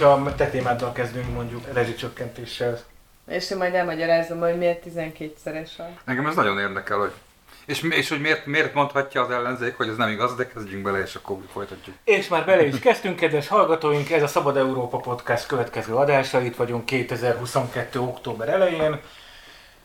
És a te témáddal kezdünk mondjuk rezsicsökkentéssel. És én majd elmagyarázom, hogy miért 12-szeres a... Engem ez nagyon érdekel, hogy és, és hogy miért, miért mondhatja az ellenzék, hogy ez nem igaz, de kezdjünk bele, és akkor folytatjuk. És már bele is kezdtünk, kedves hallgatóink, ez a Szabad Európa Podcast következő adása, itt vagyunk 2022. október elején.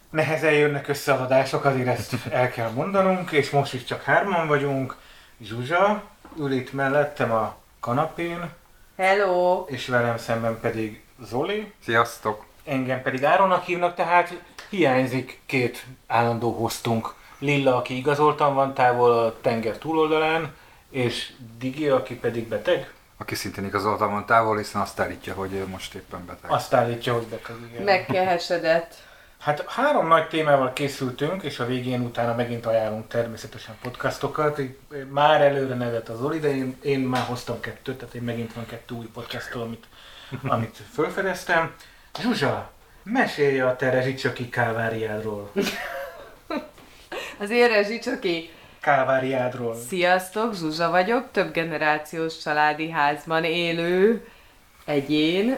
Nehezen jönnek össze az adások, azért ezt el kell mondanunk, és most is csak hárman vagyunk. Zsuzsa ül itt mellettem a kanapén, Hello! és velem szemben pedig Zoli, Sziasztok! engem pedig Áronnak hívnak, tehát hiányzik két állandó hoztunk. Lilla, aki igazoltan van távol a tenger túloldalán, és Digi, aki pedig beteg. Aki szintén igazoltan van távol, hiszen azt állítja, hogy ő most éppen beteg. Azt állítja, hogy beteg, igen. Megkehesedett. Hát három nagy témával készültünk, és a végén utána megint ajánlunk természetesen podcastokat. Így Már előre nevet az Oli, de én, én már hoztam kettőt, tehát én megint van kettő új podcastról, amit, amit felfedeztem. Zsuzsa, mesélj a te rezsicsöki káváriádról. Az én rezsicsoki. Káváriádról. Sziasztok, Zsuzsa vagyok, több generációs családi házban élő egyén,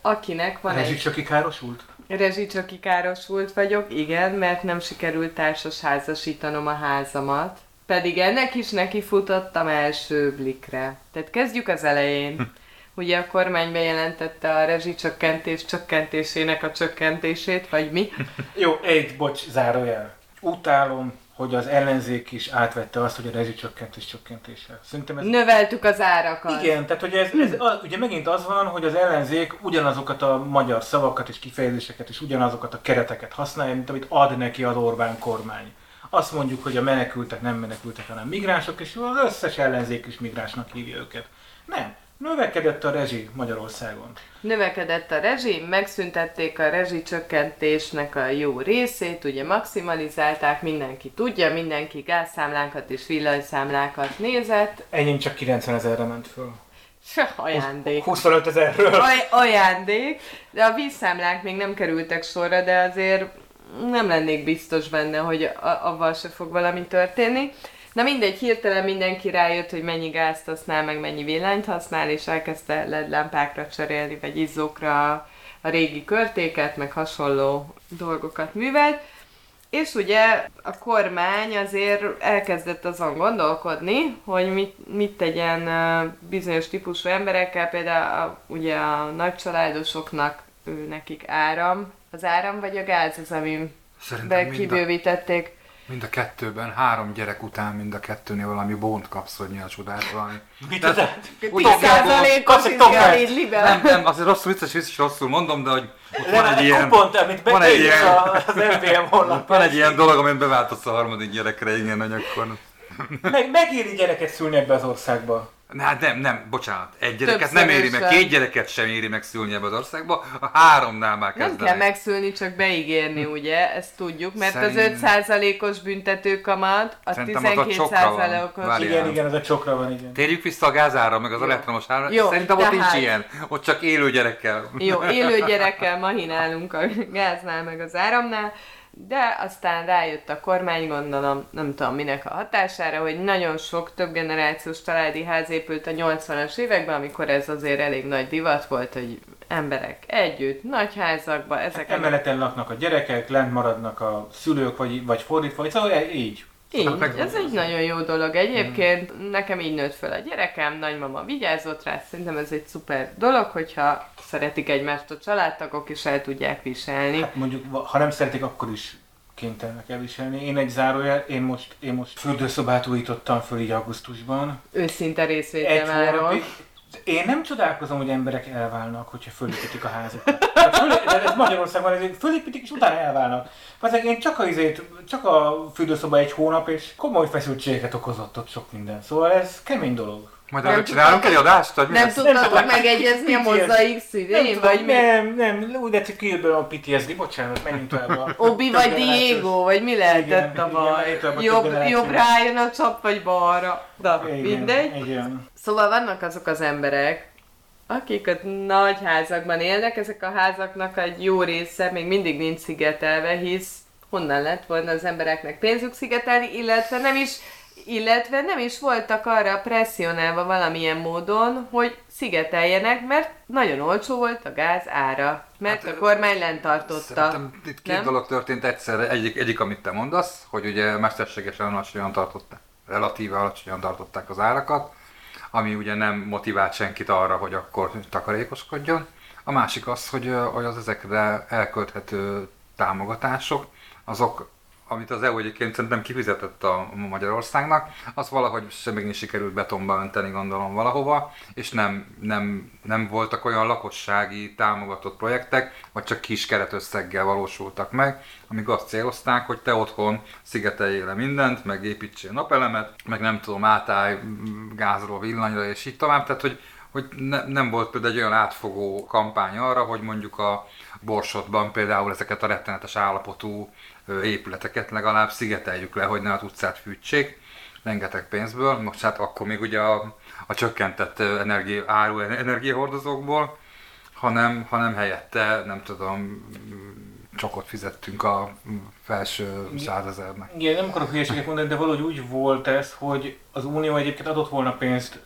akinek van egy Rezsicsöki károsult? Rezsicsoki károsult vagyok, igen, mert nem sikerült társas házasítanom a házamat. Pedig ennek is neki futottam első blikre. Tehát kezdjük az elején. Ugye a kormány bejelentette a rezsicsökkentés csökkentésének a csökkentését, vagy mi? Jó, egy, bocs, zárójel. Utálom, hogy az ellenzék is átvette azt, hogy a rezsicsökkentés csökkentése. Szerintem ez Növeltük az árakat. Igen, tehát hogy ez, ez a, ugye megint az van, hogy az ellenzék ugyanazokat a magyar szavakat és kifejezéseket és ugyanazokat a kereteket használja, mint amit ad neki az Orbán kormány. Azt mondjuk, hogy a menekültek nem menekültek, hanem migránsok, és az összes ellenzék is migránsnak hívja őket. Nem. Növekedett a rezsi Magyarországon. Növekedett a rezsi, megszüntették a rezsicsökkentésnek a jó részét, ugye maximalizálták, mindenki tudja, mindenki gázszámlánkat és villanyszámlákat nézett. Enyém csak 90 ezerre ment föl. Ajándék. 25 ezerről. Aj- ajándék, de a vízszámlák még nem kerültek sorra, de azért nem lennék biztos benne, hogy a- avval se fog valami történni. Na mindegy, hirtelen mindenki rájött, hogy mennyi gázt használ, meg mennyi villanyt használ, és elkezdte LED lámpákra cserélni, vagy izzókra a régi körtéket, meg hasonló dolgokat művelt. És ugye a kormány azért elkezdett azon gondolkodni, hogy mit, mit tegyen bizonyos típusú emberekkel, például a, ugye a nagycsaládosoknak, ő nekik áram. Az áram vagy a gáz az, ami Szerintem be mind a, kibővítették. Mind a kettőben, három gyerek után mind a kettőnél valami bónt kapsz, hogy mi a csodát valami. Mit Tehát- tudod? 10%-os kapsz egy izé a toppert. Lidliben. Nem, nem, azért rosszul, vicces, vicces, rosszul mondom, de hogy ott van egy ilyen, kupont, amit van egy ilyen- az MVM honlap. van egy ilyen dolog, amit beváltasz a harmadik gyerekre, igen, hogy akkor... Meg, megéri gyereket szülni ebbe az országba. Hát nem, nem, bocsánat, egy gyereket nem éri meg, két gyereket sem éri meg szülni ebbe az országba, a háromnál már Nem kezdenek. kell megszülni, csak beígérni, ugye? Ezt tudjuk, mert Szerint- az 5%-os büntetőkamat, a Szerintem az a csokra van. 12%-os... Várjál. Igen, igen, ez a csokra van, igen. Térjük vissza a gázára, meg az Jó. elektromos ára. Jó, Szerintem ott nincs ilyen. Ott csak élő gyerekkel. Jó, élő gyerekkel mahinálunk a gáznál, meg az áramnál, de aztán rájött a kormány, gondolom, nem tudom minek a hatására, hogy nagyon sok több generációs családi ház épült a 80-as években, amikor ez azért elég nagy divat volt, hogy emberek együtt, nagy házakban, ezek Emeleten laknak a gyerekek, lent maradnak a szülők, vagy, vagy fordítva, vagy szóval így. Így, ez egy nagyon jó dolog egyébként. Nekem így nőtt fel a gyerekem, nagymama vigyázott rá, szerintem ez egy szuper dolog, hogyha szeretik egymást a családtagok, és el tudják viselni. Hát mondjuk, ha nem szeretik, akkor is kénytelenek elviselni. Én egy zárójel, én most, én most fürdőszobát újítottam föl így augusztusban. Őszinte Egy részvételáról. hónapig. Én nem csodálkozom, hogy emberek elválnak, hogyha fölépítik a föl, de ez Magyarországon, ez fölépítik és utána elválnak. Azért én csak a, izét, csak a fürdőszoba egy hónap, és komoly feszültségeket okozott ott sok minden. Szóval ez kemény dolog. Majd Nem arra csinálunk egy adást, vagy Nem tudtatok megegyezni a mozaik tudom, vagy mi? nem, nem, úgy tetszik kijön a PTSD, bocsánat, menjünk tovább. Obi vagy Diego, vagy mi lehetett a baj? Jobb, rájön a csap, vagy balra? Na, Igen, mindegy. Igen. Szóval vannak azok az emberek, akik a nagy házakban élnek, ezek a házaknak egy jó része még mindig nincs szigetelve, hisz honnan lett volna az embereknek pénzük szigetelni, illetve nem is illetve nem is voltak arra presszionálva valamilyen módon, hogy szigeteljenek, mert nagyon olcsó volt a gáz ára, mert hát, a kormány lent tartotta. Szerintem itt két nem? dolog történt egyszerre. Egyik, egyik, amit te mondasz, hogy ugye mesterségesen alacsonyan tartották, relatíve alacsonyan tartották az árakat, ami ugye nem motivált senkit arra, hogy akkor takarékoskodjon. A másik az, hogy, hogy az ezekre elkölthető támogatások, azok amit az EU egyébként szerintem kifizetett a Magyarországnak, az valahogy még sikerült betonba önteni, gondolom valahova, és nem, nem, nem voltak olyan lakossági támogatott projektek, vagy csak kis keretösszeggel valósultak meg, amik azt célozták, hogy te otthon szigeteljél le mindent, meg építsél napelemet, meg nem tudom, átállj gázról villanyra, és így tovább. Tehát, hogy, hogy ne, nem volt például egy olyan átfogó kampány arra, hogy mondjuk a Borsotban például ezeket a rettenetes állapotú épületeket legalább szigeteljük le, hogy ne az utcát fűtsék, rengeteg pénzből. Most hát akkor még ugye a, a csökkentett energia, áru energiahordozókból, hanem, hanem helyette, nem tudom, csokot fizettünk a felső százezernek. Igen, nem akarok hülyeséget mondani, de valahogy úgy volt ez, hogy az Unió egyébként adott volna pénzt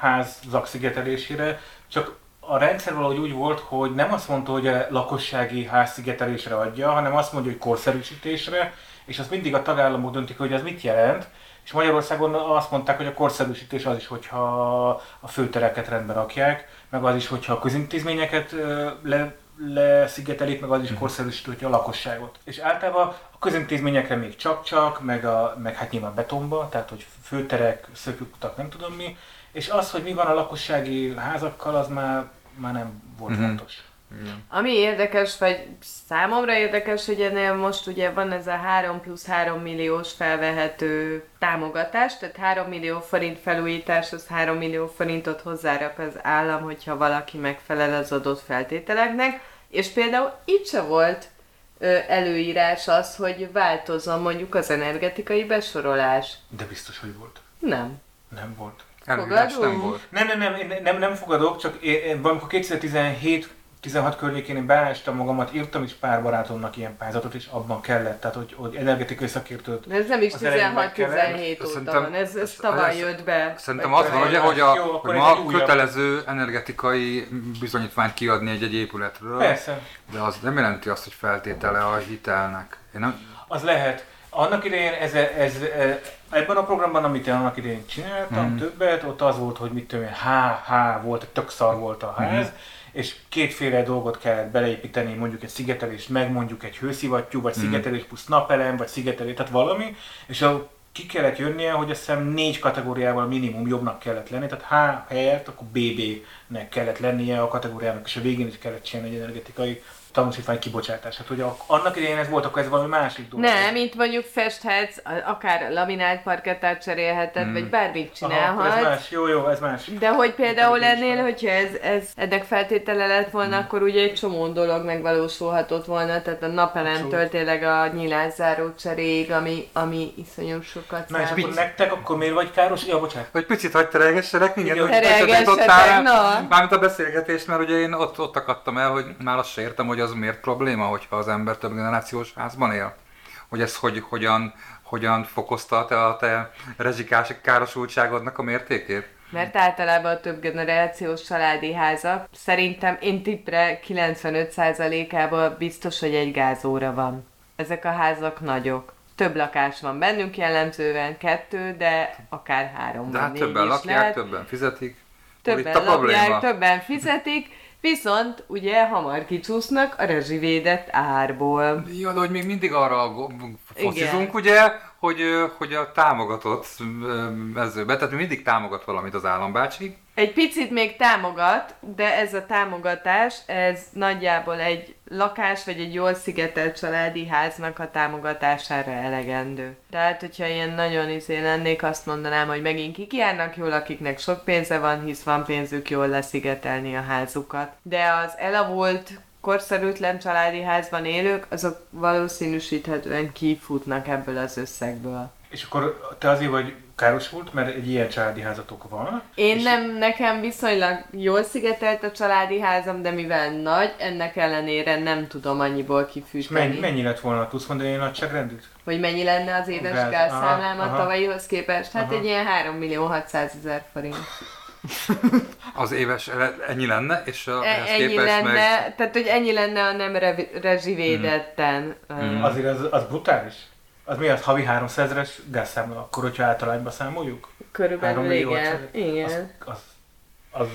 ház szigetelésére, csak a rendszer valahogy úgy volt, hogy nem azt mondta, hogy a lakossági házszigetelésre adja, hanem azt mondja, hogy korszerűsítésre, és azt mindig a tagállamok döntik, hogy ez mit jelent. És Magyarországon azt mondták, hogy a korszerűsítés az is, hogyha a főtereket rendbe rakják, meg az is, hogyha a közintézményeket le, leszigetelik, meg az is mhm. korszerűsítő, hogyha a lakosságot. És általában a közintézményekre még csak-csak, meg, a, meg hát nyilván betonba, tehát hogy főterek, szökőkutak, nem tudom mi, és az, hogy mi van a lakossági házakkal, az már már nem volt uh-huh. fontos. Igen. Ami érdekes, vagy számomra érdekes, hogy ennél most ugye van ez a 3 plusz 3 milliós felvehető támogatás, tehát 3 millió forint felújítás, az 3 millió forintot hozzárak az állam, hogyha valaki megfelel az adott feltételeknek, és például itt se volt ö, előírás az, hogy változzon mondjuk az energetikai besorolás. De biztos, hogy volt. Nem. Nem volt. Előírás nem volt. Nem, nem, nem, nem, nem, nem fogadok, csak én, én valamikor 2017 16 környékén én beástam magamat, írtam is pár barátomnak ilyen pályázatot, és abban kellett, tehát hogy, hogy energetikai szakértőt. Ez nem is 16-17 óta van, ez, ez tavaly jött be. Szerintem az van, ugye, hogy, a, jó, hogy ma kötelező energetikai bizonyítványt kiadni egy, egy épületről. Persze. De az nem jelenti azt, hogy feltétele a hitelnek. Én nem... Az lehet. Annak idején ez, ez, ez, ebben a programban, amit én annak idején csináltam, mm. többet, ott az volt, hogy mit tudom én, HH volt, tök szar volt a ház, mm. és kétféle dolgot kellett beleépíteni, mondjuk egy szigetelést, meg mondjuk egy hőszivattyú, vagy mm. szigetelés plusz napelem, vagy szigetelés, tehát valami, és a ki kellett jönnie, hogy azt hiszem négy kategóriával minimum jobbnak kellett lenni, tehát H helyett akkor BB-nek kellett lennie a kategóriának, és a végén is kellett csinálni egy energetikai tanúsítvány kibocsátását. Hogy a, annak idején ez volt, akkor ez valami másik dolog. Nem, mint mondjuk festhetsz, akár laminált parkettát cserélheted, hmm. vagy bármit csinálhatsz. Aha, ez más, jó, jó, ez más. De hogy például ennél, hogyha ez, ez ennek feltétele lett volna, hmm. akkor ugye egy csomó dolog megvalósulhatott volna, tehát a napelemtől tényleg a nyilászáró cseréig, ami, ami iszonyú sokat Na és akkor nektek akkor miért vagy káros? Ja, bocsánat. Hogy picit hagyd terelgessenek minket, hogy terelgessetek, na. Mármint a beszélgetést, mert ugye én ott, ott akadtam el, hogy már azt értem, hogy az miért probléma, hogyha az ember több generációs házban él? Hogy ez hogy, hogyan, hogyan fokozta te a te rezsikás károsultságodnak a mértékét? Mert általában a több generációs családi házak szerintem én tippre 95%-ában biztos, hogy egy gázóra van. Ezek a házak nagyok. Több lakás van bennünk jellemzően, kettő, de akár három de hát többen lakják, lehet. többen fizetik. Többen lakják, többen fizetik, Viszont ugye hamar kicsúsznak a rezsivédett árból. De hogy még mindig arra focizunk, ugye, hogy, hogy a támogatott mezőbe, tehát mindig támogat valamit az állambácsi. Egy picit még támogat, de ez a támogatás, ez nagyjából egy lakás vagy egy jól szigetelt családi háznak a támogatására elegendő. Tehát, hogyha ilyen nagyon izé lennék, azt mondanám, hogy megint kik járnak jól, akiknek sok pénze van, hisz van pénzük jól leszigetelni a házukat. De az elavult korszerűtlen családi házban élők, azok valószínűsíthetően kifutnak ebből az összegből. És akkor te azért vagy károsult, mert egy ilyen családi házatok van. Én és nem, nekem viszonylag jól szigetelt a családi házam, de mivel nagy, ennek ellenére nem tudom annyiból És kifűteni. mennyi, mennyi lett volna, tudsz mondani egy nagyságrendűt? Hogy mennyi lenne az éves Gáz, gázszámlám a tavalyihoz képest? Hát Aha. egy ilyen 3 millió 600 ezer forint. Az éves ennyi lenne, és a, E- ennyi lenne, meg... tehát hogy ennyi lenne a nem revi- rezsivédetten. Mm. Mm. Azért az, az brutális. Az mi az havi 300 ezeres gázszámla, akkor hogyha általányba számoljuk? Körülbelül igen. igen. Az, az, az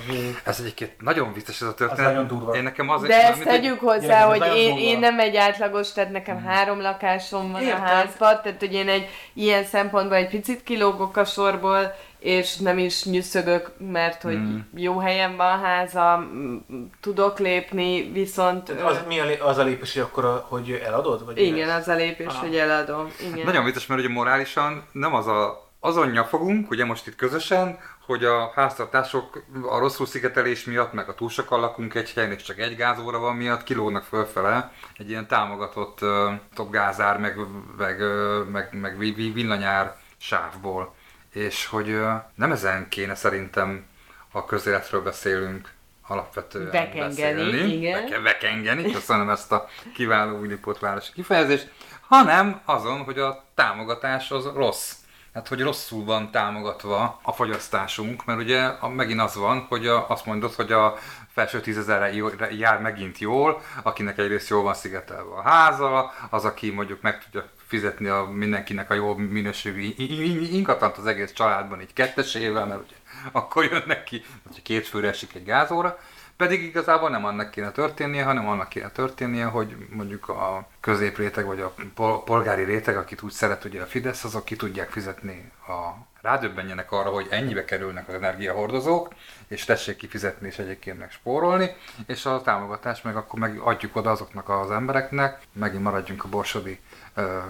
Ez egyébként nagyon vicces ez a történet. nagyon durva. Én nekem az, De ezt tegyük hozzá, hogy én, én nem egy átlagos, tehát nekem három lakásom van Értem. a házban, tehát hogy én egy ilyen szempontból egy picit kilógok a sorból, és nem is nyüszögök, mert hogy Mm. jó helyen van a házam, m- tudok lépni, viszont... az, mi a, az a lépés, hogy akkor a, hogy eladod? Vagy igen, az a lépés, Ah. hogy eladom. Igen. Nagyon vicces, mert ugye morálisan nem az a, azon nyafogunk, ugye most itt közösen, hogy a háztartások a rosszul szigetelés miatt, meg a túl sokan lakunk egy helyen, és csak egy gázóra van miatt, kilógnak fölfele egy ilyen támogatott uh, top gázár, meg, meg, meg, meg vi- vi- villanyár sávból. És hogy nem ezen kéne szerintem, ha közéletről beszélünk, alapvetően Vekengeni, beszélni. igen. Veke- vekengeni, köszönöm ezt a kiváló Újlipót városi kifejezést, hanem azon, hogy a támogatás az rossz. Hát, hogy rosszul van támogatva a fogyasztásunk, mert ugye a, megint az van, hogy a, azt mondod, hogy a felső tízezerre jár megint jól, akinek egyrészt jól van szigetelve a háza, az, aki mondjuk meg tudja fizetni a mindenkinek a jó minőségű i- i- i- ingatlant az egész családban így kettesével, mert ugye akkor jön neki, hogyha két főre esik egy gázóra, pedig igazából nem annak kéne történnie, hanem annak kéne történnie, hogy mondjuk a középréteg vagy a pol- polgári réteg, akit úgy szeret ugye a Fidesz, azok ki tudják fizetni a rádöbbenjenek arra, hogy ennyibe kerülnek az energiahordozók, és tessék kifizetni és egyébként meg spórolni, és a támogatást meg akkor meg adjuk oda azoknak az embereknek, megint maradjunk a borsodi,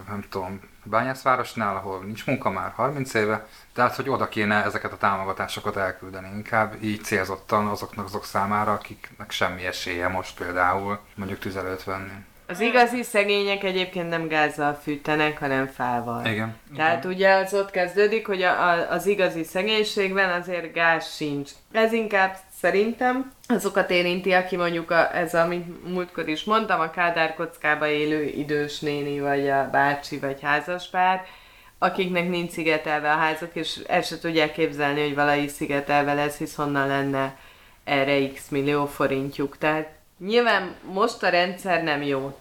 nem tudom, bányászvárosnál, ahol nincs munka már 30 éve, tehát hogy oda kéne ezeket a támogatásokat elküldeni, inkább így célzottan azoknak azok számára, akiknek semmi esélye most például mondjuk tüzelőt venni. Az igazi szegények egyébként nem gázzal fűtenek, hanem fával. Igen. Tehát ugye az ott kezdődik, hogy a, a, az igazi szegénységben azért gáz sincs. Ez inkább szerintem azokat érinti, aki mondjuk a, ez, amit múltkor is mondtam, a Kádár kockába élő idős néni, vagy a bácsi, vagy házaspár, akiknek nincs szigetelve a házak, és el se tudják képzelni, hogy valahogy szigetelve lesz, hisz honnan lenne erre x millió forintjuk. Tehát nyilván most a rendszer nem jó.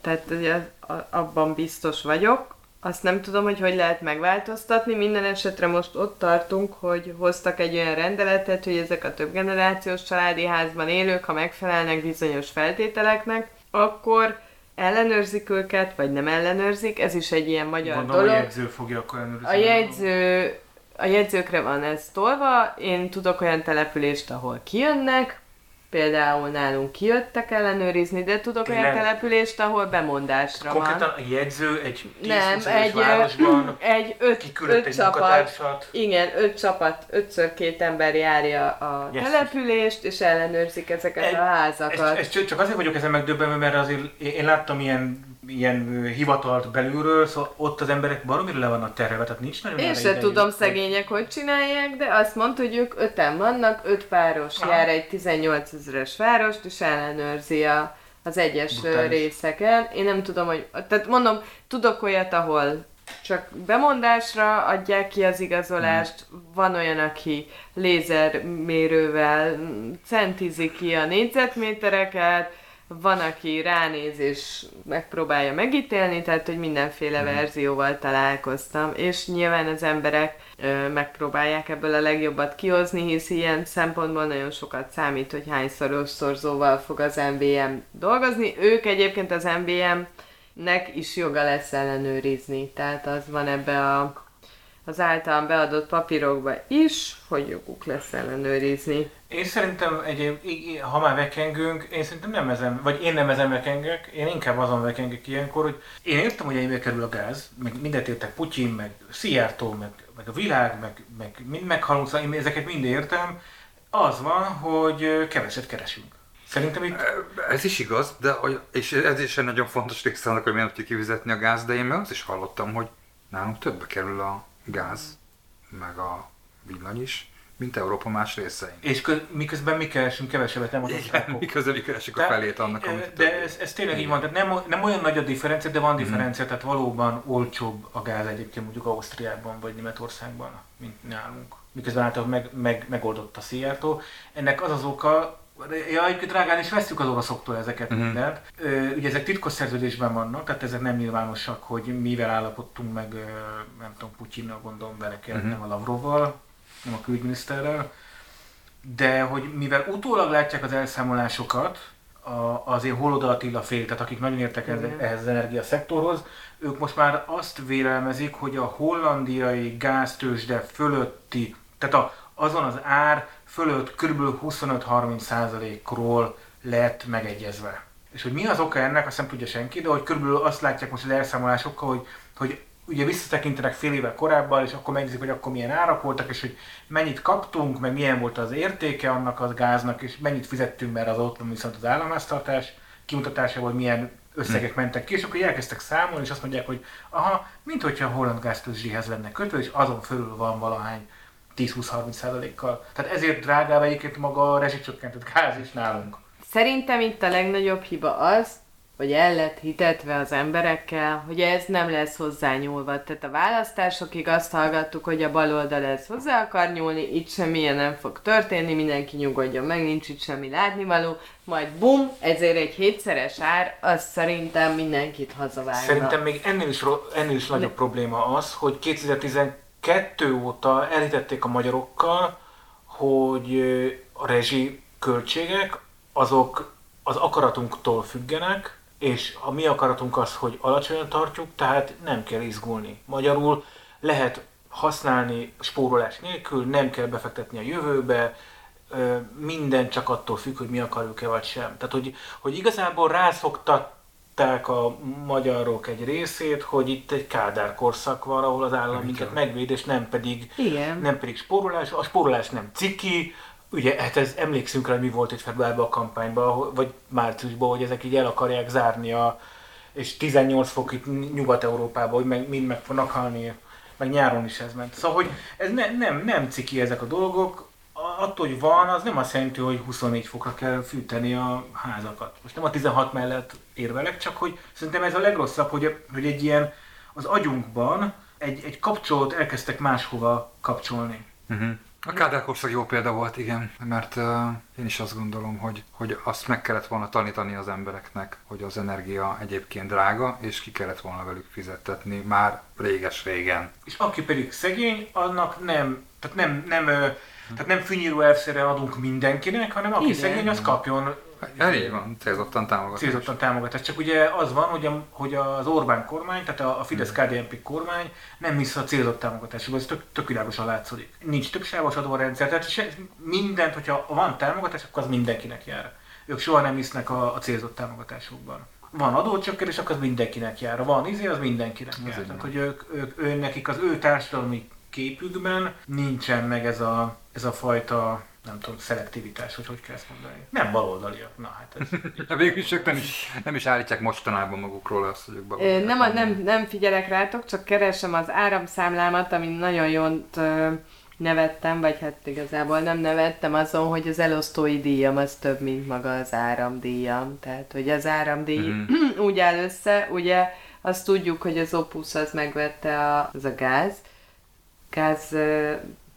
Tehát ugye, a- abban biztos vagyok. Azt nem tudom, hogy hogy lehet megváltoztatni. Minden esetre most ott tartunk, hogy hoztak egy olyan rendeletet, hogy ezek a több generációs családi házban élők, ha megfelelnek bizonyos feltételeknek, akkor ellenőrzik őket, vagy nem ellenőrzik. Ez is egy ilyen magyar Gondolom, a dolog. jegyző fogja akkor ellenőrizni. A jegyző, a jegyzőkre van ez tolva, én tudok olyan települést, ahol kijönnek, például nálunk kijöttek ellenőrizni, de tudok olyan Tényleg? települést, ahol bemondásra Konkrétan van. a jegyző egy 10 Nem, egy, városban egy öt, öt egy csapat, igen, öt csapat, ötször két ember járja a Yes. települést, és ellenőrzik ezeket Egy- a házakat. Ez, ez csak- azért vagyok ezen megdöbbenve, mert azért én láttam ilyen, ilyen hivatalt belülről, szóval ott az emberek baromira le vannak terhelve, tehát nincs nagyon Én se tudom szegények, hogy csinálják, de azt mondta, hogy ők öten vannak, öt páros Aha. jár egy 18 ezeres várost, és ellenőrzi a, az egyes. Brutális. részeken. Én nem tudom, hogy... Tehát mondom, tudok olyat, ahol csak bemondásra adják ki az igazolást, van olyan, aki lézermérővel mm, centizi ki a négyzetmétereket, van, aki ránéz és megpróbálja megítélni, tehát hogy mindenféle verzióval találkoztam, és nyilván az emberek ö, megpróbálják ebből a legjobbat kihozni, hisz ilyen szempontból nagyon sokat számít, hogy hányszoros szorzóval fog az MVM dolgozni. Ők egyébként az MVM-nek is joga lesz ellenőrizni, tehát az van ebbe a az általán beadott papírokba is, hogy joguk lesz ellenőrizni. Én szerintem egy, ha már vekengünk, én szerintem nem ezen, vagy én nem ezen vekengek, én inkább azon vekengek ilyenkor, hogy én értem, hogy ennyibe kerül a gáz, meg mindent értek Putyin, meg Szijjártó, meg, meg a világ, meg, meg mind meghalunk, szóval én ezeket mind értem. Az van, hogy keveset keresünk. Szerintem itt Ez is igaz, de és ez is egy nagyon fontos része annak, hogy miért tudjuk kifizetni a gáz, de én meg azt is hallottam, hogy nálunk többbe kerül a gáz, meg a villany is, mint Európa más részein. És köz, miközben mi keresünk kevesebbet, nem az osztrákok. miközben mi keresik a Tehát, felét annak, eh, amit De ez, ez tényleg így van, tehát nem, nem olyan nagy a differencia, de van differencia, tehát valóban olcsóbb a gáz egyébként mondjuk Ausztriában vagy Németországban, mint nálunk. Miközben általában meg, meg, megoldott a Szijjártó. Ennek az az oka, Ja, egyébként drágán is veszük az oroszoktól ezeket Mhm. mindent. Ö, ugye ezek titkos szerződésben vannak, tehát ezek nem nyilvánosak, hogy mivel állapodtunk meg, nem tudom, Putyinnal gondolom kell, Mhm. nem a Lavrovval, nem a külügyminiszterrel, de hogy mivel utólag látják az elszámolásokat, a, az én Holoda Attila fél, tehát akik nagyon értek ez, ehhez az energiaszektorhoz, ők most már azt vélelmezik, hogy a hollandiai gáztősde fölötti, tehát a, azon az ár fölött kb. 25-30%-ról lett megegyezve. És hogy mi az oka ennek, azt nem tudja senki, de hogy körülbelül azt látják most az elszámolásokkal, hogy, hogy ugye visszatekintenek fél évvel korábban, és akkor megnézik, hogy akkor milyen árak voltak, és hogy mennyit kaptunk, meg milyen volt az értéke annak az gáznak, és mennyit fizettünk, mert az ott viszont az államháztartás kimutatásából milyen összegek mentek ki, és akkor elkezdtek számolni, és azt mondják, hogy aha, mint hogyha a holland gáztőzsdéhez lenne kötve, és azon fölül van valahány 10-20-30 százalékkal. Tehát ezért drágább egyébként maga a rezsicsökkentett gáz is nálunk. Szerintem itt a legnagyobb hiba az, hogy el lett hitetve az emberekkel, hogy ez nem lesz hozzányúlva. Tehát a választásokig azt hallgattuk, hogy a baloldal ez hozzá akar nyúlni, itt semmilyen nem fog történni, mindenki nyugodjon meg, nincs itt semmi látnivaló, majd bum, ezért egy hétszeres ár, az szerintem mindenkit hazavágna. Szerintem még ennél is, ennél is nagyobb probléma az, hogy 2012 óta elhitették a magyarokkal, hogy a rezsi költségek azok az akaratunktól függenek, és a mi akaratunk az, hogy alacsonyan tartjuk, tehát nem kell izgulni. Magyarul lehet használni spórolás nélkül, nem kell befektetni a jövőbe, minden csak attól függ, hogy mi akarjuk-e vagy sem. Tehát, hogy, hogy igazából rászoktatták a magyarok egy részét, hogy itt egy kádár korszak van, ahol az állam minket megvéd, és nem pedig, Igen. nem pedig spórolás. A spórolás nem ciki, Ugye, hát ez emlékszünk rá, mi volt itt februárban a kampányban, vagy márciusban, hogy ezek így el akarják zárni a, és 18 fok itt Nyugat-Európában, hogy meg, mind meg fognak halni, meg nyáron is ez ment. Szóval, hogy ez ne, nem, nem ciki ezek a dolgok, attól, hogy van, az nem azt jelenti, hogy 24 fokra kell fűteni a házakat. Most nem a 16 mellett érvelek, csak hogy szerintem ez a legrosszabb, hogy, hogy egy ilyen az agyunkban egy, egy kapcsolót elkezdtek máshova kapcsolni. Uh-huh. A Kádár korszak jó példa volt, igen, mert uh, én is azt gondolom, hogy, hogy azt meg kellett volna tanítani az embereknek, hogy az energia egyébként drága, és ki kellett volna velük fizettetni már réges-régen. És aki pedig szegény, annak nem, tehát nem, nem, tehát nem fűnyíró elvszerre adunk mindenkinek, hanem aki Igen. szegény, az kapjon Elég van, célzottan támogatás. célzottan támogatást. Csak ugye az van, hogy, a, hogy az Orbán kormány, tehát a, a Fidesz-KDNP kormány nem vissza a célzott támogatásba, ez tök, tök világosan látszik. Nincs többsávos adórendszer, tehát se, mindent, hogyha van támogatás, akkor az mindenkinek jár. Ők soha nem hisznek a, a célzott támogatásokban. Van adócsökkentés, akkor az mindenkinek jár. Van izé, az mindenkinek jár. Tehát, hogy ők, ők, ő, nekik az ő társadalmi képükben nincsen meg ez a, ez a fajta nem tudom, szelektivitás, hogy hogy kell ezt mondani. Nem baloldaliak. Na hát ez... De végül is ők nem is, nem is állítják mostanában magukról azt, hogy ők baloldaliak. Nem, nem, nem figyelek rátok, csak keresem az áramszámlámat, amin nagyon jót ö, nevettem, vagy hát igazából nem nevettem azon, hogy az elosztói díjam az több, mint maga az áramdíjam. Tehát, hogy az áramdíj Mhm. úgy áll össze, ugye azt tudjuk, hogy az Opus az megvette a, az a gáz. Gáz,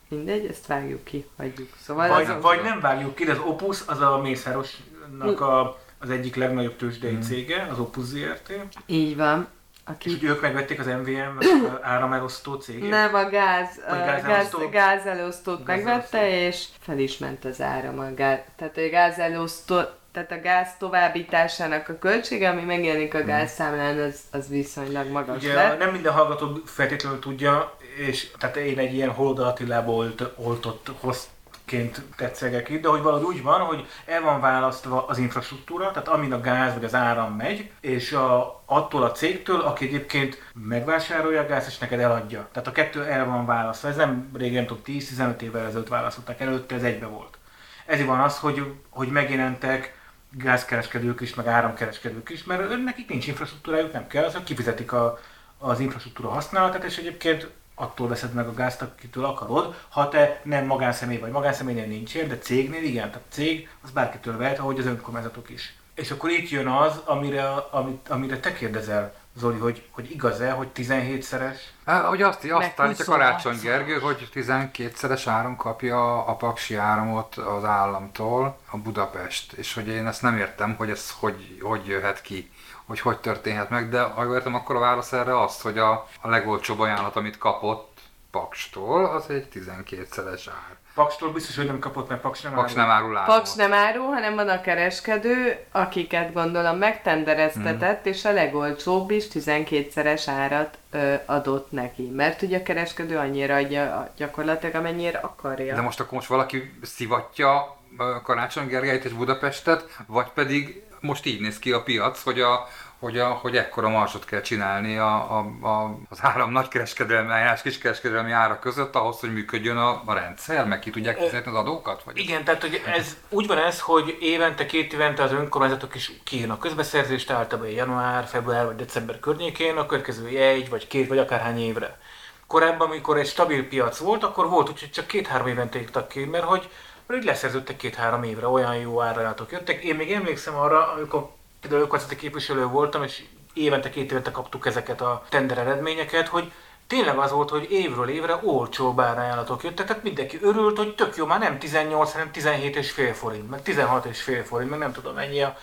mindegy, ezt vágjuk ki, hagyjuk. Szóval Vagy, az, vagy nem vágjuk ki, de az Opus az a Mészárosnak a, az egyik legnagyobb tőzsdei cége, az Opus ZRT, így van. és Aki hogy ők megvették az MVM áramelosztó cégét. Nem, a gáz, a gáz, gázelosztó? gázelosztót Gázelosztó. megvette, és fel is ment az áram a gáz. Tehát a gázelosztó, tehát a gáz továbbításának a költsége, ami megjelenik a gázszámlán, az, az viszonylag magas Ugye lett. nem minden hallgató feltétlenül tudja, és tehát én egy ilyen Holda Attilából olt, oltott hoztként tetszegek itt, de hogy valahogy úgy van, hogy el van választva az infrastruktúra, tehát amin a gáz vagy az áram megy, és a, attól a cégtől, aki egyébként megvásárolja a gáz, és neked eladja. Tehát a kettő el van választva. Ez nem régen, nem tudom, 10-15 évvel ezelőtt választották, előtte ez egybe volt. Ezért van az, hogy, hogy megjelentek gázkereskedők is, meg áramkereskedők is, mert nekik nincs infrastruktúrájuk, nem kell, azok kifizetik a, az infrastruktúra használatát, és egyébként attól veszed meg a gázt, akitől akarod, ha te nem magánszemély vagy. Magánszemélynél nincs ér, de cégnél igen, tehát cég az bárkitől vehet, ahogy az önkormányzatok is. És akkor itt jön az, amire, amit, amire te kérdezel, Zoli, hogy, hogy igaz-e, hogy 17-szeres? Hát, hogy azt, azt állítja Karácsony 26. Gergő, hogy 12-szeres áron kapja a paksi áramot az államtól a Budapest, és hogy én ezt nem értem, hogy ez hogy, hogy jöhet ki, hogy hogy történhet meg, de ha értem, akkor a válasz erre az, hogy a, a legolcsóbb ajánlat, amit kapott Pakstól, az egy 12-szeres ár. Pakstól biztos, hogy nem kapott, mert Paks nem Paks árul. nem árul. Paks nem árul, hanem van a kereskedő, akiket gondolom megtendereztetett, és a legolcsóbb is 12-szeres árat ö, adott neki. Mert ugye a kereskedő annyira adja gyakorlatilag, amennyire akarja. De most akkor most valaki szivatja Karácsony Gergelyt és Budapestet, vagy pedig most így néz ki a piac, hogy, a, hogy, a, hogy ekkora marsot kell csinálni a, a, a, az áram nagykereskedelmi eljárás kiskereskedelmi ára között ahhoz, hogy működjön a, a rendszer, meg ki tudják fizetni az adókat? Vagy Igen, tehát hogy ez úgy van ez, hogy évente, két évente az önkormányzatok is kiírnak közbeszerzést, általában január, február vagy december környékén, a következő egy, vagy két, vagy akárhány évre. Korábban, amikor egy stabil piac volt, akkor volt úgy, hogy csak két-három évente írtak ki, mert hogy mert így leszerződtek két-három évre, olyan jó árajánlatok jöttek. Én még emlékszem arra, amikor például önkormányzati képviselő voltam, és évente, két évente kaptuk ezeket a tender eredményeket, hogy tényleg az volt, hogy évről évre olcsóbb árajánlatok jöttek, tehát mindenki örült, hogy tök jó, már nem 18, hanem 17,5 forint, meg 16,5 forint, meg nem tudom mennyi a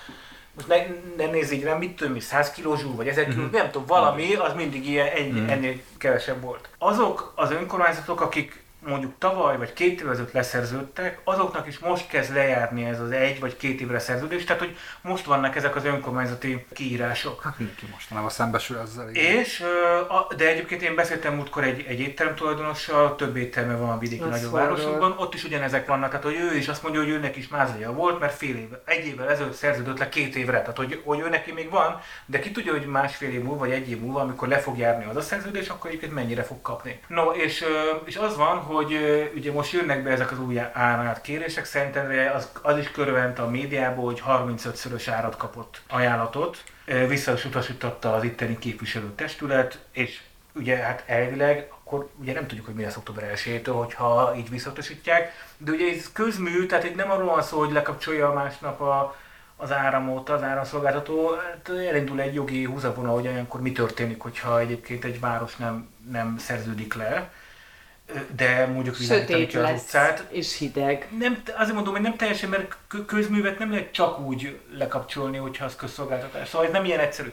most ne, ne nézz így rám, mit tudom, mi, 100 kiló zsúr, vagy 1000 kiló, Mhm. nem tudom, valami, az mindig ilyen, ennyi, ennél kevesebb volt. Azok az önkormányzatok, akik mondjuk tavaly vagy két évvel ezelőtt leszerződtek, azoknak is most kezd lejárni ez az egy vagy két évre szerződés, tehát hogy most vannak ezek az önkormányzati kiírások. Hát mindenki mostanában szembesül ezzel. igen. És, de egyébként én beszéltem múltkor egy, egy étterem tulajdonossal, több étterme van a vidéki Az nagyobb forró. városokban, ott is ugyanezek vannak, tehát hogy ő is azt mondja, hogy őnek is mázlia volt, mert fél év, egy évvel ezelőtt szerződött le két évre, tehát hogy, hogy ő neki még van, de ki tudja, hogy másfél év múlva, vagy egy év múlva, amikor le fog járni az a szerződés, akkor egyébként mennyire fog kapni. No, és, és az van, hogy ö, ugye most jönnek be ezek az új árat kérések, szerintem az, az is körülment a médiából, hogy 35-szörös árat kapott ajánlatot, Ö, vissza is utasította az itteni képviselőtestület, és ugye hát elvileg akkor ugye nem tudjuk, hogy mi lesz október 1 hogyha így visszautasítják, de ugye ez közmű, tehát itt nem arról van szó, hogy lekapcsolja másnap a, az áramot, az áramszolgáltató, hát elindul egy jogi húzavona, hogy olyankor mi történik, hogyha egyébként egy város nem, nem szerződik le, de mondjuk világítani az utcát, és hideg. nem, azért mondom, hogy nem teljesen, mert kö- közművet nem lehet csak úgy lekapcsolni, hogyha az közszolgáltatás. Szóval ez nem ilyen egyszerű.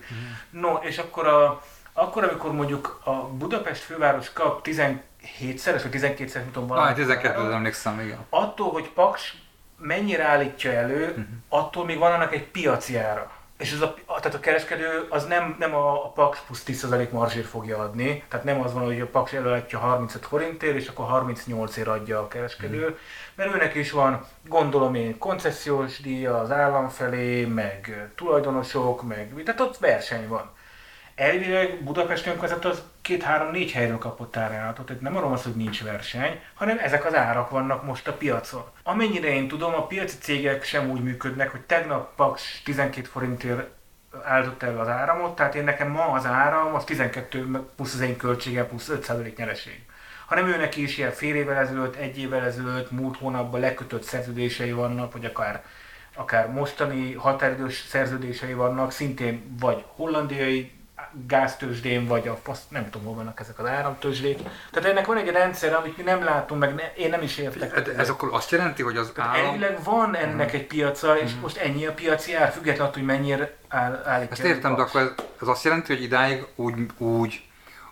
No, és akkor, a, akkor amikor mondjuk a Budapest főváros kap 17-szeres, vagy 12-szeres, nem tudom, Ah, valami 12 árat, emlékszem, igen. attól, hogy Paks mennyire állítja elő, attól még van annak egy piaci ára. És ez a, tehát a kereskedő az nem, nem a, a Paks plusz 10% marzsért fogja adni, tehát nem az van, hogy a Paks előadja 35 forintért, és akkor 38 ér adja a kereskedő, mert őnek is van, gondolom én, koncesziós díja az állam felé, meg tulajdonosok, meg, tehát ott verseny van. Elvileg Budapest önkormányzat az két-három-négy helyről kapott árajánlatot, tehát nem arról van hogy nincs verseny, hanem ezek az árak vannak most a piacon. Amennyire én tudom, a piaci cégek sem úgy működnek, hogy tegnap Paks 12 forintért áldotta el az áramot, tehát én nekem ma az áram, az 12 plusz az én költségem plusz 5% nyereség. Hanem őnek is ilyen fél évvel ezelőtt, egy évvel ezelőtt, múlt hónapban lekötött szerződései vannak, vagy akár akár mostani határidős szerződései vannak, szintén vagy hollandiai gáztőzsdén, vagy a fasz, nem tudom, hol vannak ezek az áramtőzsdék. Tehát ennek van egy rendszer, amit mi nem látunk, meg ne, én nem is értek. Hát Ez akkor azt jelenti, hogy az állam... elvileg van ennek egy piaca, és most ennyi a piaci ár, függetlenül attól, hogy mennyire áll, állítja. Ezt értem, de akkor ez, ez azt jelenti, hogy idáig úgy, úgy,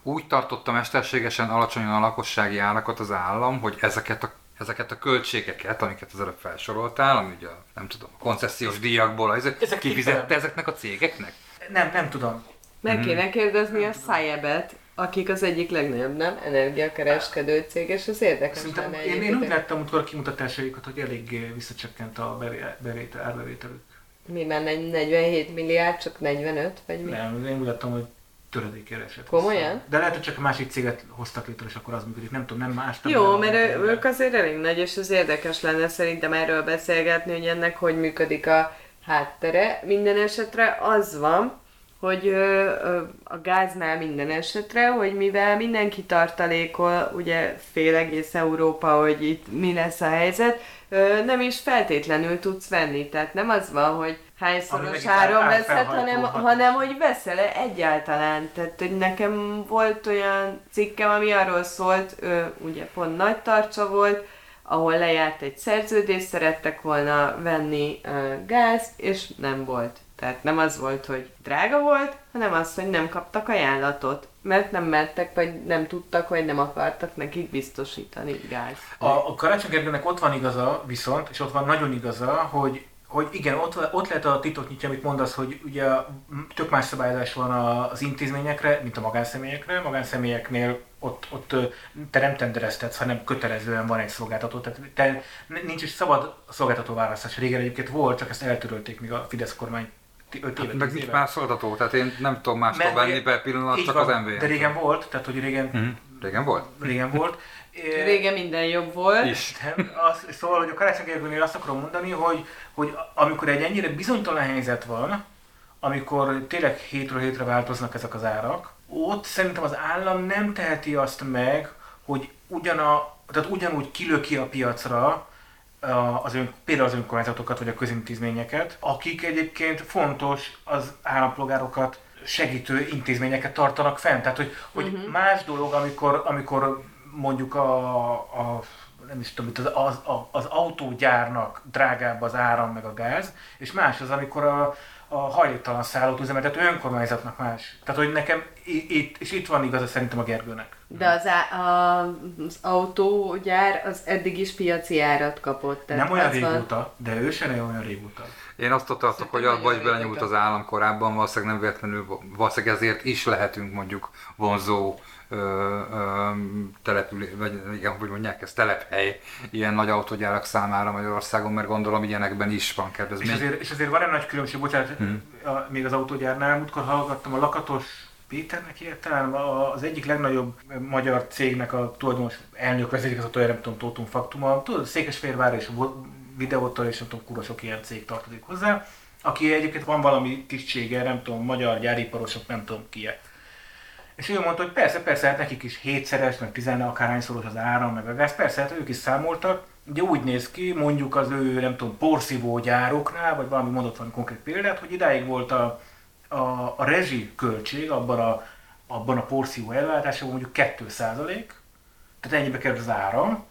úgy tartotta mesterségesen alacsonyan a lakossági árakat az állam, hogy ezeket a ezeket a költségeket, amiket az előbb felsoroltál, ami ugye a, nem tudom, a koncesziós díjakból, ezek, Ezek kifizette kifele- ezeknek a cégeknek? Nem, nem tudom. Meg kéne kérdezni a Szájebet, akik az egyik legnagyobb, nem? Energiakereskedő cég, és az érdekes Szerintem lenne én, én úgy láttam amikor a kimutatásaikat, hogy elég visszacsökkent a bevé- bevétel, árbevételük. Mi már negy- 47 milliárd, csak 45, vagy mi? Nem, én úgy láttam, hogy töredékére esett. Komolyan? vissza. De lehet, hogy csak a másik céget hoztak létre, és akkor az működik. Nem tudom, nem más. nem Jó, mert ő- ők azért elég nagy, és az érdekes lenne szerintem erről beszélgetni, hogy ennek hogy működik a háttere. Minden esetre az van, hogy a gáznál minden esetre, hogy mivel mindenki tartalékol, ugye fél egész Európa, hogy itt mi lesz a helyzet, nem is feltétlenül tudsz venni. Tehát nem az van, hogy hányszoros ár- veszed, hanem, hanem hogy veszel-e egyáltalán. Tehát, hogy nekem volt olyan cikkem, ami arról szólt, ugye pont nagy tartsa volt, ahol lejárt egy szerződés, szerettek volna venni gázt, és nem volt. Tehát nem az volt, hogy drága volt, hanem az, hogy nem kaptak ajánlatot, mert nem mertek, vagy nem tudtak, vagy nem akartak nekik biztosítani gáz. A, a Karácsony ott van igaza viszont, és ott van nagyon igaza, hogy hogy igen, ott, ott lehet a titok nyitja, amit mondasz, hogy ugye tök más szabályozás van az intézményekre, mint a magánszemélyekre. Magánszemélyeknél ott, ott te nem tendereztetsz, hanem kötelezően van egy szolgáltató. Tehát te, nincs is szabad szolgáltató választás. Régen egyébként volt, csak ezt eltörölték még a Fidesz kormány 5 éve, Meg 10 nincs más szolgáltató, tehát én nem tudom mástól Mert venni per pillanat, csak van, az MVM. De régen volt, tehát hogy régen, Mhm. Régen volt? régen volt. É, Régen minden jobb volt. Is. Nem, az, szóval, hogy a Karácsony Gergőnél azt akarom mondani, hogy, hogy amikor egy ennyire bizonytalan helyzet van, amikor tényleg hétről hétre változnak ezek az árak, ott szerintem az állam nem teheti azt meg, hogy ugyana, tehát ugyanúgy kilöki a piacra az ön, például az önkormányzatokat vagy a közintézményeket, akik egyébként fontos az állampolgárokat segítő intézményeket tartanak fent. Tehát, hogy, hogy uh-huh. más dolog, amikor, amikor mondjuk a, a nem is tudom, az, az, az autógyárnak drágább az áram meg a gáz, és más az, amikor a, a hajléktalan szállót üzemeltető önkormányzatnak más. Tehát, hogy nekem itt, és itt van igaza szerintem a Gergőnek. De az, á, a, az autógyár az eddig is piaci árat kapott. Tehát nem olyan az van- régóta, de ő se ne olyan régóta. Én azt tartok, hogy abba is belenyúlt az régóta. állam korábban, valószínűleg nem véletlenül, valószínűleg ezért is lehetünk mondjuk vonzó ö, ö, település, vagy igen, hogy mondják ezt, telephely ilyen nagy autógyárak számára Magyarországon, mert gondolom ilyenekben is van És kedvezmény. azért, és azért van egy nagy különbség, bocsánat, Hmm. a, még az autógyárnál, múltkor hallgattam a Lakatos Péternek a- az egyik legnagyobb magyar cégnek a tulajdonos elnök vezérigazgatója, nem tudom, Tótum Faktuma, tudod, Székesfehérvár és videóttal és nem tudom, kurva ilyen cég tartozik hozzá, aki egyébként van valami tisztsége, nem tudom, magyar gyáriparosok, nem tudom ki. És ő mondta, hogy persze, persze, hát nekik is hétszeres, meg tizen akárhányszoros az áram, meg a gáz, persze, hát ők is számoltak. Ugye úgy néz ki, mondjuk az ő, nem tudom, porszívó gyároknál, vagy valami mondott valami konkrét példát, hogy idáig volt a, a, a rezsi költség abban a, abban a porszívó ellátásában mondjuk 2 tehát ennyibe került az áram,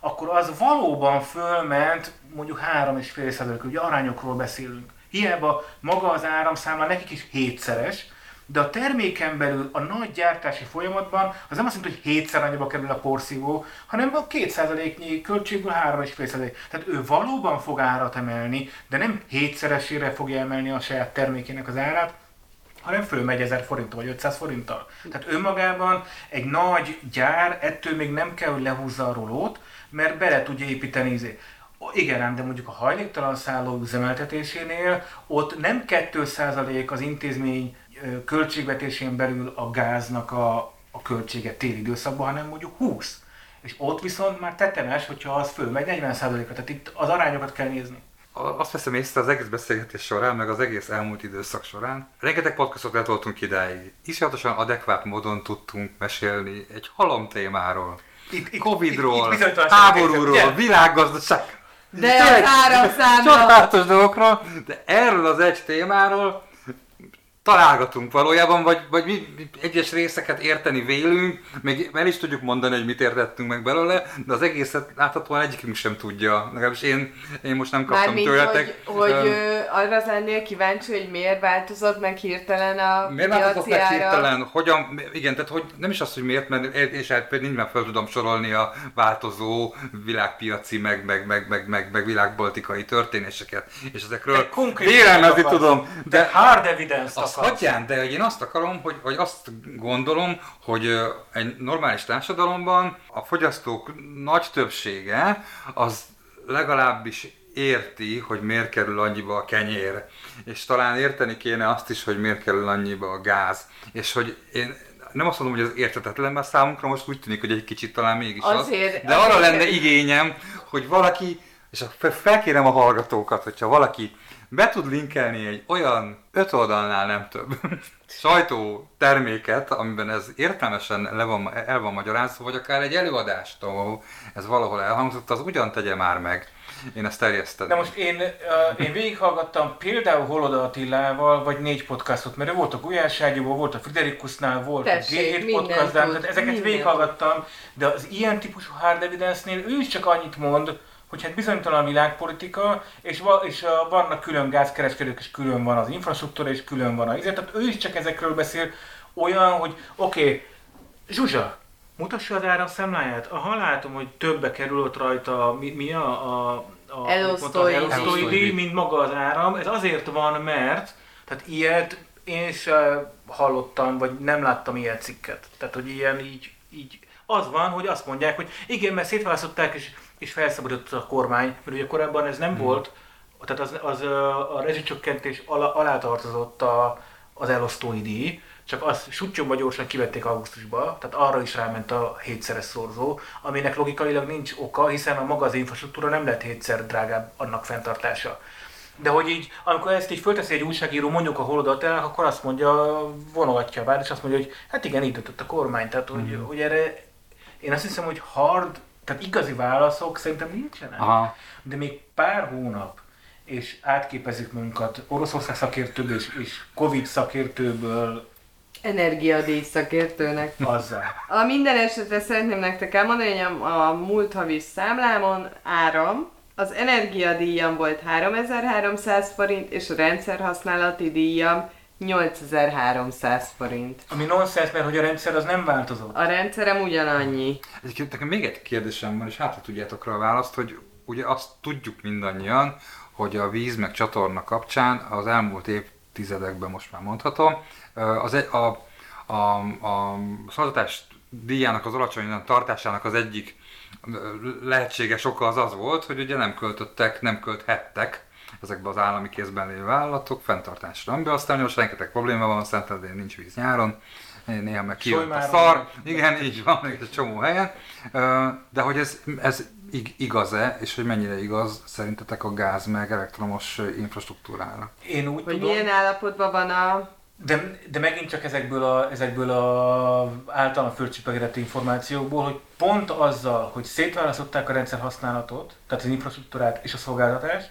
akkor az valóban fölment mondjuk 3,5 százalék, ugye arányokról beszélünk. Hiába maga az áramszámla nekik is hétszeres, de a terméken belül a nagy gyártási folyamatban az nem azt jelenti, hogy hétszer annyiba kerül a porszívó, hanem a 2%-nyi költségből 3,5%. Tehát ő valóban fog árat emelni, de nem hétszeresére fogja emelni a saját termékének az árát, hanem fölmegy 1000 forinttal vagy 500 forinttal. Tehát önmagában egy nagy gyár ettől még nem kell, hogy lehúzza a rolót, mert bele tudja építeni izé. Igen ám, de mondjuk a hajléktalan szálló üzemeltetésénél ott nem 2% az intézmény költségvetésén belül a gáznak a, a költsége téli időszakban, hanem mondjuk 20. És ott viszont már tetemes, hogyha az fölmegy 40%-ra, tehát itt az arányokat kell nézni. Azt veszem észre az egész beszélgetés során, meg az egész elmúlt időszak során. Rengeteg podcastot letoltunk idáig. Iszonyatosan adekvát módon tudtunk mesélni egy halom témáról. Itt, itt, Covidról, itt, itt háborúról, világgazdaság. De az áramszámla- Csodálatos dolgokról, de erről az egy témáról találgatunk valójában, vagy, vagy mi, mi egyes részeket érteni vélünk, még el is tudjuk mondani, hogy mit értettünk meg belőle, de az egészet láthatóan egyikünk sem tudja. Legalábbis én, én most nem kaptam Mármint, tőletek. hogy, hogy ö, arra lennél kíváncsi, hogy miért változott meg hirtelen a Miért változott meg hirtelen? Hogyan, igen, tehát hogy nem is az, hogy miért, mert és hát például nyilván fel tudom sorolni a változó világpiaci, meg, meg, meg, meg, meg, meg világpolitikai történéseket, és ezekről vélelmezni tudom, De de hard evidence-t azt akarsz. hagyján, de hogy én azt akarom, hogy, vagy azt gondolom, hogy egy normális társadalomban a fogyasztók nagy többsége az legalábbis érti, hogy miért kerül annyiba a kenyér. És talán érteni kéne azt is, hogy miért kerül annyiba a gáz. És hogy én nem azt mondom, hogy ez értetetlen, mert számunkra most úgy tűnik, hogy egy kicsit talán mégis Azért- az. De arra azért- lenne igényem, hogy valaki, és felkérem a hallgatókat, hogyha valaki be tud linkelni egy olyan öt oldalnál nem több sajtó terméket, amiben ez értelmesen le van, el van magyarázva, vagy akár egy előadást, ahol ez valahol elhangzott, az ugyan tegye már meg. Én ezt terjesztem. De most én, uh, én végighallgattam például Holoda Attilával, vagy négy podcastot, mert ő volt a Gulyáságyúban, volt a Friderikusnál, volt Tessék, a G7 mindent podcastnál, tehát ezeket mindent végighallgattam, de az ilyen típusú hard evidence-nél ő is csak annyit mond, hogy hát bizonytalan a világpolitika, és, va, és vannak külön gázkereskedők, és külön van az infrastruktúra, és külön van a izé, tehát ő is csak ezekről beszél olyan, hogy oké, okay, Zsuzsa, mutassa az áramszámláját. Aha, látom, hogy többe kerül ott rajta, mi, mi a, a, a Elosztói díj. mint maga az áram. Ez azért van, mert, tehát ilyet én sem hallottam, vagy nem láttam ilyen cikket. Tehát, hogy ilyen így, így az van, hogy azt mondják, hogy igen, mert szétválasztották, és, és felszabadított a kormány, mert ugye korábban ez nem hmm. volt, tehát az, az a rezsicsökkentés alá, alá tartozott a, az elosztói díj, csak azt sutyomba gyorsan kivették augusztusba, tehát arra is ráment a hétszeres szorzó, aminek logikailag nincs oka, hiszen a maga az infrastruktúra nem lehet hétszer drágább annak fenntartása. De hogy így, amikor ezt így fölteszi egy újságíró mondjuk a holodatának, akkor azt mondja, vonogatja a vád, és azt mondja, hogy hát igen, így döntött a kormány. Tehát, hogy, Mhm. hogy erre, én azt hiszem, hogy hard, tehát igazi válaszok szerintem nincsenek. Aha. De még pár hónap, és átképezzük magunkat Oroszország szakértőből és, és Covid szakértőből Energiadíj szakértőnek. azzal. A minden esetre szeretném nektek elmondani, hogy a, a múlt havi számlámon áram, az energiadíjam volt 3300 forint, és a rendszerhasználati díjam 8300 forint. Ami nonsens, mert hogy a rendszer az nem változott. A rendszerem ugyanannyi. Egyébként nekem még egy kérdésem van, és hát ha tudjátok rá a választ, hogy ugye azt tudjuk mindannyian, hogy a víz meg csatorna kapcsán az elmúlt évtizedekben most már mondhatom, az egy, a, a, a szolgáltatás díjának az alacsony tartásának az egyik lehetséges oka az az volt, hogy ugye nem költöttek, nem költhettek ezekbe az állami kézben lévő vállalatok fenntartásra. Amiben aztán most rengeteg probléma van, Szentendrén nincs víz nyáron, néha meg kijött a szar, meg. igen, így van, még egy csomó helyen, de hogy ez, ez ig- igaz-e, és hogy mennyire igaz szerintetek a gáz meg elektromos infrastruktúrára? Én úgy Hogy tudom, milyen állapotban van a... de, de megint csak ezekből a, ezekből a általán fölcsipegedett információkból, hogy pont azzal, hogy szétválasztották a rendszer használatot, tehát az infrastruktúrát és a szolgáltatást,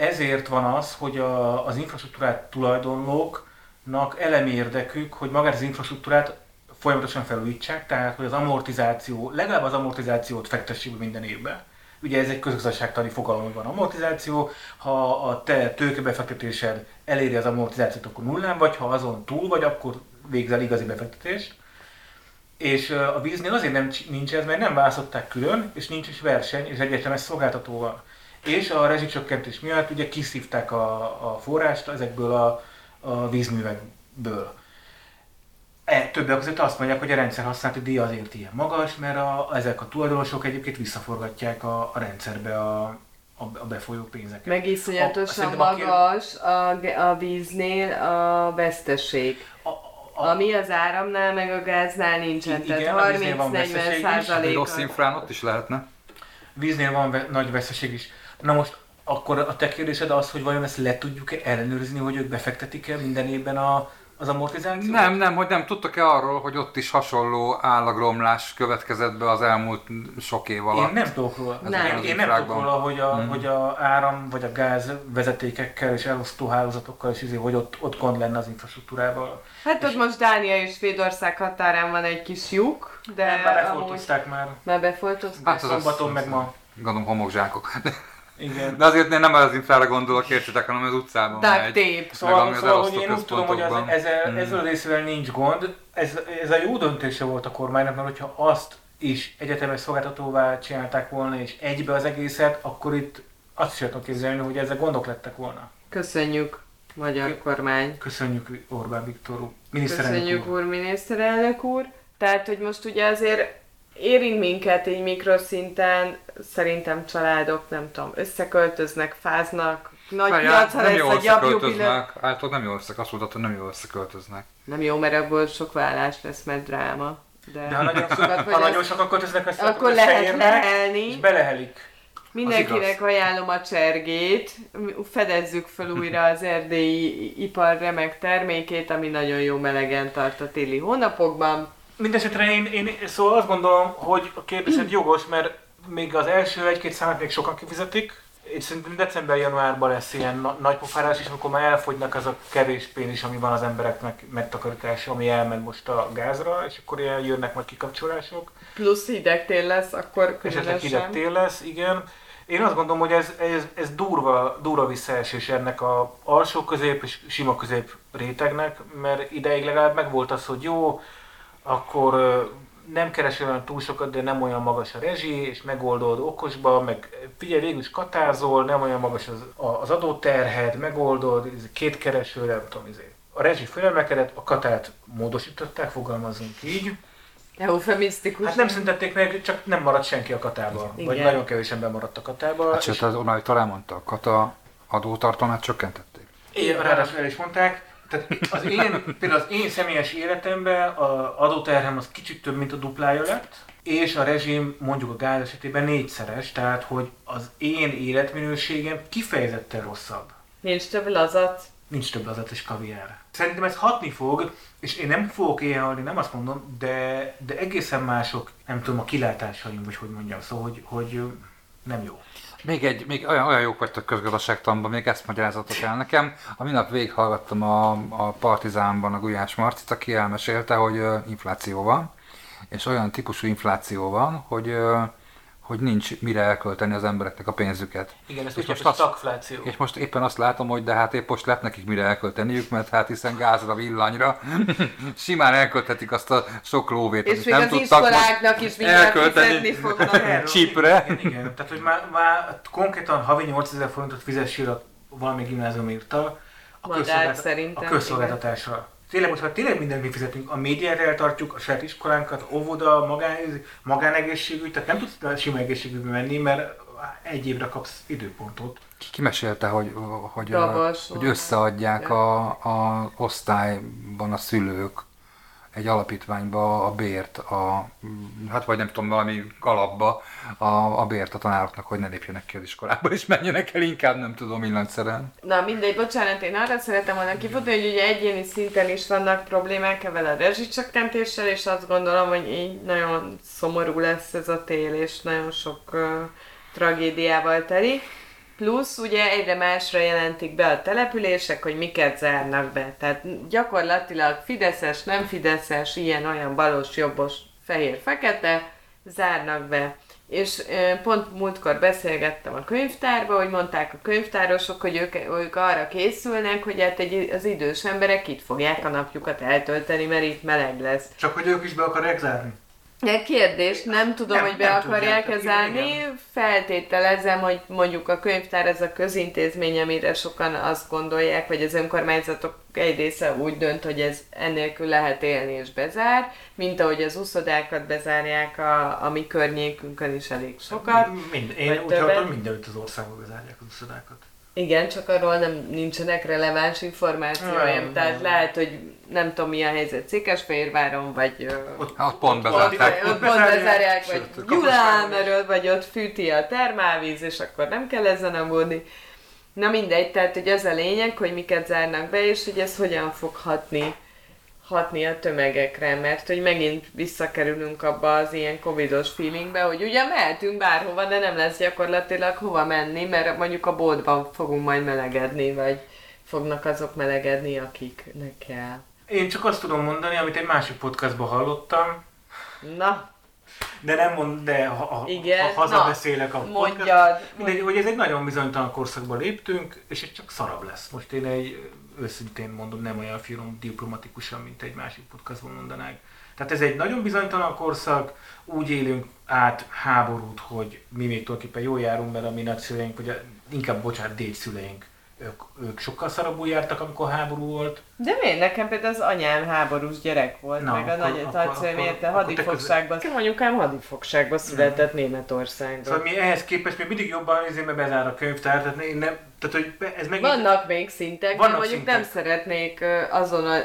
ezért van az, hogy a, az infrastruktúrát tulajdonlóknak elemi érdekük, hogy magát az infrastruktúrát folyamatosan felújítsák, tehát hogy az amortizáció, legalább az amortizációt fektessék be minden évben. Ugye ez egy közgazdaságtani fogalom, hogy van amortizáció, ha a te tőkebefektetésed eléri az amortizációt, akkor nullán vagy, ha azon túl vagy, akkor végzel igazi befektetést. És a víznél azért nem, nincs ez, mert nem választották külön, és nincs is verseny, és egyetemes szolgáltatóval. És a rezsicsökkentés miatt ugye kiszívták a, a forrást ezekből a, a vízművekből. E, többek között azt mondják, hogy a rendszer használati díj azért ilyen magas, mert a, ezek a tulajdonosok egyébként visszaforgatják a, a rendszerbe a, a, a befolyó pénzeket. Meg A- iszonyatosan a magas a, a víznél a veszteség. A, a, Ami az áramnál meg a gáznál nincsen, Igen, a tehát víznél van 30-40 veszteség is. Egy rossz százalék. infrán ott is lehetne. víznél van ve- nagy veszeség is. Na most akkor a te kérdésed az, hogy vajon ezt le tudjuk-e ellenőrizni, hogy ők befektetik-e minden évben a, az amortizációt? Nem, nem, hogy nem tudtak-e arról, hogy ott is hasonló állagromlás következett be az elmúlt sok év alatt? Én nem tudok róla. Nem. Én, én nem tudok róla, hogy a, Mhm. hogy a áram vagy a gáz vezetékekkel és elosztó hálózatokkal és izé, hogy ott, ott gond lenne az infrastruktúrával. Hát ott most Dánia és Svédország határán van egy kis lyuk, de De már amúgy befoltozták már. már befoltozták. Hát az- Szombaton meg ma. Gondolom homokzsákok. Igen. De azért én nem az infrára gondolok, értsétek, hanem az utcában Duct megy. tape. Szóval, szóval hogy én úgy tudom, hogy az, központokban. ezzel, Mm. ezzel a részével nincs gond. Ez, ez a jó döntése volt a kormánynak, mert hogyha azt is egyetemes szolgáltatóvá csinálták volna, és egybe az egészet, akkor itt azt is tudom képzelni, hogy ezzel gondok lettek volna. Köszönjük, magyar kormány. Köszönjük Orbán Viktor úr, miniszterelnök Köszönjük úr. úr, miniszterelnök úr. Tehát, hogy most ugye azért érint minket egy mikroszinten, szerintem családok, nem tudom, összeköltöznek, fáznak, nagy Várjál, piac, ha nem lesz jól pillanat. összeköltöznek. Állítólag nem jól összek, azt mondtad, hogy nem jól összeköltöznek. Nem jó, mert abból sok vállás lesz, mert dráma. De, De ha nagyon, Sokat ha vagy nagyon ez- sokan költöznek össze, akkor lehet lehelni. és belehelik. Mindenkinek ajánlom a csergét, fedezzük fel újra az erdélyi ipar remek termékét, ami nagyon jó melegen tart a téli hónapokban. Mindenesetre én, én szóval azt gondolom, hogy a kérdésed jogos, mert még az első egy-két számot még sokan kifizetik, és szerintem december-januárban lesz ilyen na- nagy pofárás is, amikor már elfogynak az a kevés pénz is, ami van az embereknek megtakarítása, ami elment most a gázra, és akkor ilyen jönnek majd kikapcsolások. Plusz hideg tél lesz, akkor Esetleg hideg különösen. tél lesz, igen. Én azt gondolom, hogy ez, ez, ez durva, durva visszaesés ennek a alsó közép és sima közép rétegnek, mert ideig legalább megvolt az, hogy jó, akkor nem keresel olyan túl sokat, de nem olyan magas a rezsi, és megoldod okosba, meg figyelj, végül is katázol, nem olyan magas az, az adóterhed, megoldod, ez két kereső, nem tudom, izé. A rezsi fölemelkedett, a katát módosították, fogalmazunk így. Eufemisztikus. Hát nem szüntették meg, csak nem maradt senki a katába. Vagy Igen. nagyon kevés ember maradt a katába. Hát sőt, az Onai talán mondta, a kata adótartalmát csökkentették. Én, ráadásul el is mondták, tehát az én, például az én személyes életemben a adóterhem az kicsit több, mint a duplája lett, és a rezsim mondjuk a gáz esetében négyszeres, tehát hogy az én életminőségem kifejezetten rosszabb. Nincs több lazac. Nincs több lazat és kaviár. Szerintem ez hatni fog, és én nem fogok éjjelni, nem azt mondom, de, de egészen mások, nem tudom, a kilátásaim, vagy hogy mondjam, szóval, hogy, hogy nem jó. Még egy, még olyan, olyan jók vagytok közgazdaságtanban, még ezt magyarázatok el nekem. A minap végighallgattam a, a Partizánban a Gulyás Marcit, aki elmesélte, hogy infláció van, és olyan típusú infláció van, hogy, hogy nincs mire elkölteni az embereknek a pénzüket. Igen, ez És most azt- stagfláció. És most éppen azt látom, hogy de hát épp most lett nekik mire elkölteniük, mert hát hiszen gázra, villanyra simán elkölthetik azt a sok lóvét, És amit még nem az tudtak iskoláknak is elkölteni. fognak. Csípre. Igen, igen, tehát hogy már, már konkrétan havi 8000 forintot fizessél a valami gimnázium írta a, közszolgáltat- szerintem, a közszolgáltatásra. Tényleg most már tényleg mindent mi fizetünk, a médiát eltartjuk, a saját iskolánkat, óvoda, magán, magánegészségügy, tehát nem tudsz sima egészségügybe menni, mert egy évre kapsz időpontot. Ki, ki mesélte, hogy, hogy, Gavas hogy összeadják a, a osztályban a szülők egy alapítványba a bért, a, hát vagy nem tudom, valami alapba a, a bért a tanároknak, hogy ne lépjenek ki az iskolába, és menjenek el inkább, nem tudom, villanyszeren. Na mindegy, bocsánat, én arra szeretem volna kifutni, hogy ugye egyéni szinten is vannak problémák ezzel a rezsicsökkentéssel, és azt gondolom, hogy így nagyon szomorú lesz ez a tél, és nagyon sok uh, tragédiával teli. Plusz ugye egyre másra jelentik be a települések, hogy miket zárnak be. Tehát gyakorlatilag fideszes, nem fideszes, ilyen-olyan balos, jobbos, fehér, fekete zárnak be. És pont múltkor beszélgettem a könyvtárba, hogy mondták a könyvtárosok, hogy ők, ők arra készülnek, hogy hát egy, az idős emberek itt fogják a napjukat eltölteni, mert itt meleg lesz. Csak hogy ők is be akarják zárni. De kérdés, nem tudom, Nem, hogy be nem akarják igen. Feltételezem, hogy mondjuk a könyvtár ez a közintézmény, amire sokan azt gondolják, vagy az önkormányzatok egy része úgy dönt, hogy ez ennélkül lehet élni és bezár, mint ahogy az uszodákat bezárják a, a mi környékünkön is elég sokat. Mind, én úgy hallottam, mindenütt az országban bezárják az uszodákat. Igen, csak arról nem nincsenek releváns információim, Nem, tehát nem. lehet, hogy nem tudom mi a helyzet Székesfehérváron, vagy Ott, Hát pont ott, bezárták. ott pont bezárják, vagy sőt, Gyulán, vagy ott fűti a termálvíz, és akkor nem kell ezen aggódni. Na mindegy, tehát hogy az a lényeg, hogy miket zárnak be, és hogy ez hogyan fog hatni, hatni a tömegekre, mert hogy megint visszakerülünk abba az ilyen covidos feelingbe, hogy ugye mehetünk bárhova, de nem lesz gyakorlatilag hova menni, mert mondjuk a boltban fogunk majd melegedni, vagy fognak azok melegedni, akiknek kell. Én csak azt tudom mondani, amit egy másik podcastban hallottam, Na, de nem mond, de ha, ha, Igen, ha hazabeszélek a na, podcast, mondjad. mindegy, hogy ez egy nagyon bizonytalan korszakba léptünk, és ez csak szarabb lesz. Most én egy őszintén mondom, nem olyan finom diplomatikusan, mint egy másik podcastban mondanák. Tehát ez egy nagyon bizonytalan korszak, úgy élünk át háborút, hogy mi még tulajdonképpen jól járunk, mert a mi nagyszüleink, vagy a, inkább, bocsánat, dédszüleink, ők, ők sokkal szarabbul jártak, amikor háború volt. De miért? Nekem például az anyám háborús gyerek volt, Na, meg a nagy akkor- érte hadifogságban. Mondjuk ám hadifogságban született Németországban. Szóval mi ehhez képest még mindig jobban nézünk, mert bezár a könyvtár, tehát én nem, tehát hogy ez meg Vannak még szintek, Vannak de mondjuk szintek. nem szeretnék azon a,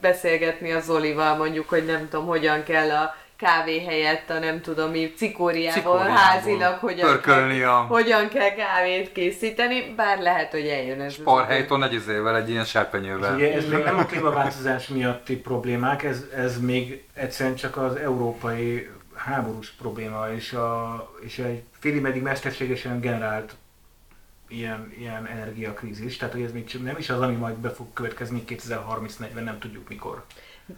beszélgetni az Zolival, mondjuk, hogy nem tudom, hogyan kell a kávé helyett a nem tudom mi cikóriából, Cikóriából. házilag hogyan Pörkölni kell, a- hogyan kell kávét készíteni, bár lehet, hogy eljön ez. az Parhelyton egy izével, egy ilyen serpenyővel. ugye ez még nem a klímaváltozás miatti problémák, ez, ez még egyszerűen csak az európai háborús probléma, és, a, és egy félig meddig mesterségesen generált ilyen, ilyen energiakrízis. Tehát, hogy ez még nem is az, ami majd be fog következni 2030-40, nem tudjuk mikor.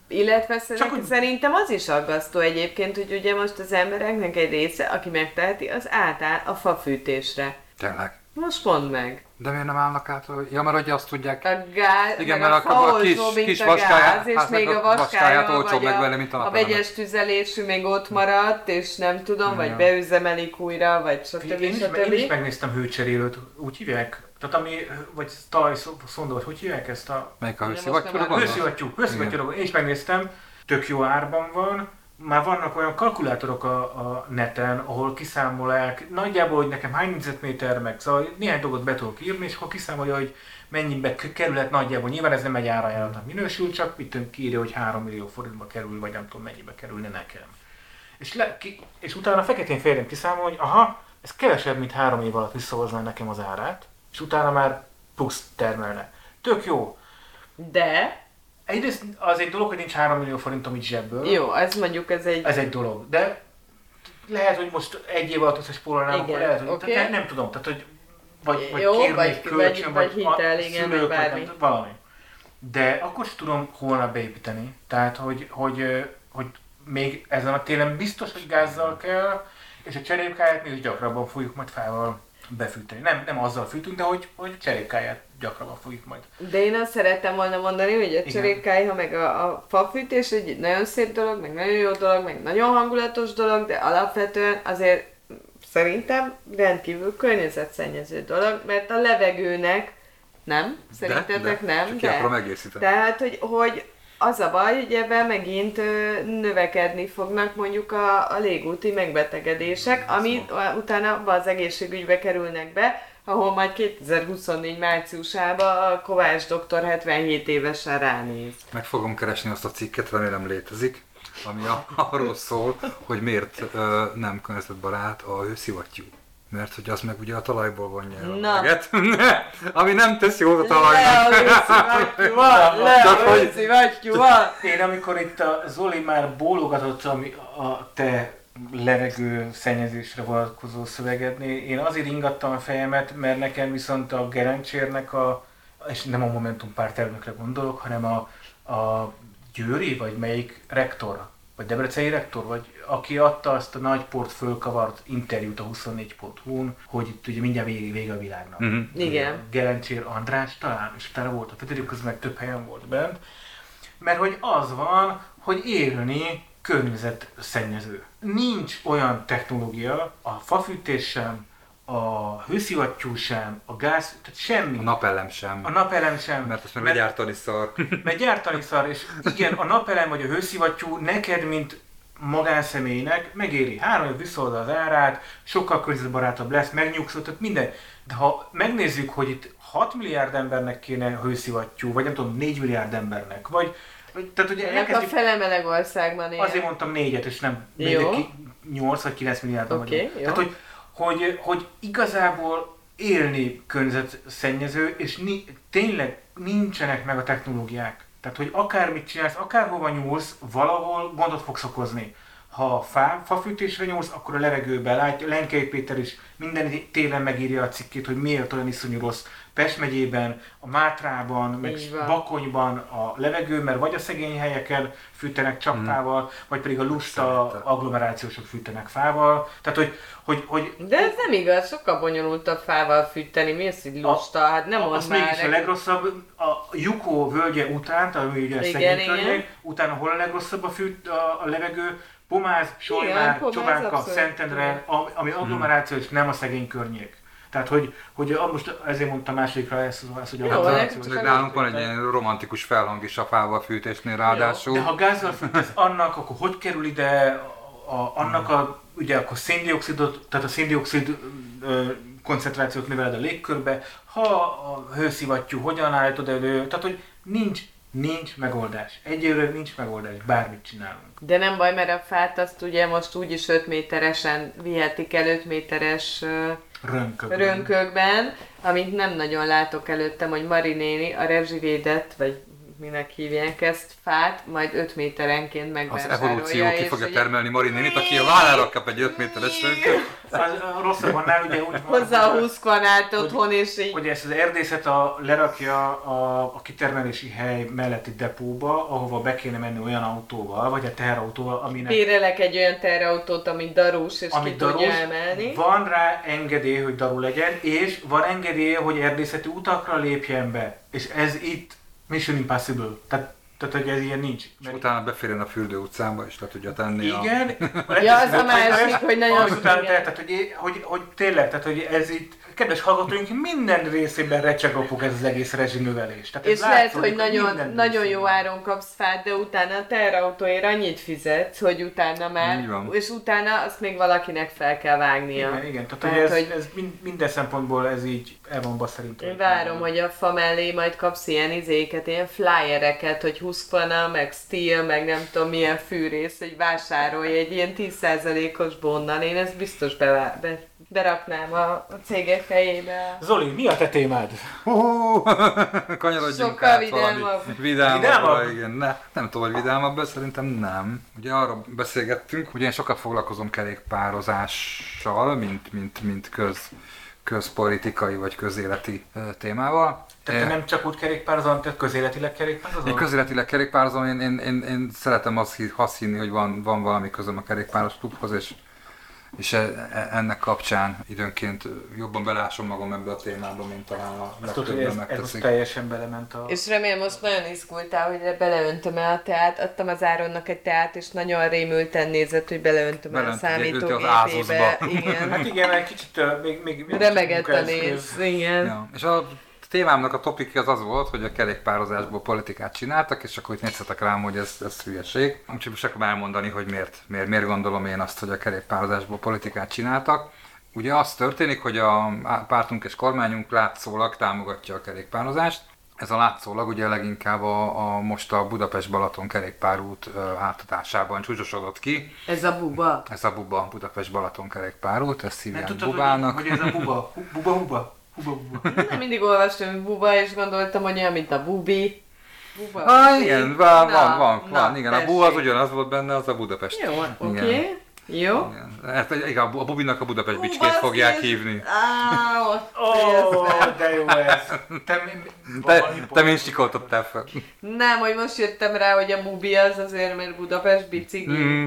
Illetve szerint, hogy- szerintem az is aggasztó egyébként, hogy ugye most az embereknek egy része, aki megteheti, az átáll a fafűtésre. Tényleg. Most mondd meg. De miért nem állnak át? Ja, mert ugye azt tudják, A gáz, Igen, mert a fa a kis- kis a gáz, és hát még a a vaskáját olcsóbb megvenni, a, mint a a vegyes tüzelésű még ott maradt, és nem tudom, vagy beüzemelik újra, vagy stb. Én is, én is stb. megnéztem hőcserélőt, úgy hívják, tehát ami, vagy talajszonda, vagy hogy hívják ezt a melyik a hőszivattyúra gondolsz? Hőszivattyú, hőszivattyúra, én is megnéztem, tök jó árban van, már vannak olyan kalkulátorok a, a neten, ahol kiszámolják nagyjából, hogy nekem hány négyzetméter, meg szóval néhány dolgot be tudok írni, és akkor kiszámolja, hogy mennyibe kerülhet nagyjából. Nyilván ez nem egy árajánlatnak minősül, csak mit tudom, kiírja, hogy 3 millió forintba kerül, vagy nem tudom mennyibe kerülne nekem. És, le, ki, és utána feketén félrem kiszámol, hogy aha, ez kevesebb, mint három év alatt visszahozná nekem az árát, és utána már plusz termelne. Tök jó. De, Egyrészt az egy dolog, hogy nincs 3 millió forintom így zsebből. jó, ez mondjuk ez egy... Ez egy dolog. De lehet, hogy most egy év alatt összespórolnám, Igen, akkor lehet, hogy oké. tehát nem, tudom. Tehát, hogy vagy, vagy Jó, kérni vagy- kölcsön, vagy- vagy hitel, igen, szülők, vagy vagy bármi. nem, valami. De akkor is tudom holnap beépíteni. Tehát, hogy, hogy, hogy még ezen a télen biztos, hogy gázzal kell, és a cserépkáját még gyakrabban fogjuk majd fával befűteni. Nem, nem azzal fűtünk, de hogy, hogy cserépkáját gyakrabban fogjuk majd. De én azt szerettem volna mondani, hogy a cserépkályha meg a, a fafűtés egy nagyon szép dolog, meg nagyon jó dolog, meg nagyon hangulatos dolog, de alapvetően azért szerintem rendkívül környezetszennyező dolog, mert a levegőnek nem, szerintetek de, nem, Csak ki de. akarom egészíteni. Tehát, hogy, hogy az a baj, hogy ebben megint növekedni fognak mondjuk a, a légúti megbetegedések, ami utána az egészségügybe kerülnek be, ahol majd 2024 márciusában a Kovács doktor 77 évesen ránéz. Meg fogom keresni azt a cikket, remélem létezik, ami arról szól, hogy miért ö, nem környezetbarát a hőszivattyú. Mert hogy az meg ugye a talajból vonja el a Na. meleget, ami nem tesz jót a a talajnak. Le a hőszivattyúval! Én amikor itt a Zoli már bólogatott ami a te levegő szennyezésre vonatkozó szövegednél, én azért ingattam a fejemet, mert nekem viszont a Gerencsérnek a, és nem a Momentum párt elnökre gondolok, hanem a, a Győri, vagy melyik rektor, vagy Debreceni rektor, vagy aki adta azt a nagy port fölkavart interjút a 24.hu-n, hogy itt ugye mindjárt vége, vége a világnak. Mhm. Igen. Gerencsér András talán, és utána volt a Federico, közben meg több helyen volt bent, mert hogy az van, hogy élni környezetszennyező. Nincs olyan technológia, a fafűtés sem, a hőszivattyú sem, a gáz, tehát semmi. A napelem sem. a napelem sem. Mert azt meg legyártani szar. Mert gyártani szar, és igen, a napelem vagy a hőszivattyú neked, mint magánszemélynek megéri. Három év visszaad az árát, sokkal környezetbarátabb lesz, megnyugszol, tehát minden. De ha megnézzük, hogy itt 6 milliárd embernek kéne hőszivattyú, vagy nem tudom, 4 milliárd embernek, vagy, tehát ugye Ennek a elkezdjük, fele meleg országban él. azért mondtam négyet, és nem Jó. 8 vagy 9 milliárd Oké, vagyunk. jó. Tehát, hogy, hogy, hogy igazából élni környezetszennyező, és ni, tényleg nincsenek meg a technológiák. Tehát, hogy akármit csinálsz, akárhova nyúlsz, valahol gondot fogsz okozni. Ha fá, fafűtésre nyúlsz, akkor a levegőbe látja, Lenkei Péter is minden télen megírja a cikkét, hogy miért olyan iszonyú rossz Pest megyében, a Mátrában, meg Így. Bakonyban a levegő, mert vagy a szegény helyeken fűtenek csak fával, vagy pedig a lusta agglomerációsok fűtenek fával. Tehát, hogy, hogy, hogy De ez nem igaz, sokkal bonyolultabb fával fűteni, mi az, hogy lusta, hát nem a- az az már. mégis a legrosszabb, a Jukó völgye után, ami ugye a szegény igen. környék, utána hol a legrosszabb a, fűt, a, a levegő, Pomáz, Solymár, Csobánka. Szentendre, ami, ami agglomeráció, és nem a szegény környék. Tehát, hogy, hogy a- most ezért mondtam másodikra ezt, ezt hogy Jó, agglomeráció. de- Csak nálunk van egy ilyen romantikus felhang is a fával fűtésnél ráadásul. De ha gázzal fűtesz annak, akkor hogy kerül ide a, annak a, ugye akkor széndiokszidot, tehát a széndiokszid ö, koncentrációt növeled a légkörbe, ha a hőszivattyú hogyan állítod elő, tehát hogy nincs Nincs megoldás. Egyelőre nincs megoldás, bármit csinálunk. De nem baj, mert a fát azt ugye most úgyis 5 méteresen vihetik el 5 méteres Rönkökben. rönkökben, amit nem nagyon látok előttem, hogy Mari néni a rezsivédet, vagy minek hívják ezt, fát, majd 5 méterenként Az megvásárolja. evolúció ki fogja termelni Marinénit, aki a vállára kap egy 5 méteres rönköt. Az, a rosszabb annál ugye úgy van, Hozzá a hogy- 20 kvanát otthon, és így hogy ezt az erdészet a, lerakja a, a kitermelési hely melletti depóba, ahova be kéne menni olyan autóval, vagy a teherautóval, aminek bérelek egy olyan terautót, amit darús, és amit ki tudja darús, emelni. van rá engedély, hogy daru legyen, és van engedély, hogy erdészeti utakra lépjen be. És ez itt Mission Impossible. Tehát, tehát hogy ez ilyen nincs. És utána beférjen a fürdő utcába, és le tudja tenni a... Igen. Ja, az a másik, hogy nagyon- Az utána, igen. tehát, hogy, hogy, hogy, tényleg, tehát, hogy ez itt, kedves hallgatóink, minden részében recsegapok ez az egész rezsinövelés. Tehát És lehet, hogy nagyon, nagyon jó áron kapsz fát, de utána a terautóért annyit fizetsz, hogy utána már, és utána azt még valakinek fel kell vágnia. Igen, igen. Tehát, Tehát, ez, hogy- ez mind, minden szempontból ez így el van szerintem. Én várom, hogy a fa mellé majd kapsz ilyen izéket, ilyen flyereket, hogy Husqvarna, meg Steel, meg nem tudom milyen fűrész, hogy vásárolj egy ilyen 10%-os bonnan. Én ezt biztos be, be, beraknám a, a cégek helyébe. Zoli, mi a te témád? Hú, kanyarodjunk Sokkal át vidámabb. vidámabbra, Vidámabb? igen. Ne, nem tudom, hogy vidámabb, de szerintem nem. Ugye arra beszélgettünk, ugye én sokat foglalkozom kerékpározással, mint, mint, mint köz, közpolitikai vagy közéleti témával. Tehát te Én- nem csak úgy kerékpározol, te közéletileg kerékpározol? én közéletileg kerékpározom, én, én, én, én szeretem azt, azt hinni, hogy van, van valami közöm a kerékpáros klubhoz, és, és e- e- ennek kapcsán időnként jobban belásom magam ebbe a témába, mint talán a legtöbben ez, ez most megteszik. teljesen belement a... És remélem most nagyon izgultál, hogy beleöntöm el a teát. Adtam az Áronnak egy teát, és nagyon rémülten nézett, hogy beleöntöm el a számítógépébe. Igen. Hát igen, egy kicsit még, még, még Remegett a néz. Igen. Ja. És a témámnak a topik az az volt, hogy a kerékpározásból politikát csináltak, és akkor itt nézzetek rám, hogy ez, ez hülyeség. Úgyhogy most akarom elmondani, hogy miért, miért, miért gondolom én azt, hogy a kerékpározásból politikát csináltak. Ugye az történik, hogy a pártunk és kormányunk látszólag támogatja a kerékpározást. Ez a látszólag ugye leginkább a, a most a Budapest-Balaton kerékpárút átadásában csúcsosodott ki. Ez a buba. Ez a Buba, Budapest-Balaton kerékpárút, ezt Nem hívják tudtad, Bubának. hogy, hogy ez a buba? Hu- Buba, buba. Nem mindig olvastam, hogy buba, és gondoltam, hogy olyan, mint a bubi. Buba, Ah, igen, van, Na, van, van, na, van, igen, a tessék. Bu az ugyanaz volt benne, az a Budapest. Jó, oké. Jó. Igen. Hát, igen, a Bubinak a Budapest bicskét fogják hívni. Á, ott Ó, oh. de jó ez. Te, mi- mi- Te, te mi pont- sikoltottál fel? Nem, hogy most jöttem rá, hogy a bubi az azért, mert Budapest bicikli. Mm.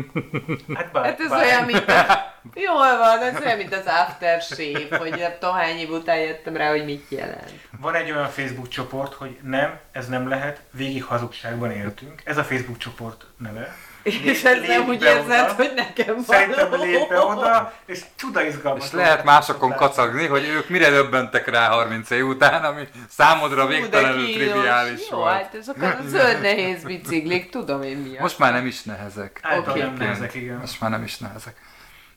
Hát, bár, Hát ez bár. olyan, mint a... Jól van, ez olyan, mint az aftershave, hogy nem tudom hány év után jöttem rá, hogy mit jelent. Van egy olyan Facebook csoport, hogy nem, ez nem lehet, végig hazugságban éltünk. Ez a Facebook csoport neve. És ez nem úgy érzed, oda. hogy nekem Szerintem való. lép be oda, és csuda izgalmas. És lehet másokon kacagni, hogy ők mire döbbentek rá 30 év után, ami számodra végtelenül triviális Jó, volt. hát azok a zöld nehéz biciklik, tudom én mi. Most már nem is nehezek. Által Oké. nem nehezek, igen. Most már nem is nehezek.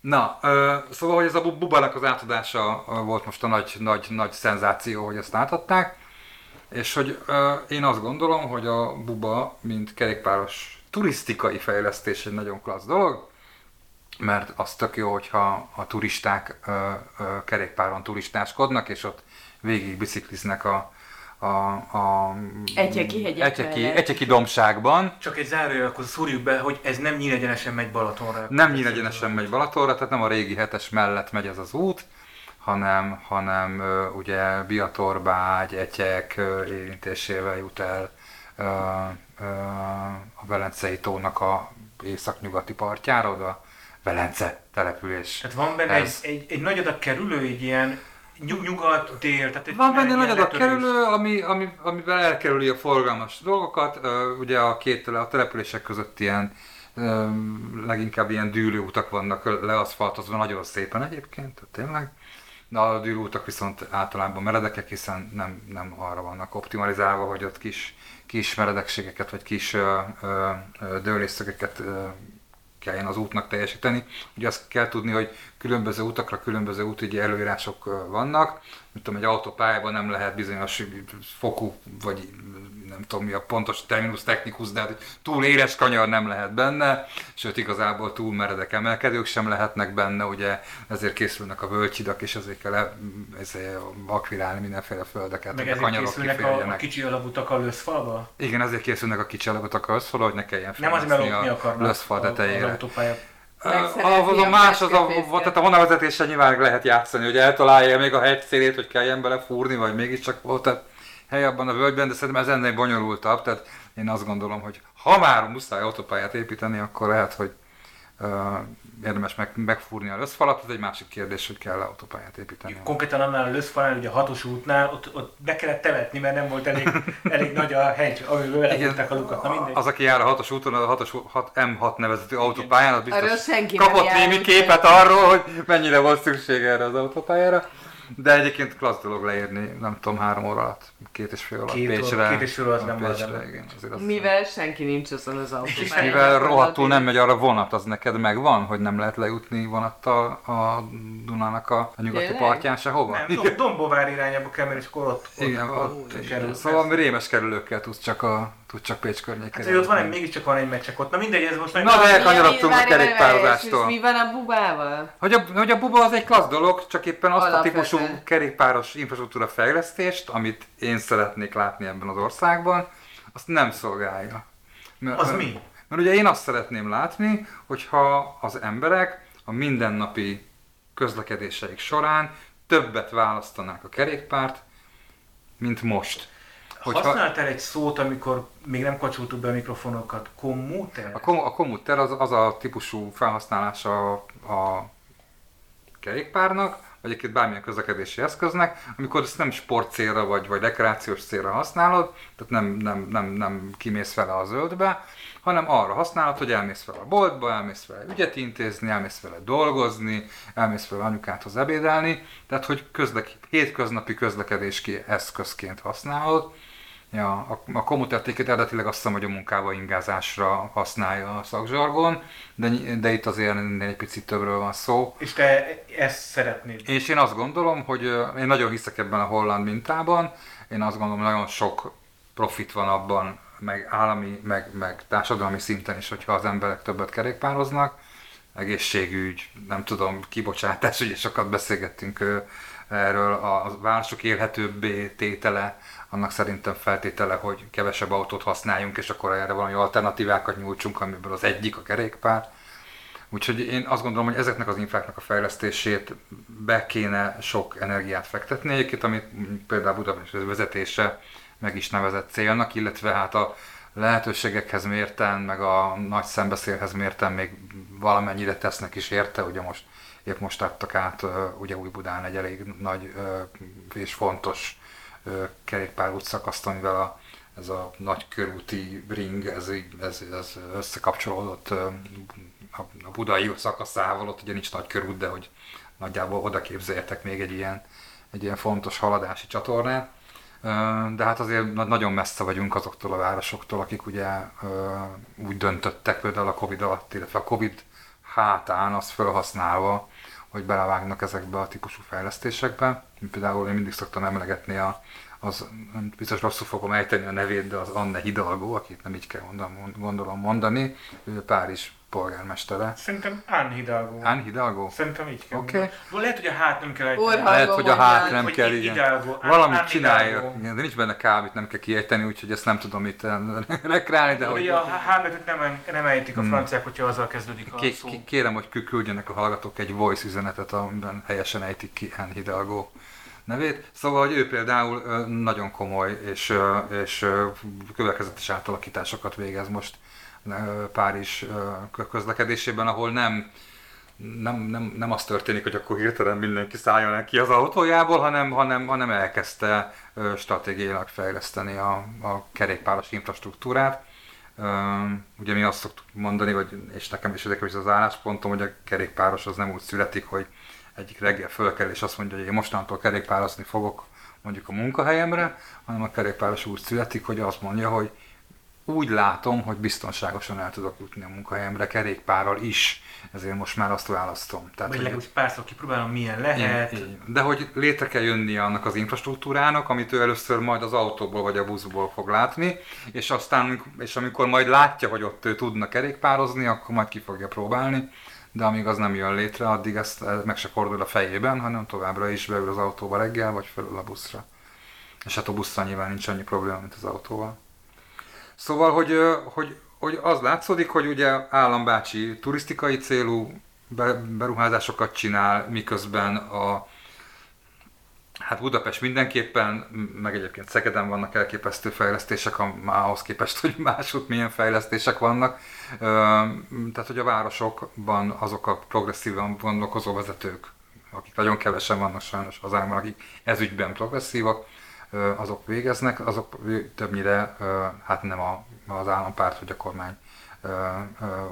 Na, ö, szóval, hogy ez a bu- Bubának az átadása volt most a nagy, nagy, nagy szenzáció, hogy ezt átadták, és hogy ö, én azt gondolom, hogy a Buba, mint kerékpáros turisztikai fejlesztés egy nagyon klassz dolog, mert az tök jó, hogyha a turisták ö, ö, kerékpáron turistáskodnak, és ott végig bicikliznek a, a, a Egyeki Egyeki. Egyeki dombságban, Csak egy zárójel, akkor szúrjuk be, hogy ez nem nyílegyenesen megy Balatonra. Nem nyílegyenesen megy Balatonra, tehát nem a régi hetes mellett megy ez az út, hanem, hanem ugye Biatorbágy, Etyek ö, érintésével jut el a Velencei tónak a északnyugati partjára, oda Velence település. Tehát van benne egy, Ez. egy, egy nagy adag kerülő, egy ilyen nyug, nyugat, dél, tehát egy Van benne egy nagy adag kerülő, ami, ami, amivel elkerüli a forgalmas dolgokat. Ugye a két a települések között ilyen leginkább ilyen dűlőutak vannak leaszfaltozva nagyon szépen egyébként, tehát tényleg. De a dűlőutak viszont általában meredekek, hiszen nem, nem arra vannak optimalizálva, hogy ott kis, kis meredekségeket vagy kis ö, ö, dőlésszögeket kelljen az útnak teljesíteni. Ugye azt kell tudni, hogy különböző utakra különböző útügyi előírások vannak. mint tudom, egy autópályában nem lehet bizonyos fokú, vagy nem tudom mi a pontos terminus technikus, de hát túl éles kanyar nem lehet benne, sőt igazából túl meredek emelkedők sem lehetnek benne, ugye ezért készülnek a völgyidak, és ezért kell ezért akvirálni mindenféle földeket, Meg ezért készülnek a, a kicsi alagutak a löszfalba? Igen, ezért készülnek a kicsi alagutak a löszfalba, hogy ne kelljen Nem az, mert löszfal tetejére. Az a, a más az a, tehát a vonalvezetéssel nyilván lehet játszani, hogy eltalálja még a hegy szélét, hogy kelljen bele fúrni, vagy mégiscsak volt tehát hely abban a völgyben, de szerintem ez ennél bonyolultabb, tehát én azt gondolom, hogy ha már muszáj autópályát építeni, akkor lehet, hogy uh, érdemes meg, megfúrni a löszfalat, ez egy másik kérdés, hogy kell autópályát építeni. Konkrétan annál a löszfalnál, ugye a hatos útnál, ott, ott be kellett temetni, mert nem volt elég, elég nagy a hegy, amivel lehettek a lukat. Na mindegy. Az, aki jár a hatos úton, a hatos 6, M6 nevezetű autópályán, az biztos kapott némi képet arról, hogy mennyire volt szükség erre az autópályára. De egyébként klassz dolog leírni, nem tudom, három óra alatt, két és fél alatt két Pécsre. Két és fél alatt nem Pécsre, igen, azért az Mivel senki nincs azon az autópályán. Mivel rohadtul nem megy arra vonat, az neked megvan, hogy nem lehet lejutni vonattal a Dunának a, a nyugati Tényleg? partján sehova? Nem, Dom- Dombovár irányába kell menni, és akkor ott, ott, igen, ott, ott, ott kerül. Szóval rémes kerülőkkel tudsz csak a tud csak Pécs környékén. Hát, ott van egy, mégiscsak van egy meccsek ott. Na mindegy, ez most meg... Na, de elkanyarodtunk a kerékpározástól. Mi van a bubával? Hogy a, hogy a buba az egy klassz dolog, csak éppen azt Alapvetően. a típusú kerékpáros infrastruktúra fejlesztést, amit én szeretnék látni ebben az országban, azt nem szolgálja. Mert, az mi? Mert ugye én azt szeretném látni, hogyha az emberek a mindennapi közlekedéseik során többet választanák a kerékpárt, mint most. Hogyha... Használtál egy szót, amikor még nem kacsoltuk be a mikrofonokat, kommúter? A, kom- a kommúter az, az a típusú felhasználása a kerékpárnak, vagy egyébként bármilyen közlekedési eszköznek, amikor ezt nem sport célra vagy, vagy rekreációs célra használod, tehát nem, nem, nem, nem kimész vele a zöldbe, hanem arra használod, hogy elmész vele a boltba, elmész vele ügyet intézni, elmész vele dolgozni, elmész vele anyukáthoz ebédelni, tehát hogy közlek, hétköznapi közlekedési eszközként használod, Ja, a, a komutertéket eredetileg azt hiszem, hogy a munkába ingázásra használja a szakzsargon, de, de itt azért egy picit többről van szó. És te ezt szeretnéd? És én azt gondolom, hogy én nagyon hiszek ebben a holland mintában, én azt gondolom, hogy nagyon sok profit van abban, meg állami, meg, meg társadalmi szinten is, hogyha az emberek többet kerékpároznak. Egészségügy, nem tudom, kibocsátás, ugye sokat beszélgettünk erről, a városok élhetőbbé tétele, annak szerintem feltétele, hogy kevesebb autót használjunk, és akkor erre valami alternatívákat nyújtsunk, amiből az egyik a kerékpár. Úgyhogy én azt gondolom, hogy ezeknek az infráknak a fejlesztését be kéne sok energiát fektetni, egyébként, amit például Budapest vezetése meg is nevezett célnak, illetve hát a lehetőségekhez mérten, meg a nagy szembeszélhez mérten még valamennyire tesznek is érte, ugye most épp most adtak át ugye új Budán egy elég nagy és fontos kerékpárút szakaszt, amivel a, ez a nagy körúti ring, ez, ez, ez összekapcsolódott a budai szakaszával, ott ugye nincs nagy körút, de hogy nagyjából oda képzeljetek még egy ilyen, egy ilyen fontos haladási csatornát. De hát azért nagyon messze vagyunk azoktól a városoktól, akik ugye úgy döntöttek például a Covid alatt, illetve a Covid hátán azt felhasználva, hogy belevágnak ezekbe a típusú fejlesztésekbe. Például én mindig szoktam emlegetni a, az, biztos rosszul fogom ejteni a nevét, de az Anne Hidalgo, akit nem így kell gondolom mondani, ő Párizs polgármestere. Szerintem Anne Hidalgo. Szerintem így kell. Oké. Okay. Lehet, hogy a hát nem kell ejteni. Lehet, hogy a hát nem kell, igen. Hidalgo. Valamit csinálja, de nincs benne K, amit nem kell kiejteni, úgyhogy ezt nem tudom itt rekreálni, de hogy... A H nem, nem ejtik a hmm. franciák, hogyha azzal kezdődik a szó. Kérem, hogy küldjenek a hallgatók egy voice üzenetet, amiben helyesen ejtik ki Hidalgo nevét. Szóval, hogy ő például nagyon komoly és, és következetes átalakításokat végez most Párizs közlekedésében, ahol nem, nem, nem, nem az történik, hogy akkor hirtelen mindenki szálljon ki az autójából, hanem, hanem, hanem elkezdte stratégiailag fejleszteni a, a kerékpáros infrastruktúrát. Ugye mi azt szoktuk mondani, vagy, és nekem is érdekes az álláspontom, hogy a kerékpáros az nem úgy születik, hogy egyik reggel fölkel és azt mondja, hogy én mostantól kerékpározni fogok mondjuk a munkahelyemre, hanem a kerékpáros úgy születik, hogy azt mondja, hogy úgy látom, hogy biztonságosan el tudok jutni a munkahelyemre kerékpárral is, ezért most már azt választom. Tehát, Vagy legalábbis párszor kipróbálom, milyen lehet. Én, én. De hogy létre kell jönnie annak az infrastruktúrának, amit ő először majd az autóból vagy a buszból fog látni, és aztán, és amikor majd látja, hogy ott ő tudna kerékpározni, akkor majd ki fogja próbálni de amíg az nem jön létre, addig ezt meg se fordul a fejében, hanem továbbra is beül az autóba reggel, vagy felül a buszra. És hát a busszal nyilván nincs annyi probléma, mint az autóval. Szóval, hogy, hogy, hogy az látszódik, hogy ugye állambácsi turisztikai célú beruházásokat csinál, miközben a Hát Budapest mindenképpen, meg egyébként Szegeden vannak elképesztő fejlesztések, ahhoz képest, hogy máshogy milyen fejlesztések vannak. Tehát, hogy a városokban azok a progresszívan gondolkozó vezetők, akik nagyon kevesen vannak sajnos hazánkban, akik ezügyben progresszívak, azok végeznek, azok többnyire hát nem a, az állampárt vagy a kormány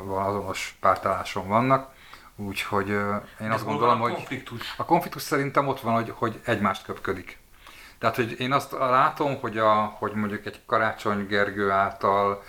azonos pártálláson vannak. Úgyhogy én azt gondolom, hogy konfliktus? a konfliktus szerintem ott van, hogy, hogy egymást köpködik. Tehát, hogy én azt látom, hogy, a, hogy mondjuk egy Karácsony Gergő által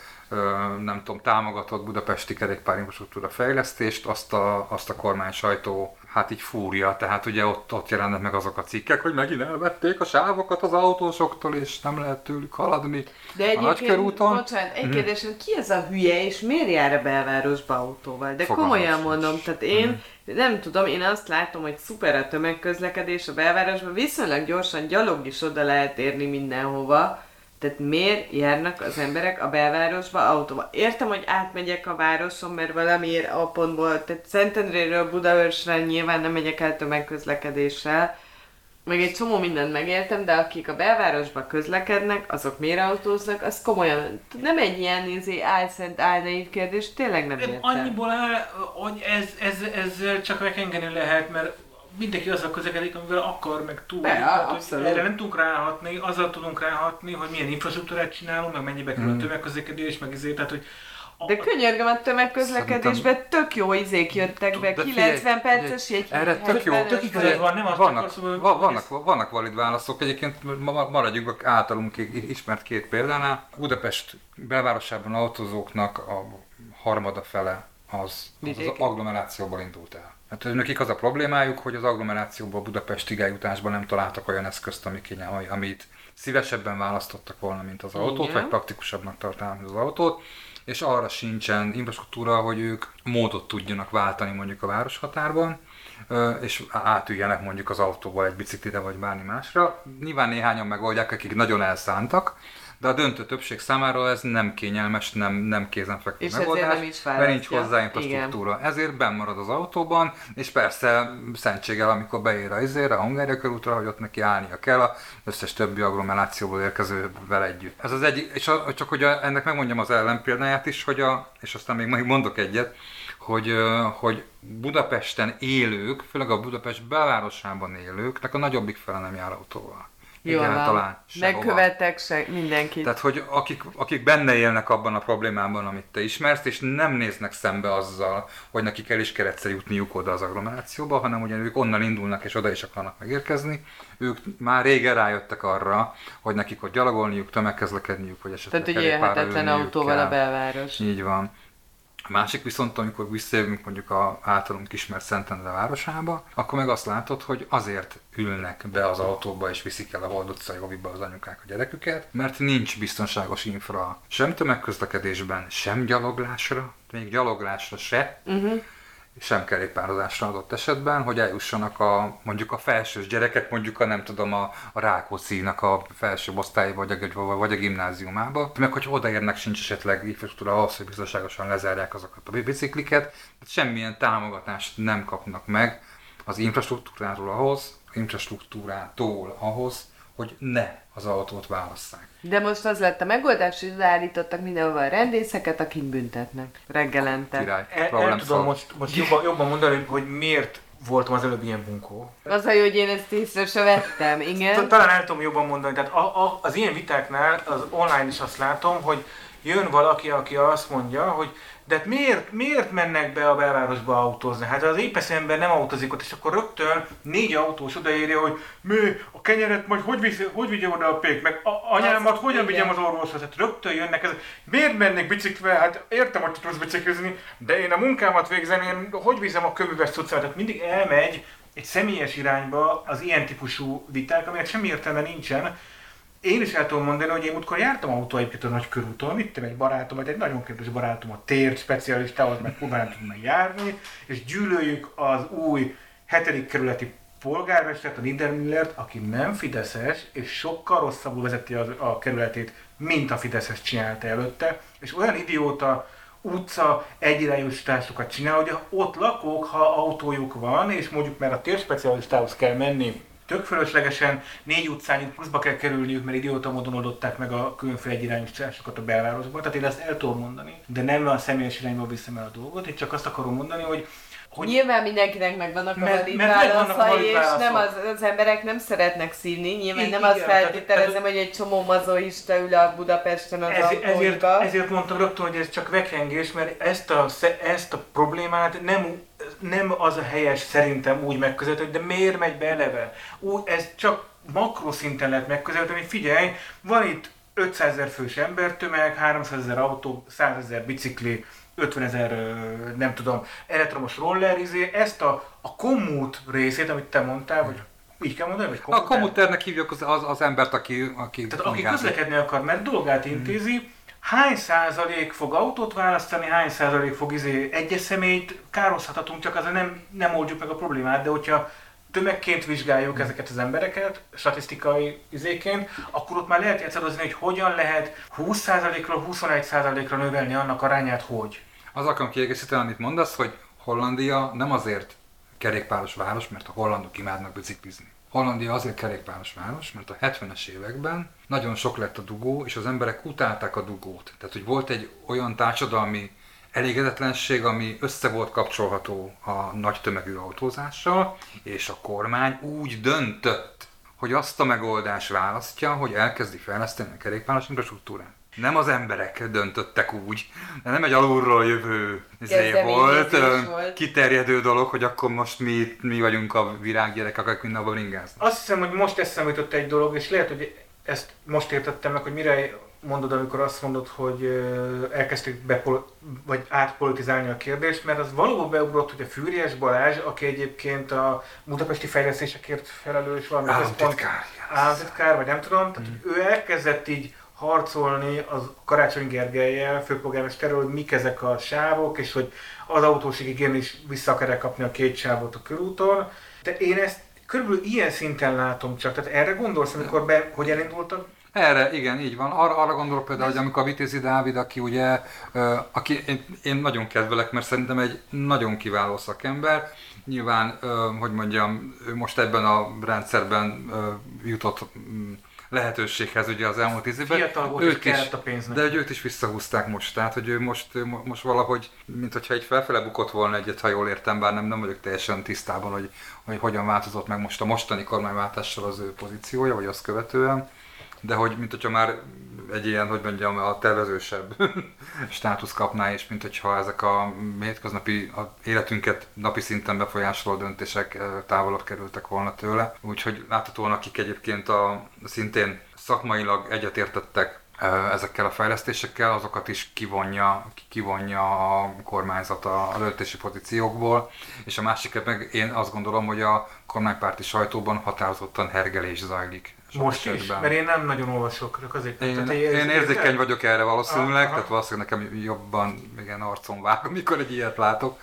nem tudom, támogatott budapesti kerékpárinfrastruktúra fejlesztést, azt a, azt a kormány sajtó hát így fúrja, tehát ugye ott, ott jelennek meg azok a cikkek, hogy megint elvették a sávokat az autósoktól, és nem lehet tőlük haladni De a nagykörúton. Bocsánat, egy mhm. kérdés, ki ez a hülye, és miért jár a belvárosba autóval? De Fogalmas komolyan mondom, tehát én hmm. nem tudom, én azt látom, hogy szuper a tömegközlekedés a belvárosban, viszonylag gyorsan gyalog is oda lehet érni mindenhova, tehát miért járnak az emberek a belvárosba autóba? Értem, hogy átmegyek a városon, mert valamiért a pontból, tehát Szentendréről Budaörsre nyilván nem megyek el tömegközlekedéssel, meg egy csomó mindent megértem, de akik a belvárosba közlekednek, azok miért autóznak, az komolyan, nem egy ilyen izé, álszent, álnaív kérdés, tényleg nem értem. Annyiból hogy ez, ez, ez csak megengeni lehet, mert mindenki azzal közlekedik, amivel akar, meg tud. Hogy erre nem tudunk ráhatni, azzal tudunk ráhatni, hogy milyen infrastruktúrát csinálunk, meg mennyibe kerül mm. a tömegközlekedés, meg ezért, tehát hogy de könyörgöm, a tömegközlekedésben tök jó izék jöttek be, 90 perces egy Erre tök jó, tök igazad van, nem azt vannak, akarsz, vannak, vannak valid válaszok, egyébként maradjunk általunk ismert két példánál. Budapest belvárosában autózóknak a harmada fele az, az, az agglomerációból indult el. Hát nekik az a problémájuk, hogy az agglomerációból Budapestig eljutásban nem találtak olyan eszközt, ami kényel, amit szívesebben választottak volna, mint az autót, Igen. vagy praktikusabbnak tartanak az autót, és arra sincsen infrastruktúra, hogy ők módot tudjanak váltani mondjuk a városhatárban, és átüljenek mondjuk az autóba egy biciklire vagy bármi másra. Nyilván néhányan megoldják, akik nagyon elszántak, de a döntő többség számára ez nem kényelmes, nem, nem kézenfekvő megoldás, nem is mert nincs hozzá infrastruktúra. Ezért benn marad az autóban, és persze szentséggel, amikor beér a izére, a Hungária körútra, hogy ott neki állnia kell az összes többi agglomerációból érkezővel együtt. Ez az egyik, és a, csak hogy a, ennek megmondjam az ellenpéldáját is, hogy a, és aztán még majd mondok egyet, hogy, hogy Budapesten élők, főleg a Budapest belvárosában élőknek a nagyobbik fele nem jár autóval. Egyáltalán Ne követek se mindenkit. Tehát, hogy akik, akik benne élnek abban a problémában, amit te ismersz, és nem néznek szembe azzal, hogy nekik el is kell egyszer jutniuk oda az agglomerációba, hanem ugye ők onnan indulnak és oda is akarnak megérkezni, ők már régen rájöttek arra, hogy nekik ott gyalogolniuk, tömegkezlekedniük, vagy esetleg Tehát, hogy élhetetlen autóval kell. a belváros. Így van. A másik viszont, amikor visszajövünk mondjuk a általunk ismert Szentendre városába, akkor meg azt látod, hogy azért ülnek be az autóba és viszik el a Hold utcai az anyukák a gyereküket, mert nincs biztonságos infra. Sem tömegközlekedésben, sem gyaloglásra, még gyaloglásra se, uh-huh sem kerékpározásra adott esetben, hogy eljussanak a, mondjuk a felsős gyerekek, mondjuk a nem tudom, a, a Rákóczi-nak a felső osztály vagy a, vagy a gimnáziumába, meg hogy odaérnek sincs esetleg infrastruktúra ahhoz, hogy biztonságosan lezárják azokat a bicikliket, tehát semmilyen támogatást nem kapnak meg az infrastruktúráról ahhoz, infrastruktúrától ahhoz, hogy ne az autót válasszák. De most az lett a megoldás, hogy állítottak mindenhova a rendészeket, akik büntetnek reggelente. Király, el, el tudom most, most jobban, jobban mondani, hogy miért voltam az előbb ilyen bunkó. Az a jó, hogy én ezt észre se vettem, igen. Talán el tudom jobban mondani, tehát a, a, az ilyen vitáknál az online is azt látom, hogy jön valaki, aki azt mondja, hogy de hát miért, miért mennek be a belvárosba autózni? Hát az épes ember nem autózik ott, és akkor rögtön négy autós odaírja, hogy mi, a kenyeret majd hogy, viszi, hogy vigye oda a pék, meg a, anyámat hogyan vigyem az orvoshoz? Hát rögtön jönnek ezek. Miért mennek biciklivel? Hát értem, hogy tudsz biciklizni, de én a munkámat végzem, én hogy viszem a kövüves cuccát? Tehát mindig elmegy egy személyes irányba az ilyen típusú viták, amelyek semmi értelme nincsen, én is el tudom mondani, hogy én múltkor jártam autó a nagy körúton, mit egy barátom, vagy egy nagyon kedves barátom a tért specialistához, meg kurván tudna járni, és gyűlöljük az új hetedik kerületi polgármestert, a Niedermüllert, aki nem Fideszes, és sokkal rosszabbul vezeti a, a kerületét, mint a Fideszes csinálta előtte, és olyan idióta utca egyirányosításokat csinál, hogy ott lakók, ha autójuk van, és mondjuk mert a térspecialistához kell menni tök fölöslegesen négy utcán pluszba kell kerülniük, mert idióta módon oldották meg a különféle egyirányosításokat a belvárosban. Tehát én ezt el tudom mondani, de nem a személyes irányba viszem el a dolgot, én csak azt akarom mondani, hogy hogy Nyilván mindenkinek megvannak a valid válaszai, és nem az, az emberek nem szeretnek szívni. Nyilván nem azt feltételezem, hogy egy csomó mazoista ül a Budapesten az ez, ezért, ezért mondtam rögtön, hogy ez csak vekrengés, mert ezt a, ezt a problémát nem nem az a helyes szerintem úgy megközelíteni, de miért megy be eleve? Úgy, ez csak makroszinten lehet megközelíteni, figyelj, van itt 500 ezer fős embertömeg, 300 ezer autó, 100 ezer bicikli, 50 ezer, nem tudom, elektromos roller, izé, ezt a, a kommút részét, amit te mondtál, vagy így kell mondani, vagy kommutár? A kommutárnak hívjuk az, az, az embert, aki... aki Tehát aki közlekedni akar, mert dolgát intézi, hmm hány százalék fog autót választani, hány százalék fog izé egyes személyt kározhathatunk, csak azért nem, nem oldjuk meg a problémát, de hogyha tömegként vizsgáljuk ezeket az embereket, statisztikai izéként, akkor ott már lehet játszadozni, hogy hogyan lehet 20%-ról 21%-ra növelni annak arányát, hogy. Az akarom kiegészíteni, amit mondasz, hogy Hollandia nem azért kerékpáros város, mert a hollandok imádnak biciklizni. Hollandia azért kerékpáros város, mert a 70-es években nagyon sok lett a dugó, és az emberek utálták a dugót. Tehát, hogy volt egy olyan társadalmi elégedetlenség, ami össze volt kapcsolható a nagy tömegű autózással, és a kormány úgy döntött, hogy azt a megoldást választja, hogy elkezdi fejleszteni a kerékpáros infrastruktúrát. Nem az emberek döntöttek úgy, de nem egy alulról jövő izé volt, volt, kiterjedő dolog, hogy akkor most mi, mi vagyunk a virággyerek, akik mindenhol ringázni. Azt hiszem, hogy most eszembe jutott egy dolog, és lehet, hogy ezt most értettem meg, hogy mire mondod, amikor azt mondod, hogy elkezdték be, vagy átpolitizálni a kérdést, mert az valóban beugrott, hogy a Fűries Balázs, aki egyébként a budapesti fejlesztésekért felelős valami államtitkár, államtitkár, vagy nem tudom, tehát mm. ő elkezdett így harcolni az Karácsony Gergelyel, főpolgármesterről, hogy mik ezek a sávok, és hogy az autósig igén is vissza akar kapni a két sávot a körúton. De én ezt körülbelül ilyen szinten látom csak. Tehát erre gondolsz, amikor be, hogy elindultak? Erre, igen, így van. Arra, arra gondolok például, hogy amikor a Vitézi Dávid, aki ugye, aki én, én nagyon kedvelek, mert szerintem egy nagyon kiváló szakember, nyilván, hogy mondjam, ő most ebben a rendszerben jutott lehetőséghez ugye az elmúlt tíz évben. Fiatal volt, őt is, a pénznek. De hogy őt is visszahúzták most, tehát hogy ő most, most valahogy, mint hogyha egy felfele bukott volna egyet, ha jól értem, bár nem, nem vagyok teljesen tisztában, hogy, hogy hogyan változott meg most a mostani kormányváltással az ő pozíciója, vagy azt követően de hogy mint hogyha már egy ilyen, hogy mondjam, a tervezősebb státusz kapná, és mint hogyha ezek a hétköznapi a életünket napi szinten befolyásoló döntések távolabb kerültek volna tőle. Úgyhogy láthatóan, akik egyébként a, szintén szakmailag egyetértettek ezekkel a fejlesztésekkel, azokat is kivonja, kivonja a kormányzat a döntési pozíciókból, és a másik meg én azt gondolom, hogy a kormánypárti sajtóban határozottan hergelés zajlik most is, mert én nem nagyon olvasok, csak azért. Én, tehát, én, én érzékeny vagyok erre valószínűleg, aha. tehát valószínűleg nekem jobban igen, arcom vág, amikor egy ilyet látok.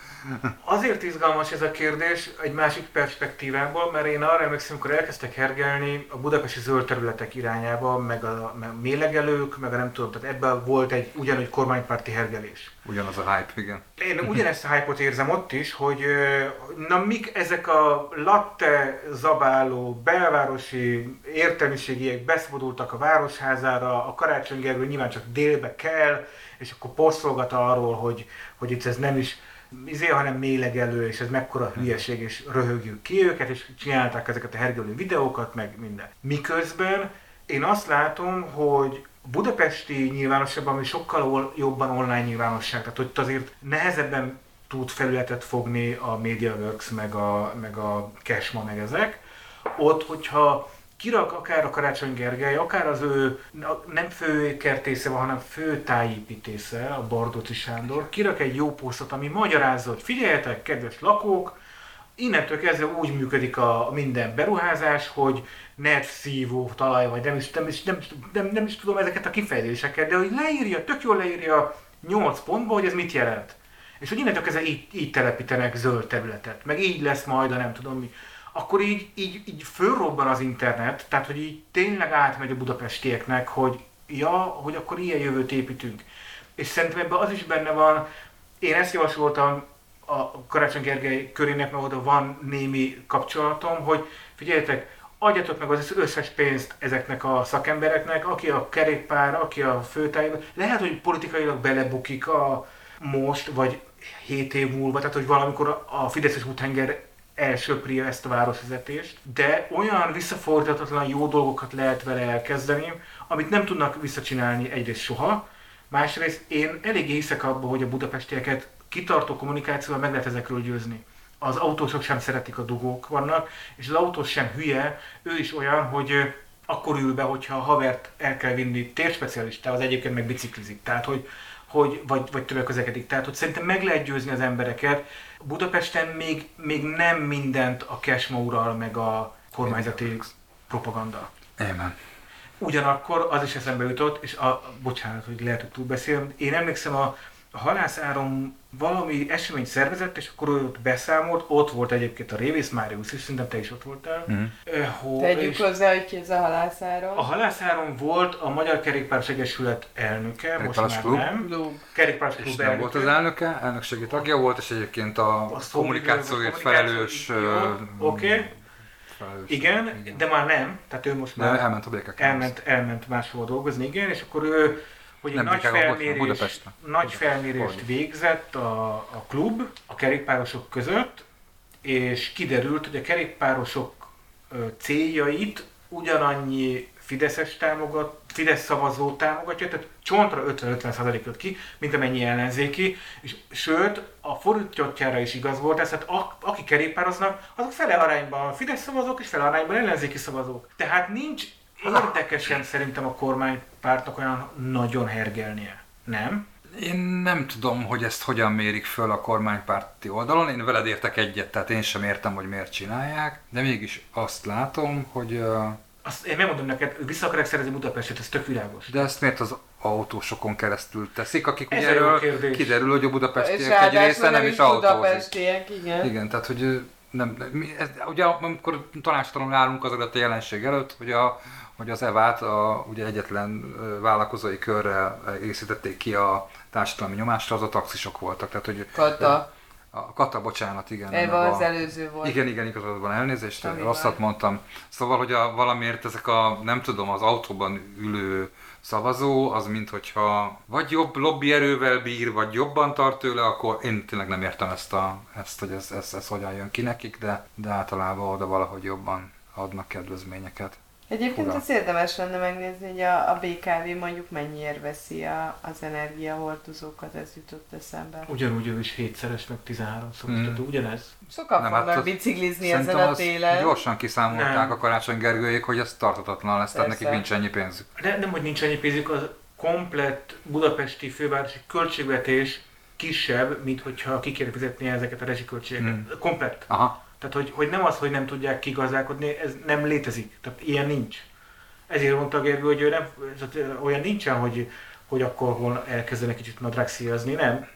Azért izgalmas ez a kérdés egy másik perspektívából, mert én arra emlékszem, amikor elkezdtek hergelni a budapesti zöld területek irányába, meg a, meg a mélegelők, meg a nem tudom, tehát ebben volt egy ugyanúgy kormánypárti hergelés. Ugyanaz a hype, igen. Én ugyanezt a hype-ot érzem ott is, hogy na mik ezek a latte zabáló belvárosi értelmiségiek beszabadultak a városházára, a Karácsony Gergő nyilván csak délbe kell, és akkor posztolgat arról, hogy, hogy itt ez nem is izé, hanem mélegelő, és ez mekkora hülyeség, és röhögjük ki őket, és csinálták ezeket a hergelő videókat, meg minden. Miközben én azt látom, hogy budapesti nyilvánosságban, ami sokkal jobban online nyilvánosság, tehát hogy azért nehezebben tud felületet fogni a MediaWorks, meg a, meg a Cashma, meg ezek. Ott, hogyha kirak akár a Karácsony Gergely, akár az ő nem fő kertésze van, hanem fő tájépítésze, a Bardóci Sándor, kirak egy jó posztot, ami magyarázza, hogy figyeljetek, kedves lakók, innentől kezdve úgy működik a minden beruházás, hogy net szívó talaj, vagy nem is, nem, is, nem, nem, nem is tudom ezeket a kifejezéseket, de hogy leírja, tök jól leírja 8 pontba, hogy ez mit jelent. És hogy innentől kezdve így, így telepítenek zöld területet, meg így lesz majd a nem tudom mi akkor így, így, így fölrobban az internet, tehát hogy így tényleg átmegy a budapestieknek, hogy ja, hogy akkor ilyen jövőt építünk. És szerintem ebben az is benne van, én ezt javasoltam a Karácsony Gergely körének, mert oda van némi kapcsolatom, hogy figyeljetek, adjatok meg az összes pénzt ezeknek a szakembereknek, aki a kerékpár, aki a főtáj, lehet, hogy politikailag belebukik a most, vagy 7 év múlva, tehát hogy valamikor a Fideszes úthenger elsöpri ezt a városvezetést, de olyan visszafordíthatatlan jó dolgokat lehet vele elkezdeni, amit nem tudnak visszacsinálni egyrészt soha, másrészt én elég hiszek abba, hogy a budapestieket kitartó kommunikációval meg lehet ezekről győzni. Az autósok sem szeretik a dugók vannak, és az autós sem hülye, ő is olyan, hogy akkor ül be, hogyha a havert el kell vinni térspecialistához, egyébként meg biciklizik. Tehát, hogy, hogy vagy, vagy többek közlekedik. Tehát, hogy szerintem meg lehet győzni az embereket, Budapesten még, még nem mindent a Kesma ural, meg a kormányzati propaganda. Amen. Ugyanakkor az is eszembe jutott, és a, bocsánat, hogy lehet, hogy túlbeszélem, én emlékszem a, a halászáron valami eseményt szervezett, és akkor ő ott beszámolt, ott volt egyébként a Révész Máriusz is, szerintem te is ott voltál. Mm. Uh, Tegyük hozzá, hogy ki ez a halászáron. A halászáron volt a Magyar Kerékpáros Egyesület elnöke, most már Klub. nem. Kerékpáros Klub nem volt az elnöke, elnökségi tagja volt, és egyébként a, a kommunikációért felelős... Oké. Okay. Igen, igen, de már nem, tehát ő most már elment a BKK. Elment, elment máshol dolgozni, igen, és akkor ő hogy egy nagy, felmérés, nagy felmérést végzett a, a klub a kerékpárosok között, és kiderült, hogy a kerékpárosok céljait ugyanannyi Fideszes támogat, Fidesz szavazó támogatja, tehát csontra 50-50 jött ki, mint amennyi ellenzéki, és sőt, a fordítottjára is igaz volt ez, tehát a, aki kerékpároznak, azok fele arányban Fidesz szavazók és fele arányban ellenzéki szavazók. Tehát nincs érdekesen szerintem a kormánypártnak olyan nagyon hergelnie. Nem? Én nem tudom, hogy ezt hogyan mérik föl a kormánypárti oldalon. Én veled értek egyet, tehát én sem értem, hogy miért csinálják, de mégis azt látom, hogy... Uh... Azt én megmondom neked, vissza akarják szerezni Budapestet, ez tök világos. De ezt miért az autósokon keresztül teszik, akik ez ugye erről kiderül, hogy a budapestiek egy része nem is autózik. Budapestiek, igen. Igen, tehát hogy nem, nem ez, ugye amikor tanástalanul állunk az a jelenség előtt, hogy a hogy az EVÁT a, ugye egyetlen vállalkozói körrel egészítették ki a társadalmi nyomásra, az a taxisok voltak. Tehát, hogy Kata. A Kata, bocsánat, igen. Eva az a, előző volt. Igen, igen, igazad van elnézést, Ami rosszat van. mondtam. Szóval, hogy a, valamiért ezek a, nem tudom, az autóban ülő szavazó, az mint hogyha vagy jobb lobby erővel bír, vagy jobban tart tőle, akkor én tényleg nem értem ezt, a, ezt hogy ez, ez, ez hogyan jön ki nekik, de, de általában oda valahogy jobban adnak kedvezményeket. Egyébként Ura. az érdemes lenne megnézni, hogy a, a BKV mondjuk mennyiért veszi a, az energiahordozókat, ez jutott eszembe. Ugyanúgy ő is 7-szeres, meg 13 szoros, mm. tehát ugyanez. Sokan nem, fognak hát biciklizni ezen a télen. Gyorsan kiszámolták nem. a Karácsony Gergőjék, hogy ez tartatatlan lesz, tehát nekik nincs ennyi pénzük. De nem, hogy nincs ennyi pénzük, az komplett budapesti fővárosi költségvetés kisebb, mint hogyha ki kéne fizetni ezeket a rezsiköltségeket. Mm. Komplett. Aha. Tehát, hogy, hogy nem az, hogy nem tudják kigazdálkodni, ez nem létezik. Tehát ilyen nincs. Ezért mondta Gergő, hogy ő nem, tehát olyan nincsen, hogy, hogy akkor hol elkezdenek kicsit nadrágszíjazni, nem.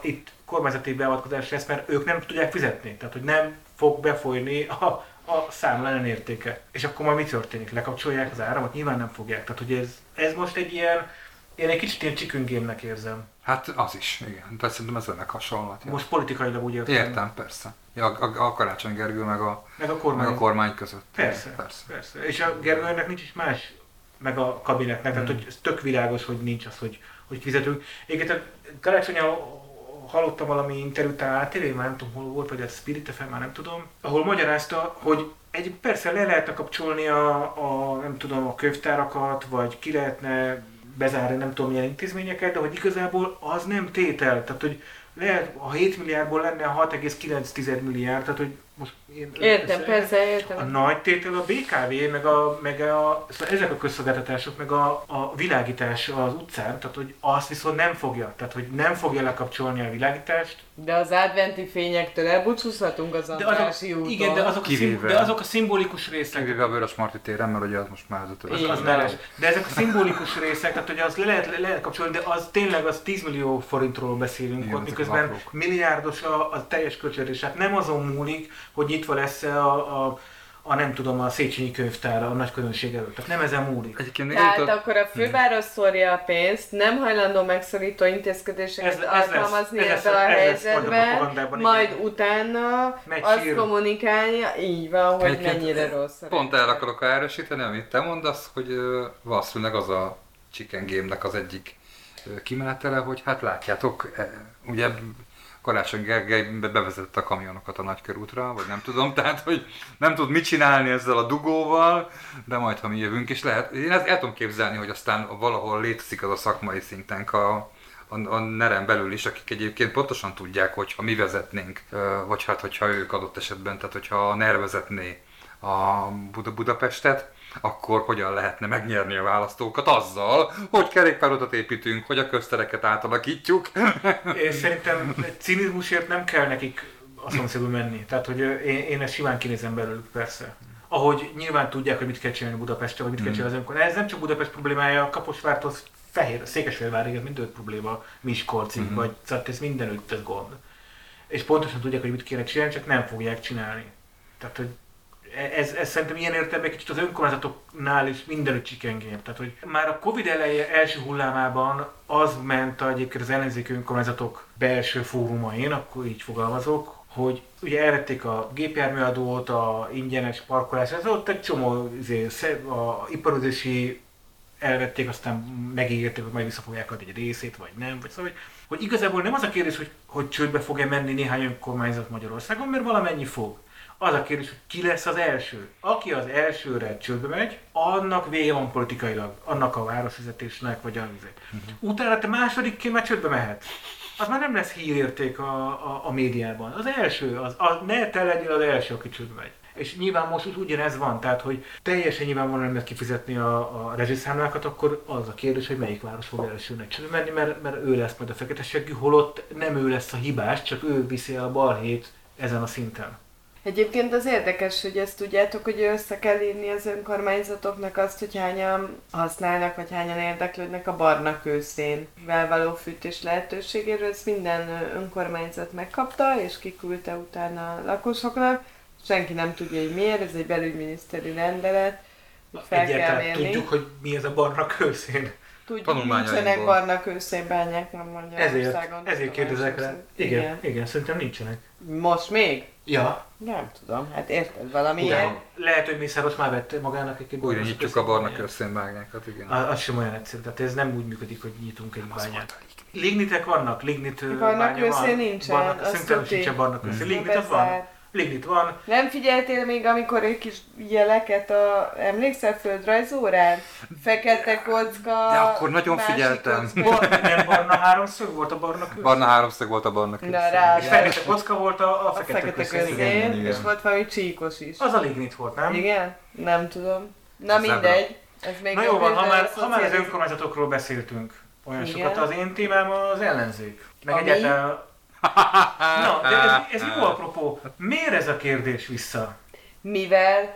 Itt kormányzati beavatkozás lesz, mert ők nem tudják fizetni. Tehát, hogy nem fog befolyni a, a számla értéke. És akkor majd mi történik? Lekapcsolják az áramot? Nyilván nem fogják. Tehát, hogy ez, ez most egy ilyen, én egy kicsit ilyen csiküngémnek érzem. Hát az is, igen. Tehát szerintem ez ennek hasonlat. Most politikailag úgy értem. Értem, persze. Ja, a, a Karácsony Gergő meg a, meg a, kormány. meg a kormány között. Persze, persze, persze. És a Gergőnek nincs is más, meg a kabinetnek, hmm. tehát hogy ez tök világos, hogy nincs az, hogy, hogy fizetünk. Egyébként Karácsony hallottam valami interjút a ATV, már nem tudom hol volt, vagy a Spirit FM, már nem tudom, ahol magyarázta, hogy egy persze le lehetne kapcsolni a, a, nem tudom, a könyvtárakat, vagy ki lehetne bezárni nem tudom milyen intézményeket, de hogy igazából az nem tétel. Tehát, hogy lehet, a 7 milliárdból lenne a 6,9 milliárd, tehát hogy most én Értem, ez- persze, értem. A nagy tétel a BKV, meg, a, meg a, szóval ezek a közszolgáltatások, meg a, a világítás az utcán, tehát hogy azt viszont nem fogja, tehát hogy nem fogja lekapcsolni a világítást. De az adventi fényektől elbúcsúzhatunk az De Andrássy azok, úton. igen, de azok, a Kivéve. szimb- de azok a szimbolikus részek. Kivéve a Vörös Marti téren, mert ugye az most már az. Igen. Az ne lesz. De ezek a szimbolikus részek, tehát hogy az le lehet, le lehet kapcsolni, de az tényleg az 10 millió forintról beszélünk Igen, ott, miközben milliárdos a, a teljes költségvetés. Hát nem azon múlik, hogy nyitva lesz-e a, a, a nem tudom, a Széchenyi könyvtár a nagy közönség előtt. Tehát nem ezen múlik. Egyébként Tehát jutott- akkor a főváros szórja a pénzt, nem hajlandó megszorító intézkedéseket Ez- ez lesz- alkalmazni ez lesz- ebbe a ez lesz majd a helyzetbe, majd igen. utána Megy azt sír. kommunikálja, így van, hogy Egyébként mennyire rossz. a Pont erre akarok erősíteni, amit te mondasz, hogy valószínűleg az a Chicken Game-nek az egyik kimenetele, hogy hát látjátok, e, ugye Karácsony Gergely be- bevezetette a kamionokat a nagykörútra, vagy nem tudom, tehát hogy nem tud mit csinálni ezzel a dugóval, de majd ha mi jövünk is lehet. Én ezt el tudom képzelni, hogy aztán valahol létezik az a szakmai szinten a, a, a neren belül is, akik egyébként pontosan tudják, hogy ha mi vezetnénk, vagy hát hogyha ők adott esetben, tehát hogyha a NER vezetné a Buda Budapestet, akkor hogyan lehetne megnyerni a választókat azzal, hogy kerékpárodat építünk, hogy a köztereket átalakítjuk. És szerintem cinizmusért nem kell nekik a szomszédul menni. Tehát, hogy én, én ezt simán kinézem belőlük, persze. Ahogy nyilván tudják, hogy mit kell csinálni Budapesten, vagy mit kell csinálni az önkormányzat. Ez nem csak Budapest problémája, Kaposvártól Fehér, Székesfehérvárig, ez mindent probléma, Miskolcig, Mhm. vagy szóval ez mindenütt ez gond. És pontosan tudják, hogy mit kéne csinálni, csak nem fogják csinálni. Tehát, hogy ez, ez szerintem ilyen értelemben kicsit az önkormányzatoknál is mindenütt csikengér. Tehát, hogy már a Covid eleje első hullámában az ment a, egyébként az ellenzéki önkormányzatok belső fórumain, akkor így fogalmazok, hogy ugye elvették a gépjárműadót, a ingyenes parkolás, ez ott egy csomó izé, a iparozési elvették, aztán megígérték, hogy majd vissza fogják adni egy részét, vagy nem, vagy szóval, hogy, hogy igazából nem az a kérdés, hogy, hogy csődbe fog-e menni néhány önkormányzat Magyarországon, mert valamennyi fog. Az a kérdés, hogy ki lesz az első. Aki az elsőre csődbe megy, annak vége van politikailag, annak a városvezetésnek, vagy a vizet. Utána te másodikként már csődbe mehet. Az már nem lesz hírérték a, a, a médiában. Az első, az, a, ne te legyél az első, aki csődbe megy. És nyilván most ugyanez van, tehát hogy teljesen nyilvánvalóan nem lehet kifizetni a, a rezsiszámlákat, akkor az a kérdés, hogy melyik város fog elsőnek csődbe menni, mert, mert ő lesz majd a fekete seggű, holott nem ő lesz a hibás, csak ő viszi el a balhét ezen a szinten. Egyébként az érdekes, hogy ezt tudjátok, hogy össze kell írni az önkormányzatoknak azt, hogy hányan használnak, vagy hányan érdeklődnek a barna kőszénvel való fűtés lehetőségéről. Ezt minden önkormányzat megkapta, és kiküldte utána a lakosoknak. Senki nem tudja, hogy miért, ez egy belügyminiszteri rendelet. hogy Fel kell mérni. tudjuk, hogy mi ez a barna kőszén. Tudjuk, nincsenek barna kőszénbányák, nem Magyarországon. Ezért, ezért kérdezek rá. Igen, igen, igen, szerintem nincsenek. Most még? Ja, Nem tudom, hát érted valami igen. ilyen. Lehet, hogy Mészáros már vette magának egy Újra nyitjuk a barna körszénbányákat, igen. A- Az sem olyan egyszerű, tehát ez nem úgy működik, hogy nyitunk egy bányát. Lignitek vannak, lignit Barna bánya van. nincsen, Barna, sincsen barna kőszén. Mm. Lignit az van. Lignit van. Nem figyeltél még, amikor egy kis jeleket a... Emlékszel földrajzórán? Fekete kocka... De akkor nagyon figyeltem. kocka. Volt, nem barna háromszög volt a barna kőszén? Barna háromszög volt a barna Na körszén. rá, És fekete kocka volt a, a a fekete, fekete igen, igen. és volt valami csíkos is. Az a lignit volt, nem? Igen? Nem tudom. Na Ez mindegy. Ez még Na jó van, ha már, ha már az önkormányzatokról beszéltünk olyan Igen. sokat, az én témám az ellenzék. Meg Ami? egyáltalán... Na, de ez, ez jó apropó. Miért ez a kérdés vissza? Mivel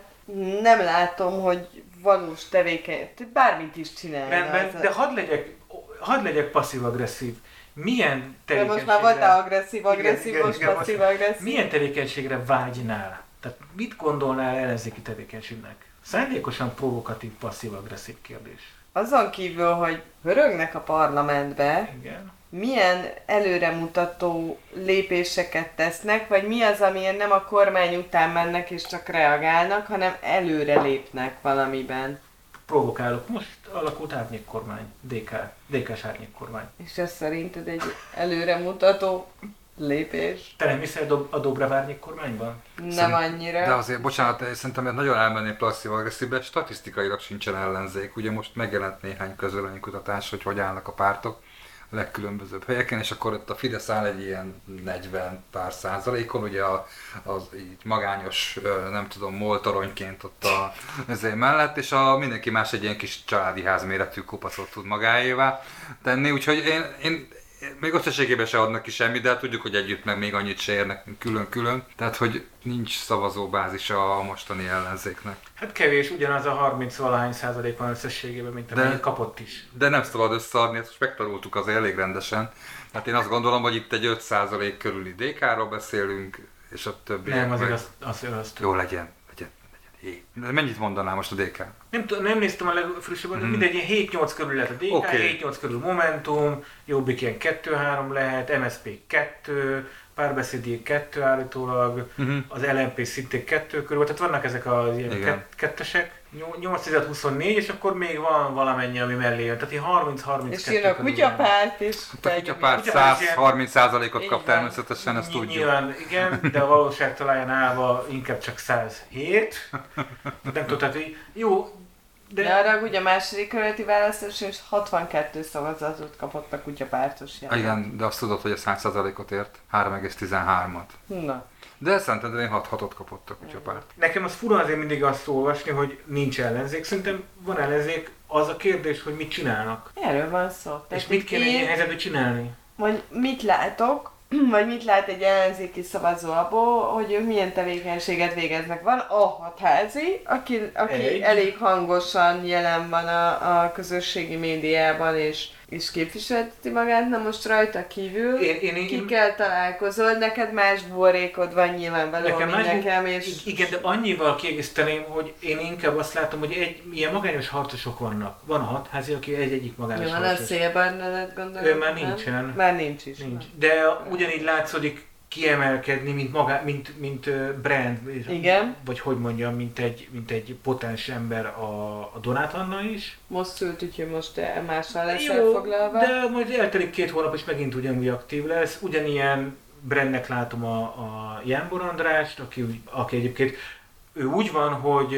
nem látom, hogy valós tevékeny... Bármit is csinálna. Rendben, de hadd legyek, hadd legyek passzív-agresszív. Milyen De tevékenységre... most már voltál agresszív, Igen, agresszív, igen, most igen, most- passzív, agresszív. Milyen tevékenységre vágynál? Tehát mit gondolnál ellenzéki tevékenységnek? Szándékosan provokatív, passzív-agresszív kérdés. Azon kívül, hogy hörögnek a parlamentbe, Igen. Milyen előremutató lépéseket tesznek, vagy mi az, amiért nem a kormány után mennek és csak reagálnak, hanem előre lépnek valamiben. Provokálok. Most alakult árnyékkormány. DK. DK-s árnyékkormány. És ez szerinted egy előremutató lépés. Te nem hiszel a Dob- a Dobravárnyék kormányban? Nem Szerint- annyira. De azért, bocsánat, szerintem ez nagyon elmenné passzív agresszívbe, statisztikailag sincsen ellenzék. Ugye most megjelent néhány közvéleménykutatás, hogy hogy állnak a pártok legkülönbözőbb helyeken, és akkor ott a Fidesz áll egy ilyen 40 pár százalékon, ugye a, az így magányos, nem tudom, moltoronyként ott a ezért mellett, és a mindenki más egy ilyen kis családi ház méretű kupacot tud magáévá tenni, úgyhogy én, én még összességében se adnak ki semmit, de hát tudjuk, hogy együtt meg még annyit se érnek külön-külön. Tehát, hogy nincs szavazóbázisa a mostani ellenzéknek. Hát kevés, ugyanaz a 30 valahány százalék van összességében, mint amennyit kapott is. De nem szabad összeadni, ezt most megtanultuk azért elég rendesen. Tehát én azt gondolom, hogy itt egy 5% körüli DK-ról beszélünk, és a többi. Nem, azért az, az, az, Jó legyen, legyen, legyen. Hé. De mennyit mondanál most a DK? Nem, tudom, nem néztem a legfrissebben, Mhm. mindegy, ilyen 7-8 körül lehet a DK, Oké. 7-8 körül Momentum, Jobbik ilyen 2-3 lehet, MSP 2, párbeszédi 2 állítólag, Uh-huh. az LMP szintén 2 körül, tehát vannak ezek az ilyen Igen. kettesek, 8-24, és akkor még van valamennyi, ami mellé jön, tehát ilyen 30-32 És jön a kutyapárt is. A kutyapárt Kutyapárt ilyen- 130%-ot Így kap van. természetesen, ezt tudjuk. Nyilván igen, de a valóság talaján állva inkább csak 107. Nem így- jó, De de arra ugye a második kerületi választás és 62 szavazatot kapott a kutyapártos jelölt. Igen, de azt tudod, hogy a 100%-ot ért? 3,13-at. Na, De Szentendrén 6 6 kapott a kutyapárt. nekem az fura azért mindig azt olvasni, hogy nincs ellenzék. Szerintem van ellenzék, az a kérdés, hogy mit csinálnak. erről van szó. És mit kéne egy ilyen én, helyzetben csinálni? vagy mit látok, vagy mit lát egy ellenzéki szavazó abból, hogy ők milyen tevékenységet végeznek. Van a hatházi, aki, aki Egy. elég hangosan jelen van a, a közösségi médiában, és, és képviselteti magát, na most rajta kívül Én, én, én, kikkel találkozol, neked más borrékod van nyilvánvalóan, Nekem más- nekem, és Igen, de annyival kiegészíteném, hogy én inkább azt látom, hogy egy, ilyen magányos harcosok vannak. Van a hatházi, aki egy-egyik magányos mi van a harcos. Szélbarnát gondolom? Ő már nem? nincsen. Már nincs is. Nincs. De ugyanígy látszódik kiemelkedni, mint, maga, mint, mint brand, Igen. vagy hogy mondjam, mint egy, mint egy potens ember a, a Donát Anna is. Most szült, úgyhogy most te mással lesz Jó, elfoglalva. de majd eltelik két hónap, és megint ugyanúgy aktív lesz. Ugyanilyen brandnek látom a, a Jánbor Andrást, aki, aki egyébként ő úgy van, hogy,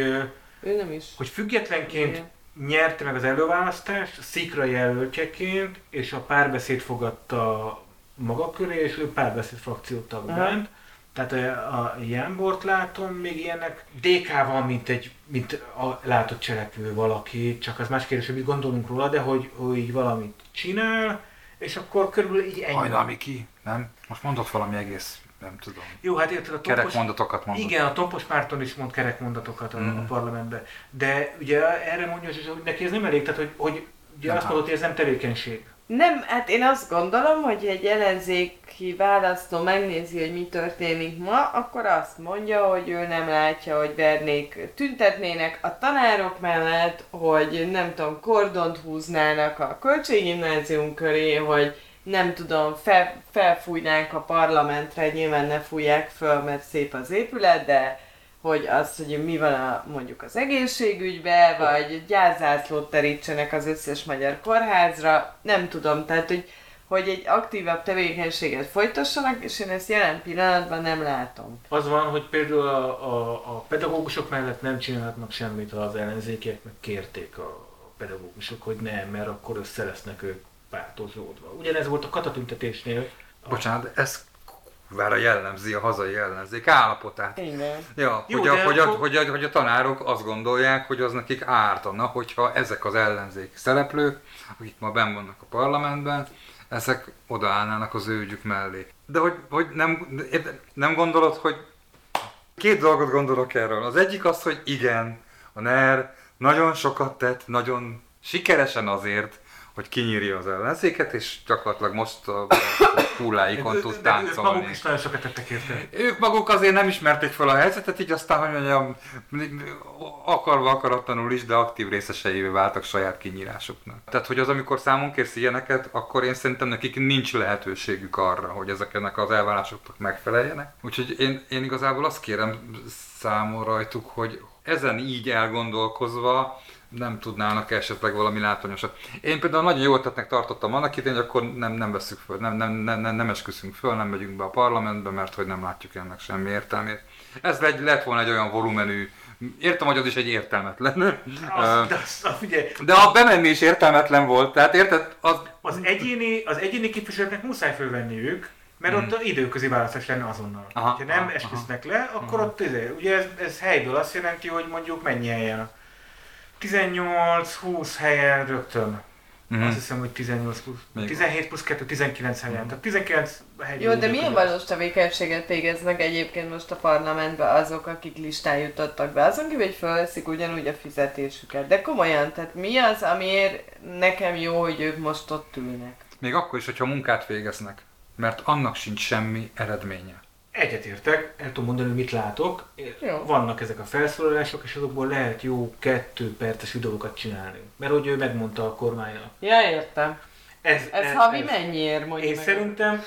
Ő nem is. hogy függetlenként Igen. nyerte meg az előválasztást, szikra jelöltjeként, és a párbeszéd fogadta maga köré, és ő párbeszéd frakciót tag bent. Tehát ö, a Jánbort látom még ilyennek. DK van, mint egy mint a látott cselekvő valaki, csak az más kérdés, hogy mit gondolunk róla, de hogy, hogy így valamit csinál, és akkor körülbelül így ennyi. Hajnal Miki, nem? Most mondott valami egész, nem tudom. Jó, hát érted, a Kerek tompos, mondatokat mondott. igen, a Tompos párton is mond kerek mondatokat a, Mm. a parlamentben. De ugye erre mondja, hogy neki ez nem elég, tehát hogy, hogy ugye Nem azt mondod, hogy ez nem tevékenység. Nem, hát én azt gondolom, hogy egy ellenzéki választó megnézi, hogy mi történik ma, akkor azt mondja, hogy ő nem látja, hogy vernék, tüntetnének a tanárok mellett, hogy nem tudom, kordont húznának a költséggimnázium köré, hogy nem tudom, fel, felfújnánk a parlamentre, nyilván ne fújják föl, mert szép az épület, de hogy az, hogy mi van a, mondjuk az egészségügybe, vagy gyászzászlót terítsenek az összes magyar kórházra, nem tudom, tehát hogy, hogy egy aktívabb tevékenységet folytassanak, és én ezt jelen pillanatban nem látom. Az van, hogy például a, a, a pedagógusok mellett nem csinálhatnak semmit az ellenzékiek, meg kérték a pedagógusok, hogy nem, mert akkor össze lesznek ők pártozódva. Ugyanez volt a katatüntetésnél. Bocsánat, ez kurvára jellemzi a hazai ellenzék állapotát. Igen. Ja, Jó, hogy, a, hogy, a, akkor- hogy, a, hogy a tanárok azt gondolják, hogy az nekik ártana, hogyha ezek az ellenzéki szereplők, akik ma benn vannak a parlamentben, ezek odaállnának az ő ügyük mellé. De hogy, hogy nem, nem gondolod, hogy két dolgot gondolok erről. Az egyik az, hogy igen, a NER nagyon sokat tett, nagyon sikeresen azért, hogy kinyírja az ellenzéket, és gyakorlatilag most a hulláikon tud De ők maguk táncolni. is nagyon sokat tettek érte. Ők maguk azért nem ismerték fel a helyzetet, így aztán, hogy mondjam, akarva akaratlanul is, de aktív részeseivé váltak saját kinyírásuknak. Tehát, hogy az, amikor számon kérsz ilyeneket, akkor én szerintem nekik nincs lehetőségük arra, hogy ezeknek az elvárásoknak megfeleljenek. Úgyhogy én, én igazából azt kérem számon rajtuk, hogy ezen így elgondolkozva nem tudnának esetleg valami látványosat. Én például nagyon jó ötletnek tartottam annak idején, hogy akkor nem, nem veszük föl, nem, nem, nem, nem, nem esküszünk föl, nem megyünk be a parlamentbe, mert hogy nem látjuk ennek semmi értelmét. Ez lett, lett volna egy olyan volumenű, értem, hogy az is egy értelmetlen. Az, de, az, az, figyelj, De ha bemenni is értelmetlen volt, tehát érted? Az, az egyéni, az egyéni képviselőknek muszáj fölvenniük, mert ott a időközi választás lenne azonnal. Hmm. Aha, ha nem aha, esküsznek le, akkor ott izé, ugye ez, ez helyből azt jelenti, hogy mondjuk mennyi helyen? 18-20 helyen rögtön. Mhm. Azt hiszem, hogy 18 plusz, Még 17 plusz 2, 19 helyen. Tehát 19 helyen. Jó, de milyen valós tevékenységet végeznek egyébként most a parlamentben azok, akik listán jutottak be? Azon kívül, hogy felveszik ugyanúgy a fizetésüket. De komolyan, tehát mi az, amiért nekem jó, hogy ők most ott ülnek? még akkor is, hogyha munkát végeznek, mert annak sincs semmi eredménye. Egyetértek, el tudom mondani, hogy mit látok. Jó. Vannak ezek a felszólalások, és azokból lehet jó kettő perces videókat csinálni. Mert hogy ő megmondta a kormánynak. Ja, értem. Ez, Ez havi mennyiért mondja Én meg? szerintem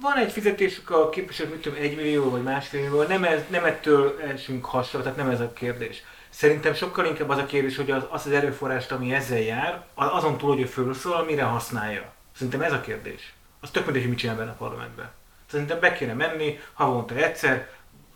van egy fizetésük a képviselők, mit tudom, egy millió vagy másfél millió, nem, ez, nem ettől esünk hasra, tehát nem ez a kérdés. Szerintem sokkal inkább az a kérdés, hogy az az, az erőforrást, ami ezzel jár, azon túl, hogy ő fölszólal, mire használja. Szerintem ez a kérdés. Az tök mindegy, hogy mit csinál benne a parlamentben. Szerintem be kéne menni, havonta egyszer,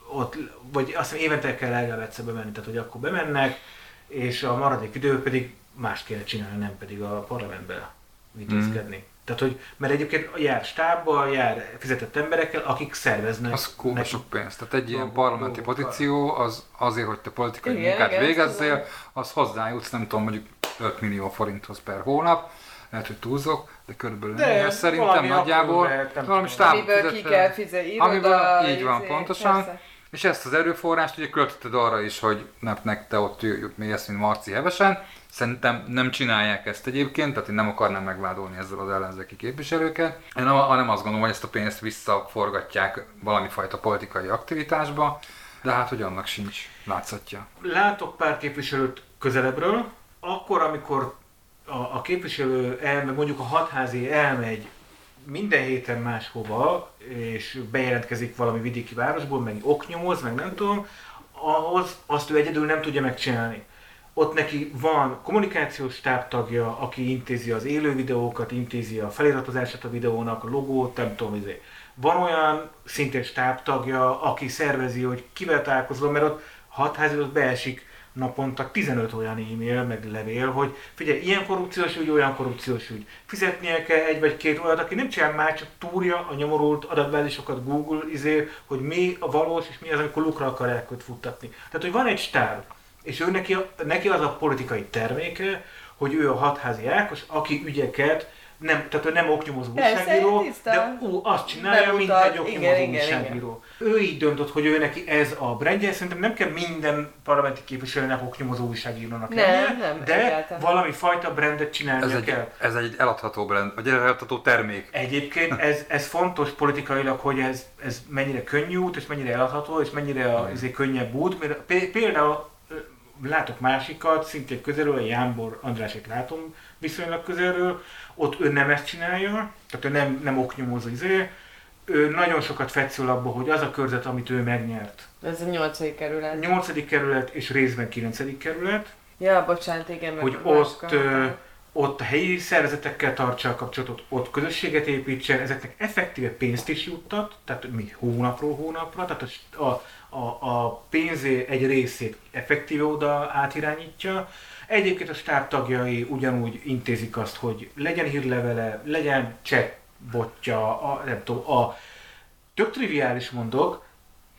ott, vagy azt hiszem évente kell legalább egyszer bemenni, tehát hogy akkor bemennek, és a maradék idő pedig más kéne csinálni, nem pedig a parlamentbe vitézkedni. Tehát, hogy, mert egyébként jár stábbal, jár fizetett emberekkel, akik szerveznek. Az kurva sok pénz. Tehát egy ilyen parlamenti pozíció, az azért, hogy te politikai Igen, munkát igen, végezzél, tudom. az hozzájutsz, nem tudom, mondjuk 5 millió forinthoz per hónap, lehet, hogy túlzok, de körülbelül De ez szerintem valami nagyjából valami stáb Amiből ki kell fizetni, iroda, Amiből, így van, pontosan. persze. És ezt az erőforrást ugye költötted arra is, hogy nem nek te ott mélyesz, mint Marci Hevesen. Szerintem nem csinálják ezt egyébként, tehát én nem akarnám megvádolni ezzel az ellenzéki képviselőket, Én nem- hanem azt gondolom, hogy ezt a pénzt visszaforgatják valami fajta politikai aktivitásba, de hát, hogy annak sincs látszatja. Látok pár képviselőt közelebbről, akkor, amikor a, a képviselő elmegy, mondjuk a hatházi elmegy minden héten máshova, és bejelentkezik valami vidéki városból, meg oknyomoz, meg nem tudom, ahhoz azt ő egyedül nem tudja megcsinálni. Ott neki van kommunikációs stábtagja, aki intézi az élő videókat, intézi a feliratozását a videónak, a logót, nem tudom, izé. Van olyan szintén stábtagja, aki szervezi, hogy kivel találkozol, mert ott hatházi ott beesik naponta 15 olyan e-mail, meg levél, hogy figyelj, ilyen korrupciós ügy, olyan korrupciós ügy. Fizetnie kell egy vagy két olyat, aki nem csinál már, csak túrja a nyomorult adatbázisokat Google, izé, hogy mi a valós, és mi az, amikor lukra akarják őt futtatni. Tehát, hogy van egy stáb, és ő neki, neki az a politikai terméke, hogy ő a hatházi Ákos, aki ügyeket nem, tehát ő nem oknyomozó Persze, újságíró, de ú, azt csinálja, mint Bemutat. egy oknyomozó Igen, igen, újságíró. Ő így döntött, hogy ő neki ez a brandje, szerintem nem kell minden parlamenti képviselőnek oknyomozó újságírónak Nem, lennie, nem, de egyáltalán. valami fajta brandet csinálnia Ez egy, kell. ez egy eladható brand, vagy egy eladható termék. Egyébként ez, ez fontos politikailag, hogy ez, ez mennyire könnyű út, és mennyire eladható, és mennyire a, ezért könnyebb út. Mert pé- például látok másikat, szintén közelről, a Jámbor Andrásét látom viszonylag közelről, ott ő nem ezt csinálja, tehát ő nem, nem oknyomozó izé, ő nagyon sokat fetszül abba, hogy az a körzet, amit ő megnyert, Ez a nyolcadik kerület. 8. kerület és részben 9. kerület, Ja, bocsánat, igen, hogy ott, ö, ott a helyi szervezetekkel tartsa a kapcsolatot, ott közösséget építsen, ezeknek effektíve pénzt is juttat, tehát mi hónapról hónapra, tehát a, a, a, a pénzé egy részét effektíve oda átirányítja. Egyébként a stáb tagjai ugyanúgy intézik azt, hogy legyen hírlevele, legyen chatbotja, a, nem tudom, a tök triviális mondok,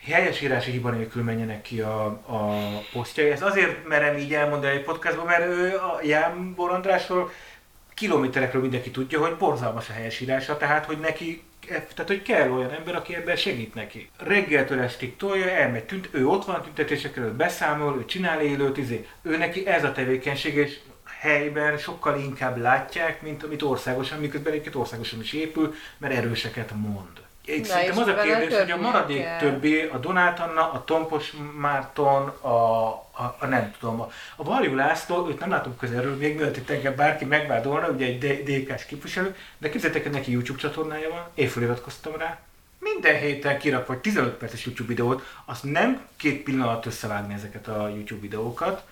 helyesírási hiba nélkül menjenek ki a, a posztjai. Ez azért merem így elmondani egy podcastban, mert ő a Jámbor Andrásról kilométerekről mindenki tudja, hogy borzalmas a helyesírása, tehát hogy neki tehát, hogy kell olyan ember, aki ebben segít neki. Reggeltől estig tolja, elmegy, tünt, ő ott van tüntetésekről, ő beszámol, ő csinál élőt, izé. ő neki ez a tevékenység, és helyben sokkal inkább látják, mint amit országosan, miközben egyébként országosan is épül, mert erőseket mond. Én szerintem az a kérdés, hogy a maradék kell. többé, a Donát Anna, a Tompos Márton, a, a, a nem tudom, a, a Varjú László, őt nem látom közelről, még mielőtt itt engem bárki megvádolna, ugye egy DK-s képviselő, de képzeljétek, hogy neki YouTube csatornája van, én feliratkoztam rá, minden héten kirak vagy 15 perces YouTube videót, azt nem két pillanat összevágni ezeket a YouTube videókat,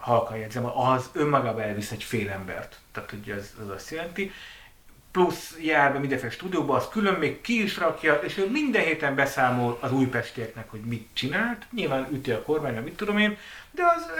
halkan jegyzem, az önmagában elvisz egy fél embert. Tehát ugye ez, ez azt jelenti. Plusz jár be mindenféle stúdióba, az külön még ki is rakja, és ő minden héten beszámol az újpestieknek, hogy mit csinált. Nyilván üti a kormány, mit tudom én, de az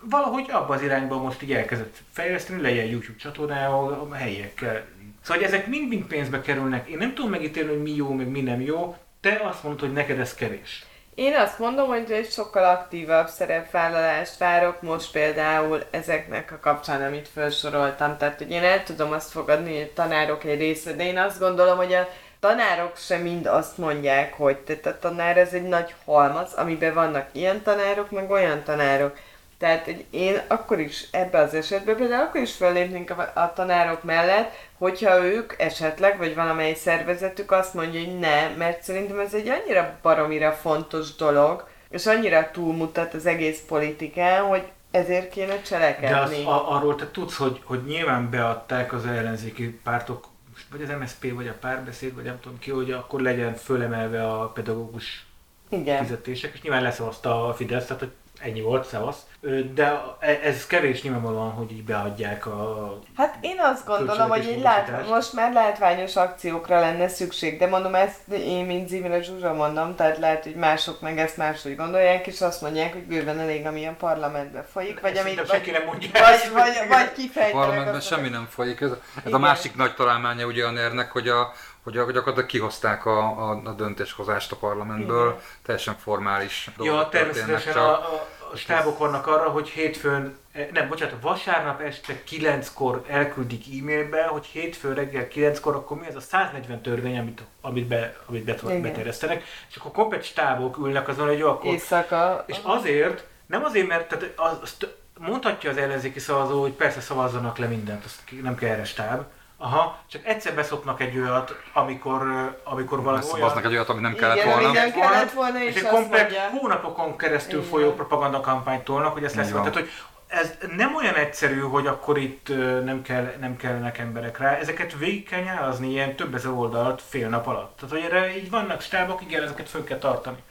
valahogy abba az irányba most így elkezdett fejleszteni, legyen YouTube csatornával, a helyiekkel. Szóval hogy ezek mind-mind pénzbe kerülnek. Én nem tudom megítélni, hogy mi jó, meg mi nem jó. Te azt mondod, hogy neked ez kevés. Én azt mondom, hogy egy sokkal aktívabb szerepvállalást várok most például ezeknek a kapcsán, amit felsoroltam. Tehát, hogy én el tudom azt fogadni, hogy a tanárok egy része, de én azt gondolom, hogy a tanárok sem mind azt mondják, hogy tehát a tanár ez egy nagy halmaz, amiben vannak ilyen tanárok, meg olyan tanárok. Tehát én akkor is ebbe az esetben például akkor is fellépnénk a, a tanárok mellett, hogyha ők esetleg, vagy valamely szervezetük azt mondja, hogy ne, mert szerintem ez egy annyira baromira fontos dolog, és annyira túlmutat az egész politikán, hogy ezért kéne cselekedni. De az, a, arról te tudsz, hogy, hogy nyilván beadták az ellenzéki pártok, vagy az MSZP, vagy a párbeszéd, vagy nem tudom ki, hogy akkor legyen fölemelve a pedagógus Igen. fizetések, és nyilván leszavazta a Fidesz, tehát hogy ennyi volt, szevasz. De e- ez kevés nyilvánvalóan, hogy így beadják a... Hát én azt gondolom, hogy így lát, most már látványos akciókra lenne szükség, de mondom ezt én, mint Zimre Zsuzsa mondom, tehát lehet, hogy mások meg ezt máshogy gondolják, és azt mondják, hogy bőven elég, ami a parlamentben folyik, vagy amit... Vagy, nem mondja vagy, vagy, vagy kifejtenek. A parlamentben semmi nem folyik. Ez, ez a másik nagy találmánya ugye a ner hogy a hogy gyakorlatilag kihozták a, a, a döntéshozást a parlamentből, Igen. teljesen formális Ja, természetesen a, a, a stábok vannak arra, hogy hétfőn, eh, nem, bocsánat, vasárnap este 9-kor elküldik e-mailbe, hogy hétfő reggel 9-kor, akkor mi ez a 140 törvény, amit, amit, be, amit be, beterjesztenek, és akkor komplet stábok ülnek azon, hogy jó, akkor... Éjszaka. És azért, nem azért, mert tehát azt mondhatja az ellenzéki szavazó, hogy persze szavazzanak le mindent, azt nem kell erre stáb, Aha, csak egyszer beszopnak egy olyat, amikor, amikor valami olyan... egy olyat, ami nem kellett Igen, volna. Igen, kellett volna, és, és egy komplet hónapokon keresztül Igen. folyó propagandakampányt tolnak, hogy ezt lesz. Tehát, hogy ez nem olyan egyszerű, hogy akkor itt nem, kell, nem kellene emberek rá. Ezeket végig kell nyálazni ilyen több ezer oldalt fél nap alatt. Tehát, hogy erre így vannak stábok, igen, ezeket föl kell tartani.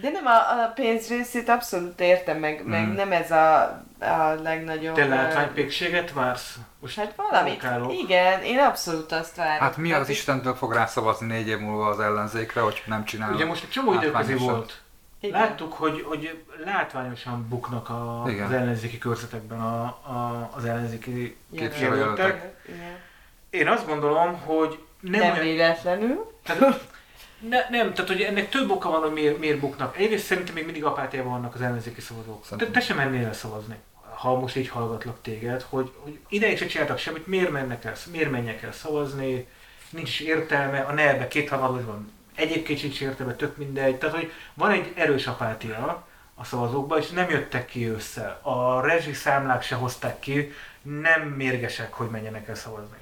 De nem, a, a pénz részét abszolút értem, meg, hmm. meg nem ez a, a legnagyobb... Te látványpékséget vársz? Most hát valamit, igen, én abszolút azt várom. Hát mi az Istentől fog rászavazni négy év múlva az ellenzékre, hogy nem csinál? Ugye most egy csomó időközi volt. Igen. Láttuk, hogy, hogy látványosan buknak a, az ellenzéki körzetekben a, a, az ellenzéki képviselőtek. Én azt gondolom, hogy nem, nem olyan... véletlenül. Tehát, ne, nem, tehát hogy ennek több oka van, hogy miért, miért buknak. Egyrészt szerintem még mindig apátiában vannak az ellenzéki szavazók. Te, te sem mennél el szavazni, ha most így hallgatlak téged, hogy, hogy ideig se csináltak semmit, miért mennek el, miért menjek el szavazni, nincs értelme, a nerve két van, egyébként sincs értelme, tök mindegy. Tehát, hogy van egy erős apátia a szavazókban, és nem jöttek ki össze. A rezsi számlák se hozták ki, nem mérgesek, hogy menjenek el szavazni.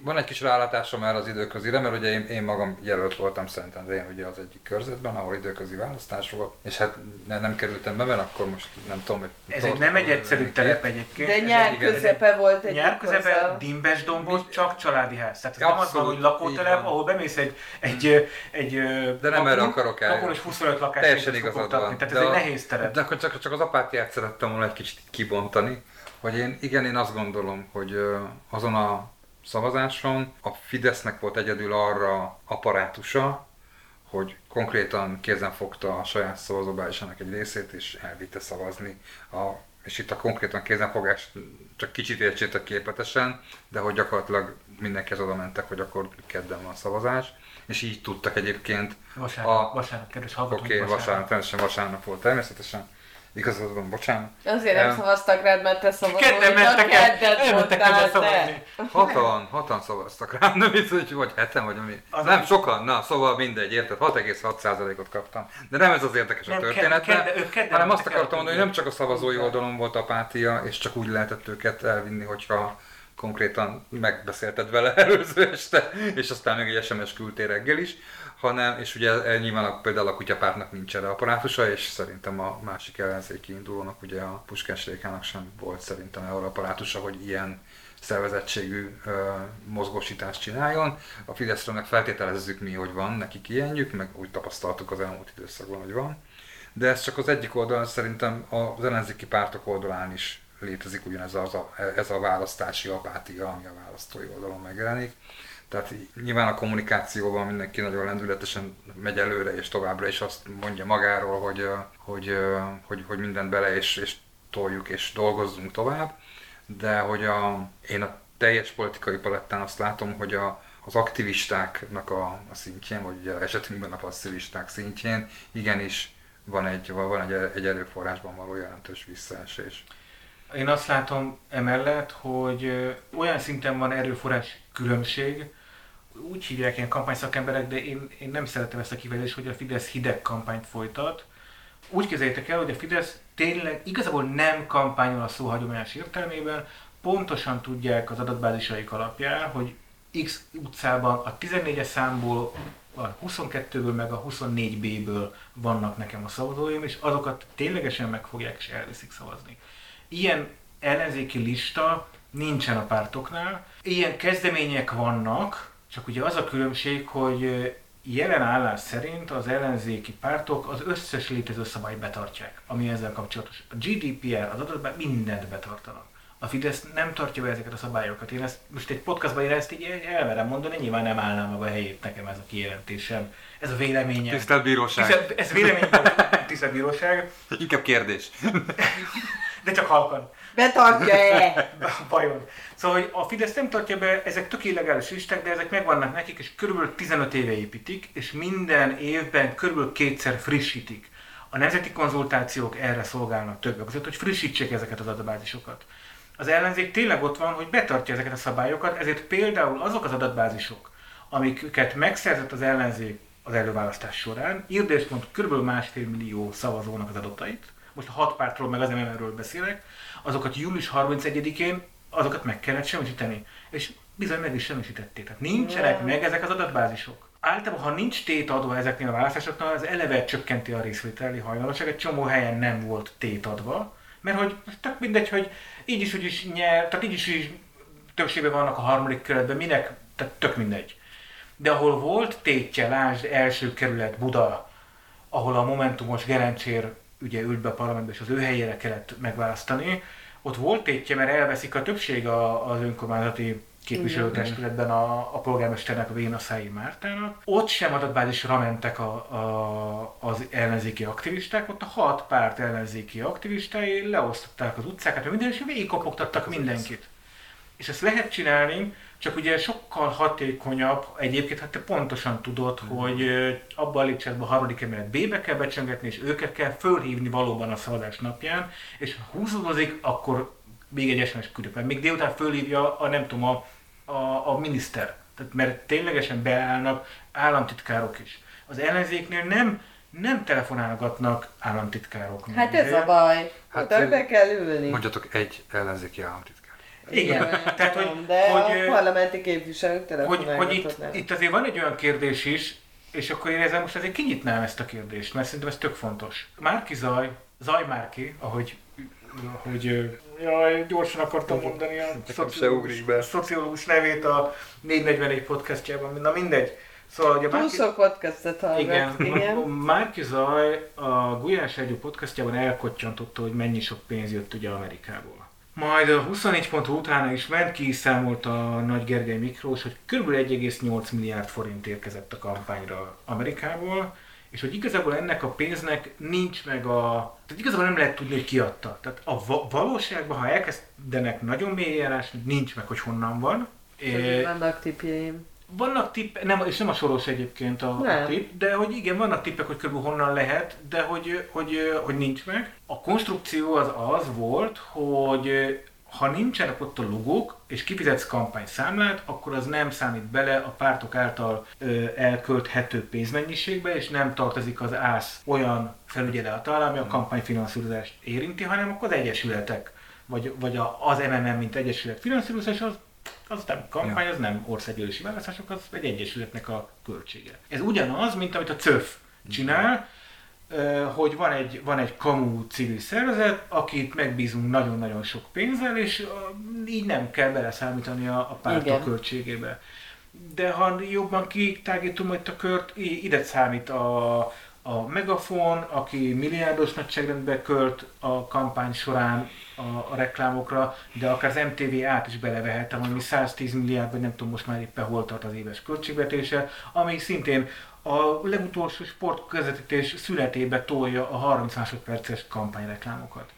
Van egy kis rálátásom már az időközire, mert ugye én, én magam jelölt voltam én ugye az egyik körzetben, ahol időközi választás volt, és hát ne, nem kerültem be, mert akkor most nem tudom, hogy... Ez egy nem egy egyszerű telep egyébként. De nyár közepe volt egy Nyár közepe, Dimbes dombos, csak családi ház. Tehát ez nem az van, hogy lakótelep, ahol bemész egy, egy, egy De nem erre akarok el. Akkor is 25 lakás. Teljesen igazad van. Tehát ez egy nehéz telep. De akkor csak, csak az apátiát szerettem volna egy kicsit kibontani, hogy én igen, én azt gondolom, hogy azon a szavazáson. A Fidesznek volt egyedül arra apparátusa, hogy konkrétan kézen fogta a saját szavazóbálisának egy részét, és elvitte szavazni. A, és itt a konkrétan kézenfogás csak kicsit értsétek képletesen, de hogy gyakorlatilag mindenkihez oda mentek, hogy akkor kedden van szavazás, és így tudtak egyébként... Vasárnap, a, vasárnap kedves hallgatók. Oké, okay, vasárnap, vasárnap, természetesen vasárnap volt természetesen Igazad van, bocsánat. Azért nem szavaztak rád, mert te szavazol. Kedden mentek el, elmentek el szavazni. Hatan, hatan szavaztak rám, nem hisz, hogy vagy heten, vagy ami. Az nem, sokan, na, szóval mindegy, érted? 6,6%-ot kaptam. De nem ez az érdekes nem, a történetben, hanem azt akartam mondani, hogy nem csak a szavazói oldalon volt apátia, és csak úgy lehetett őket elvinni, hogyha konkrétan megbeszélted vele előző este, és aztán még egy SMS küldtél reggel is, hanem, és ugye e, nyilván a, például a kutyapártnak nincs erre apparátusa, és szerintem a másik ellenzéki indulónak, ugye a Puskás Rékának sem volt szerintem erre apparátusa, hogy ilyen szervezettségű ö, mozgósítást csináljon. A Fideszről meg feltételezzük mi, hogy van, nekik ilyenjük, meg úgy tapasztaltuk az elmúlt időszakban, hogy van. de ez csak az egyik oldalon, szerintem az ellenzéki pártok oldalán is létezik ugyanez az a, ez a választási apátia, ami a választói oldalon megjelenik. Tehát nyilván a kommunikációban mindenki nagyon lendületesen megy előre, és továbbra is azt mondja magáról, hogy, hogy, hogy, hogy mindent bele, és, és toljuk, és dolgozzunk tovább. De hogy a, én a teljes politikai palettán azt látom, hogy a, az aktivistáknak a, a szintjén, vagy ugye esetünkben a passzivisták szintjén igenis van egy, van egy, egy erőforrásban való jelentős visszaesés. Én azt látom emellett, hogy olyan szinten van erőforrás különbség, úgy hívják ilyen kampányszakemberek, de én, én nem szeretem ezt a kifejezést, hogy a Fidesz hideg kampányt folytat. Úgy képzeljétek el, hogy a Fidesz tényleg igazából nem kampányol a szó hagyományos értelmében, pontosan tudják az adatbázisaik alapján, hogy X utcában a 14-es számból, a 22-ből meg a 24B-ből vannak nekem a szavazóim, és azokat ténylegesen megfogják és elviszik szavazni. Ilyen ellenzéki lista nincsen a pártoknál. Ilyen kezdemények vannak, csak ugye az a különbség, hogy jelen állás szerint az ellenzéki pártok az összes létező szabályt betartják, ami ezzel kapcsolatos. A GDPR, az adatban mindent betartanak. A Fidesz nem tartja be ezeket a szabályokat. Én ezt most egy podcastban én ezt így elmerem mondani, nyilván nem állnám meg a helyét nekem ez a kijelentésem. Ez a véleményem. Tisztelt bíróság. Tisztelt, ez vélemény, tisztelt bíróság. Inkább kérdés. De csak halkan. Betartja-e? Vajon. Szóval, hogy a Fidesz nem tartja be, ezek tök listák, de ezek megvannak nekik, és körülbelül 15 éve építik, és minden évben körülbelül kétszer frissítik. A nemzeti konzultációk erre szolgálnak többek között, hogy frissítsék ezeket az adatbázisokat. Az ellenzék tényleg ott van, hogy betartja ezeket a szabályokat, ezért például azok az adatbázisok, amiket megszerzett az ellenzék az előválasztás során, írd pont kb. másfél millió szavazónak az adatait, most a hat pártról meg az MMR-ről beszélek, azokat július 31-én azokat meg kellett semmisíteni. És bizony meg is semmisítették. Tehát nincsenek meg ezek az adatbázisok. Általában, ha nincs tét adva ezeknél a választásoknál, az eleve csökkenti a részvételi hajlandóság. Egy csomó helyen nem volt tét adva, mert hogy tök mindegy, hogy így is, úgy is nyer, tehát így is, is többségben vannak a harmadik kerületben, minek, tehát tök mindegy. De ahol volt tétje, lásd, első kerület Buda, ahol a Momentumos Gerencsér ugye ült be a parlamentbe, és az ő helyére kellett megválasztani, ott volt tétje, mert elveszik a többség a, az önkormányzati képviselőtestületben a, a polgármesternek, a Vénaszái Mártának. Ott sem adatbázisra mentek a, a, az ellenzéki aktivisták, ott a hat párt ellenzéki aktivistái leosztották az utcákat, minden, és végigkopogtattak mindenkit. És ezt lehet csinálni, csak ugye sokkal hatékonyabb, egyébként hát te pontosan tudod, mm. hogy abban a lépcsőben a harmadik emelet B-be kell becsöngetni, és őket kell fölhívni valóban a szavazás napján, és ha húzódozik, akkor még egy SMS küldök, mert még délután fölhívja a nem tudom, a, a, a miniszter. Tehát, mert ténylegesen beállnak államtitkárok is. Az ellenzéknél nem nem telefonálgatnak államtitkárok. Hát ez a baj. Hát, be kell ülni. Mondjatok egy ellenzéki államtitkár. Igen, tehát hogy, de hogy, a parlamenti képviselők hogy, hogy itt, itt azért van egy olyan kérdés is, és akkor én ezzel most azért kinyitnám ezt a kérdést, mert szerintem ez tök fontos. Márki Zaj, Zaj Márki, ahogy hogy jaj, gyorsan akartam mondani a szociológus, szociológus nevét a 441 podcastjában, na mindegy. Szóval, hogy a Márki... sok podcastet hallgat. Igen, igen. Márki Zaj a Gulyás Egyő podcastjában elkottyantotta, hogy mennyi sok pénz jött ugye Amerikából. Majd a 24 pont utána is ment ki, számolt a Nagy Gergely Miklós, hogy kb. 1,8 milliárd forint érkezett a kampányra Amerikából, és hogy igazából ennek a pénznek nincs meg a... Tehát igazából nem lehet tudni, hogy ki adta. Tehát a valóságban, ha elkezdenek nagyon mély járás, nincs meg, hogy honnan van. Vannak tipjeim. Vannak tippek, nem, és nem a soros egyébként a, a tipp, de hogy igen, vannak tippek, hogy körülbelül honnan lehet, de hogy, hogy, hogy nincs meg. A konstrukció az az volt, hogy ha nincsenek ott a logók, és kifizetsz kampányszámlát, akkor az nem számít bele a pártok által ö, elkölthető pénzmennyiségbe, és nem tartozik az ÁSZ olyan felügyelet alá, ami a kampányfinanszírozást érinti, hanem akkor az egyesületek, vagy, vagy a, az MMM, mint egyesület finanszírozás, az az nem kampány, az nem országgyűlési választások, az egy egyesületnek a költsége. Ez ugyanaz, mint amit a CÖF csinál, hogy van egy, van egy kamu civil szervezet, akit megbízunk nagyon-nagyon sok pénzzel, és így nem kell beleszámítani a, a pártok költségébe. De ha jobban kitágítom itt a kört, ide számít a, a Megafon, aki milliárdos nagyságrendbe költ a kampány során a, a reklámokra, de akár az MTV át is belevehettem, ami 110 milliárd, vagy nem tudom most már éppen hol tart az éves költségvetése, ami szintén a legutolsó sportközvetítés születébe tolja a 30 másodperces kampányreklámokat.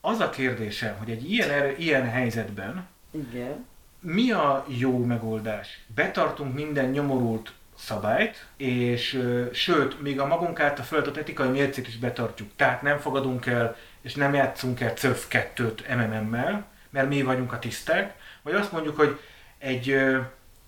Az a kérdésem, hogy egy ilyen, ilyen helyzetben Igen. mi a jó megoldás? Betartunk minden nyomorult szabályt, és sőt, még a magunk által feladatott etikai mércét is betartjuk. Tehát nem fogadunk el, és nem játszunk el CÖF 2-t MMM-mel, mert mi vagyunk a tiszták, vagy azt mondjuk, hogy egy,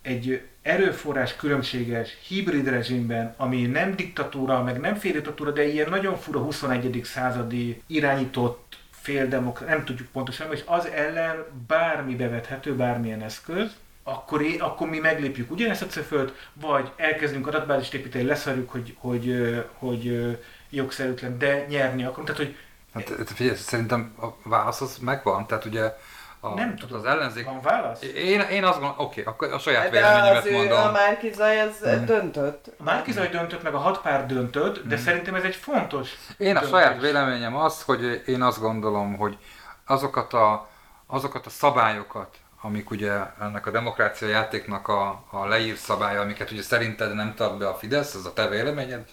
egy erőforrás különbséges hibrid rezsimben, ami nem diktatúra, meg nem féldiktatúra, de ilyen nagyon fura 21. századi irányított féldemok, nem tudjuk pontosan, és az ellen bármi bevethető, bármilyen eszköz, akkor, é, akkor mi meglépjük ugyanezt a cefölt, vagy elkezdünk adatbázist építeni, leszarjuk, hogy, hogy, hogy, hogy jogszerűtlen, de nyerni akarunk. Tehát, hogy Hát figyelj, szerintem a válasz az megvan, tehát ugye a, nem tudom, az ellenzék... van válasz? Én, én azt gondolom, oké, akkor a saját De véleményemet az ő, mondom. a Márki Zaj, az Mhm. döntött. A Márkizaj döntött, meg a hat pár döntött, de szerintem ez egy fontos Én a döntés. saját véleményem az, hogy én azt gondolom, hogy azokat a, azokat a szabályokat, amik ugye ennek a demokrácia játéknak a, a leír szabálya, amiket ugye szerinted nem tart be a Fidesz, ez a te véleményed,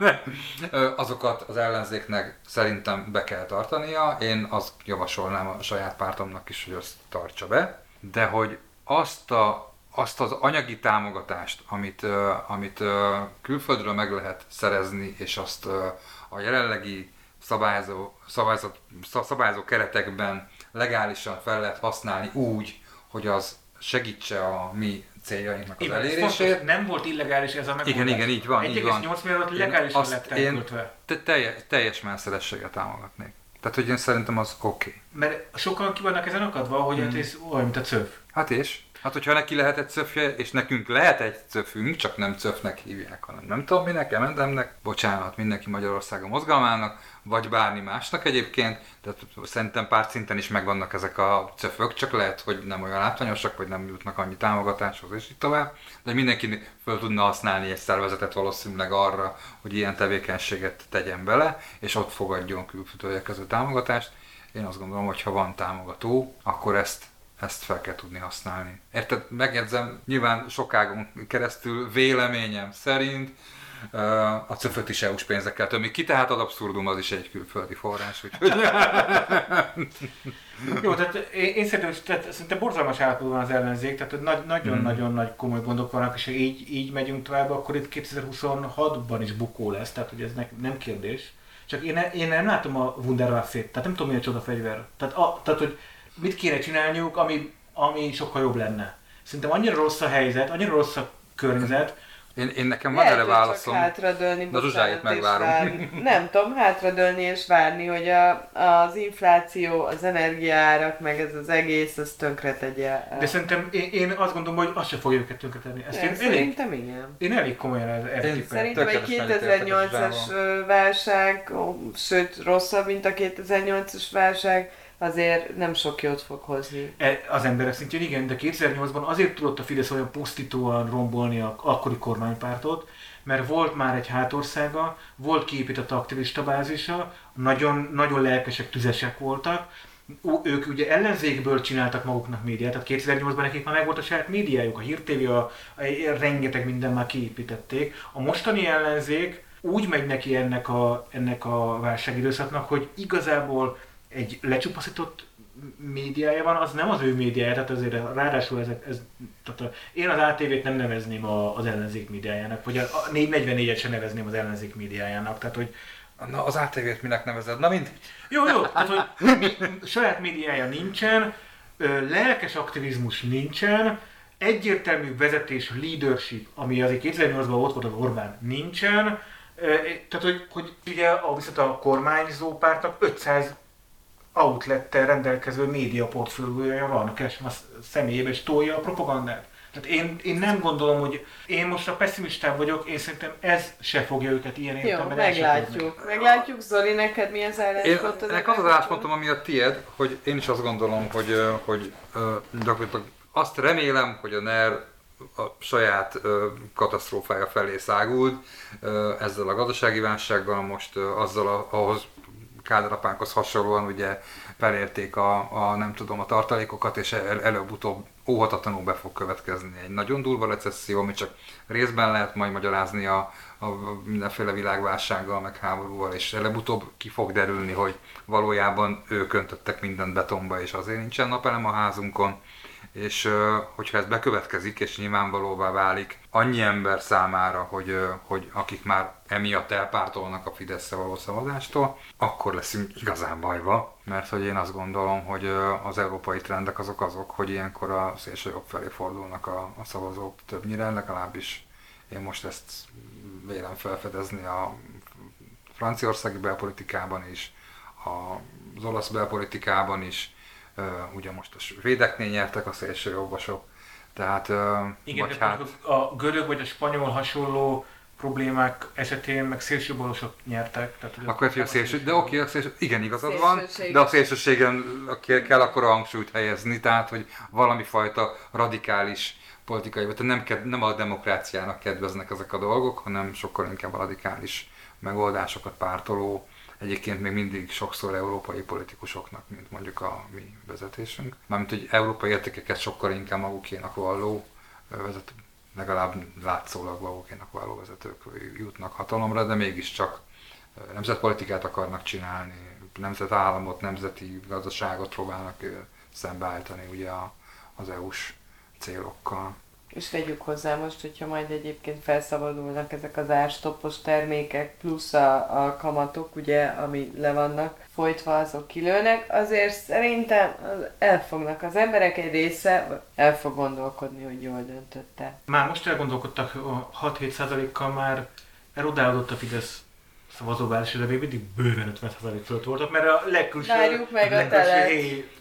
azokat az ellenzéknek szerintem be kell tartania. Én azt javasolnám a saját pártomnak is, hogy azt tartsa be, de hogy azt a azt az anyagi támogatást, amit, amit külföldről meg lehet szerezni, és azt a jelenlegi szabályzó, szabályzat, szab- szabályzó keretekben legálisan fel lehet használni úgy, hogy az segítse a mi céljainknak az Igen, elérését. fontos, nem volt illegális ez a megoldás. Igen, igen, így van, így van. 1,8 milliárdot Én legálisan azt- lett én- elköltve. Te, teljes, teljes meneszerességgel támogatnék. Tehát, hogy én szerintem az oké. Okay. Mert sokan ki vannak ezen akadva, hogy hát ez olyan, mint a cöv. Hát és? Hát, hogyha neki lehet egy cöfje, és nekünk lehet egy cöfünk, csak nem cöfnek hívják, hanem nem tudom minek, emendemnek, bocsánat, mindenki Magyarországon mozgalmának, vagy bármi másnak egyébként, tehát szerintem pár szinten is megvannak ezek a cöfök, csak lehet, hogy nem olyan látványosak, vagy nem jutnak annyi támogatáshoz, és így tovább. De mindenki föl tudna használni egy szervezetet valószínűleg arra, hogy ilyen tevékenységet tegyen bele, és ott fogadjon külföldről érkező támogatást. Én azt gondolom, hogy ha van támogató, akkor ezt ezt fel kell tudni használni. Érted? Megjegyzem, nyilván sokágon keresztül véleményem szerint a cöföt is EU-s pénzekkel tömik ki, tehát az abszurdum az is egy külföldi forrás. Úgyhogy... Jó, tehát én, én szerintem, tehát szerintem borzalmas állapotban van az ellenzék, tehát hogy nagy, nagyon-nagyon nagy komoly gondok vannak, és ha így, így megyünk tovább, akkor itt 2026-ban is bukó lesz, tehát hogy ez ne, nem kérdés. Csak én, én nem látom a Wunderwaffe-t, tehát nem tudom mi a csoda fegyver. Tehát, a, tehát hogy mit kéne csinálniuk, ami, ami sokkal jobb lenne. Szerintem annyira rossz a helyzet, annyira rossz a környezet, Én, én nekem van Lehet, erre válaszom. Csak hátradőlni, De Zsuzsáit megvárom. Nem tudom, hátradőlni és várni, hogy a, az infláció, az energiaárak, meg ez az egész, az tönkre tegye. de szerintem én, én azt gondolom, hogy azt se fogja őket tönkretenni. Ezt én elég, Szerintem igen. én elég komolyan el- elképzelem. Szerintem egy Tökéletesen egyetértek a 2008-as ö, válság, ó, sőt rosszabb, mint a 2008-as válság, azért nem sok jót fog hozni. E- Az emberek szintjén igen, de 2008-ban azért tudott a Fidesz olyan pusztítóan rombolni a akkori kormánypártot, mert volt már egy hátországa, volt kiépített aktivista bázisa, nagyon, nagyon lelkesek, tüzesek voltak, ők ugye ellenzékből csináltak maguknak médiát, tehát 2008-ban nekik már megvolt a saját médiájuk, a Hír TV, a, a, rengeteg minden már kiépítették. A mostani ellenzék úgy megy neki ennek a, ennek a válságidőszaknak, hogy igazából egy lecsupaszított médiája van, az nem az ő médiája, tehát azért ráadásul ezek, ez, tehát a, én az ATV-t nem nevezném a, az ellenzék médiájának, vagy a, a 444-et sem nevezném az ellenzék médiájának, tehát hogy Na, az ATV-t minek nevezed? Na mind. jó, jó, tehát hogy mi, saját médiája nincsen, lelkes aktivizmus nincsen, egyértelmű vezetés, leadership, ami azért 2008-ban ott volt az Orbán, nincsen, tehát hogy, hogy ugye a, viszont a kormányzó pártnak 500 outlettel rendelkező média portfóliója van, keresem a személyébe, és tolja a propagandát. Tehát én, én nem gondolom, hogy én most a pessimistán vagyok, én szerintem ez se fogja őket ilyen Jó, értelemben elsöpörni. meglátjuk. Meglátjuk, Zoli, neked mi az álláspontod? ennek az az álláspontom, ami a tied, hogy én is azt gondolom, hogy, hogy gyakorlatilag azt remélem, hogy a NER a saját ö, katasztrófája felé szágult ö, ezzel a gazdasági válsággal, most ö, azzal a, ahhoz Kádár hasonlóan ugye felérték a, a, nem tudom, a tartalékokat, és el, előbb-utóbb óhatatlanul be fog következni egy nagyon durva recesszió, ami csak részben lehet majd magyarázni a, a mindenféle világválsággal, meg háborúval, és előbb-utóbb ki fog derülni, hogy valójában ők öntöttek mindent betonba, és azért nincsen napelem a házunkon, és hogyha ez bekövetkezik, és nyilvánvalóvá válik annyi ember számára, hogy, hogy akik már emiatt elpártolnak a fidesz való szavazástól, akkor leszünk igazán bajba, mert hogy én azt gondolom, hogy az európai trendek azok azok, hogy ilyenkor a szélső jobb felé fordulnak a, a szavazók többnyire, legalábbis én most ezt vélem felfedezni a franciaországi belpolitikában is, az olasz belpolitikában is, ugye most a védeknél nyertek a szélső jobbosok, tehát Igen, vagy hát... a görög vagy a spanyol hasonló problémák esetén meg szélsőbalosok nyertek. Tehát, akkor a szélső, de oké, a szélső, igen, igazad van, de a szélsőségen kell akkor a hangsúlyt helyezni, tehát hogy valami fajta radikális politikai, tehát nem, nem a demokráciának kedveznek ezek a dolgok, hanem sokkal inkább a radikális megoldásokat pártoló, egyébként még mindig sokszor európai politikusoknak, mint mondjuk a mi vezetésünk. Mármint, hogy európai értékeket sokkal inkább magukénak valló vezető, legalább látszólag magukénak valló vezetők jutnak hatalomra, de mégiscsak nemzetpolitikát akarnak csinálni, nemzetállamot, nemzeti gazdaságot próbálnak szembeállítani ugye az EU-s célokkal. És tegyük hozzá most, hogyha majd egyébként felszabadulnak ezek az árstoppos termékek, plusz a, a kamatok, ugye, ami le vannak folytva, azok kilőnek, azért szerintem elfognak az emberek egy része, el fog gondolkodni, hogy jól döntötte. Már most elgondolkodtak, 6-7 kal már erodálódott a Fidesz szavazóválás, de még mindig bőven 50% fölött voltak, mert a legkülső... Várjuk meg a telet.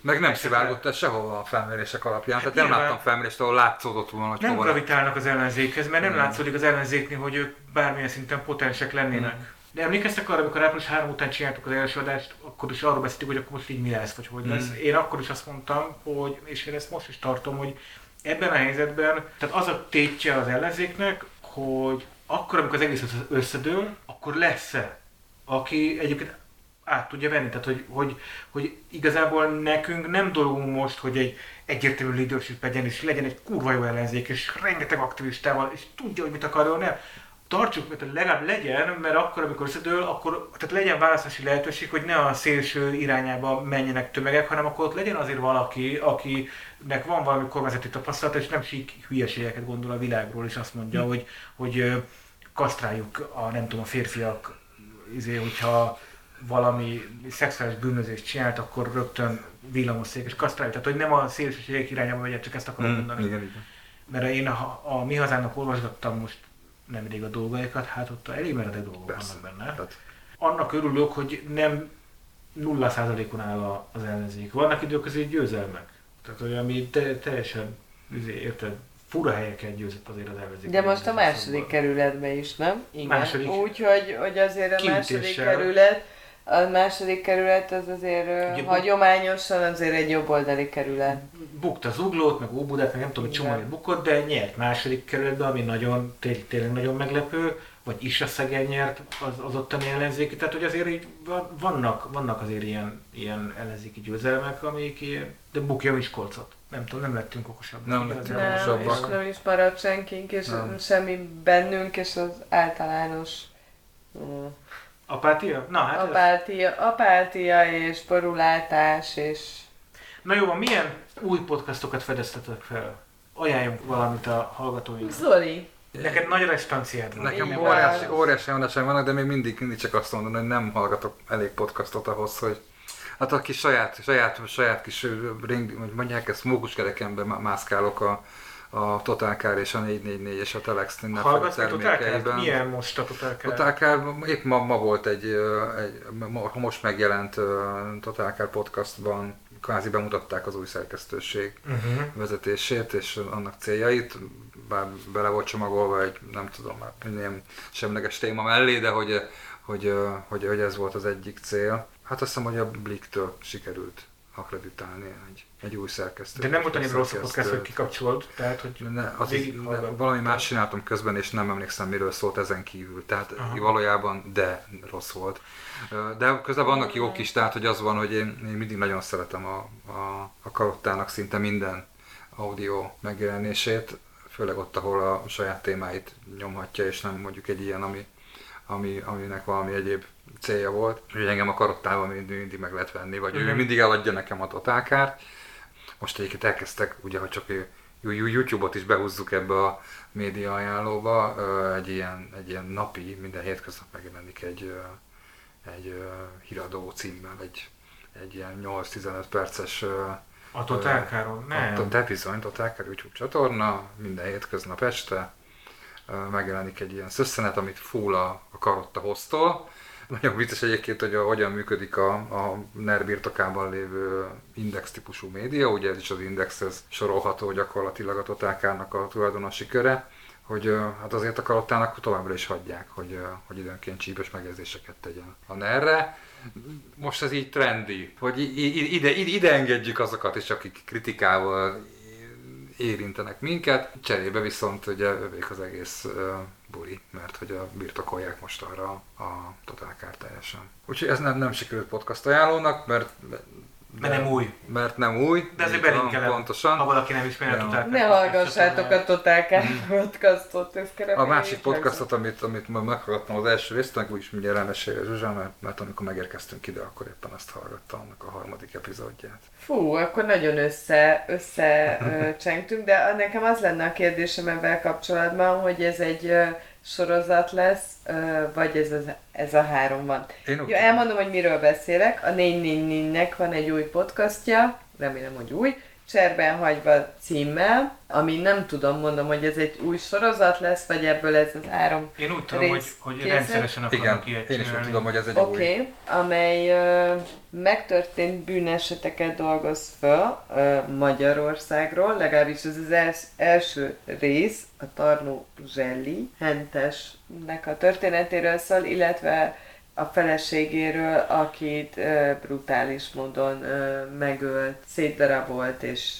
Meg nem szivárgott ez sehova a felmérések alapján, tehát nem láttam felmérést, ahol látszódott volna, hogy Nem hova gravitálnak az ellenzékhez, mert nem hmm. látszódik az ellenzéknél, hogy ők bármilyen szinten potensek lennének. Hmm. De emlékeztek arra, amikor április 3 után csináltuk az első adást, akkor is arról beszéltük, hogy akkor most így mi lesz, vagy hogy lesz. Mm. Én akkor is azt mondtam, hogy, és én ezt most is tartom, hogy ebben a helyzetben, tehát az a tétje az ellenzéknek, hogy akkor, amikor az egész összedől, akkor lesz-e, aki egyébként át tudja venni. Tehát, hogy, hogy, hogy igazából nekünk nem dolgunk most, hogy egy egyértelmű leadership legyen, és legyen egy kurva jó ellenzék, és rengeteg aktivistával, és tudja, hogy mit akarjon, nem. Tartsuk, mert legalább legyen, mert akkor, amikor összedől, akkor tehát legyen választási lehetőség, hogy ne a szélső irányába menjenek tömegek, hanem akkor ott legyen azért valaki, akinek van valami kormányzati tapasztalat, és nem sík hülyeségeket gondol a világról, és azt mondja, hm. hogy, hogy kasztráljuk a nem tudom, a férfiak, izé, hogyha valami szexuális bűnözést csinált, akkor rögtön villamosszék és kasztráljuk. Tehát, hogy nem a szélsőségek irányába megyek, csak ezt akarom mm, mondani. Igen, igen. Mert én a, a mi hazának olvasgattam most nemrég a dolgaikat, hát ott elég meredek dolgok Persze. vannak benne. Tehát. Annak örülök, hogy nem nulla százalékon áll az ellenzék. Vannak időközi győzelmek. Tehát olyan, ami te, teljesen, izé, érted, fura helyeken győzött azért az ellenzék. De most a második szóval. kerületben is, nem? Igen. Második. Úgyhogy hogy azért a második kerület, a második kerület az azért Ugye, hagyományosan azért egy jobboldali kerület. Bukta az uglót, meg Óbudát, meg nem tudom, hogy csomó bukott, de nyert második kerületben, ami nagyon, tényleg nagyon meglepő, vagy is a szegény nyert az, az ottani ellenzéki, tehát hogy azért így vannak, vannak azért ilyen, ilyen ellenzéki győzelmek, amik ilyen, de bukja Miskolcot nem tudom, nem lettünk okosabbak. Nem lettünk okosabbak. És nem is maradt senkink, és nem. semmi bennünk, és az általános... Apátia? Na, hát apátia, ez... apátia és borulátás, és... Na jó, milyen új podcastokat fedeztetek fel? Ajánljunk valamit a hallgatóinknak. Zoli, Neked nagy restanciád van. Nekem óriási, óriási vannak, de még mindig, mindig csak azt mondom, hogy nem hallgatok elég podcastot ahhoz, hogy Hát a kis saját, saját, saját kis ring, hogy mondják ezt, mókuskerekemben mászkálok a, a Total és a 444 és a Telex mindenféle termékeiben. Milyen most a? Total Car, épp ma, ma volt egy, egy, most megjelent Total Car podcastban, kvázi bemutatták az új szerkesztőség uh-huh. vezetését és annak céljait, bár bele volt csomagolva egy, nem tudom, már ilyen semleges téma mellé, de hogy, hogy, hogy, hogy ez volt az egyik cél. Hát azt hiszem, hogy a Bliktől sikerült akreditálni egy, egy új szerkesztőt. De nem volt annyira rossz a podcast, hogy kikapcsolt, tehát hogy Ne, az, végig ne, valami más csináltam közben, és nem emlékszem, miről szólt ezen kívül. Tehát Aha. valójában, de rossz volt. De közben vannak jók is, tehát hogy az van, hogy én, én mindig nagyon szeretem a, a, a karottának szinte minden audio megjelenését, főleg ott, ahol a saját témáit nyomhatja, és nem mondjuk egy ilyen, ami, ami, aminek valami egyéb célja volt. Úgyhogy engem a karottával mindig, mindig meg lehet venni, vagy ő Mhm. mindig eladja nekem a totálkárt. Most egyébként elkezdtek, ugye, ha csak YouTube-ot is behúzzuk ebbe a média ajánlóba, egy ilyen, egy ilyen napi, minden hétköznap megjelenik egy, egy híradó címmel, egy, egy ilyen 8-15 perces a totálkáról nem. a te bizony, Totálkár YouTube csatorna, minden hétköznap este megjelenik egy ilyen szösszenet, amit full a, a karotta hoztol. Nagyon vicces egyébként, hogy a, hogyan működik a, a NER birtokában lévő index típusú média, ugye ez is az indexhez sorolható gyakorlatilag a Totálkárnak a tulajdonosi köre, hogy hát azért a karottának továbbra is hagyják, hogy, hogy időnként csípes megjegyzéseket tegyen a NER-re. Most ez így trendi, hogy ide, ide, ide engedjük azokat is, akik kritikával érintenek minket, cserébe viszont ugye övék az egész uh, buri, mert hogy a birtokolják most arra a totálkár teljesen. Úgyhogy ez nem, nem sikerült podcast ajánlónak, mert Mert nem új. Mert nem új. De van, belinkelem, Pontosan. Ha valaki nem ismeri a Ja. totálkát. Ne hallgassátok a Totálkár podcastot, ez A másik podcastot, amit, amit majd meghallgattam az első részt, meg úgyis mindjárt elmesélje Zsuzsa, mert, mert amikor megérkeztünk ide, akkor éppen azt hallgattam annak a harmadik epizódját. Fú, akkor nagyon össze, össze csengtünk, de nekem az lenne a kérdésem ebben kapcsolatban, hogy ez egy sorozat lesz, vagy ez, az, ez a három van. Én Jó, elmondom, hogy miről beszélek. A 444-nek van egy új podcastja, remélem, hogy új, Cserben hagyva címmel, ami nem tudom, mondom, hogy ez egy új sorozat lesz, vagy ebből ez az három Én úgy tudom, hogy, rész hogy készül. rendszeresen akarnak Igen, ilyet én is úgy tudom, hogy ez egy Oké, új. okay, amely ö, megtörtént bűneseteket dolgoz föl ö, Magyarországról, legalábbis ez az els, első rész, a Tarnó Zselli Hentesnek a történetéről szól, illetve a feleségéről, akit brutális módon megölt, szétdarabolt és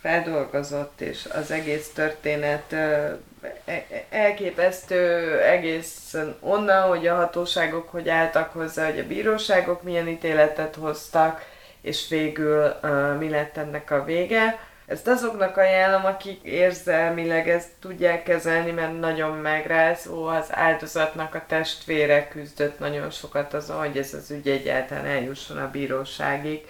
feldolgozott, és az egész történet e- e- elképesztő egészen onnan, hogy a hatóságok hogy álltak hozzá, hogy a bíróságok milyen ítéletet hoztak, és végül mi lett ennek a vége. Ezt azoknak ajánlom, akik érzelmileg ezt tudják kezelni, mert nagyon megrázó, az áldozatnak a testvére küzdött nagyon sokat azon, hogy ez az ügy egyáltalán eljusson a bíróságig.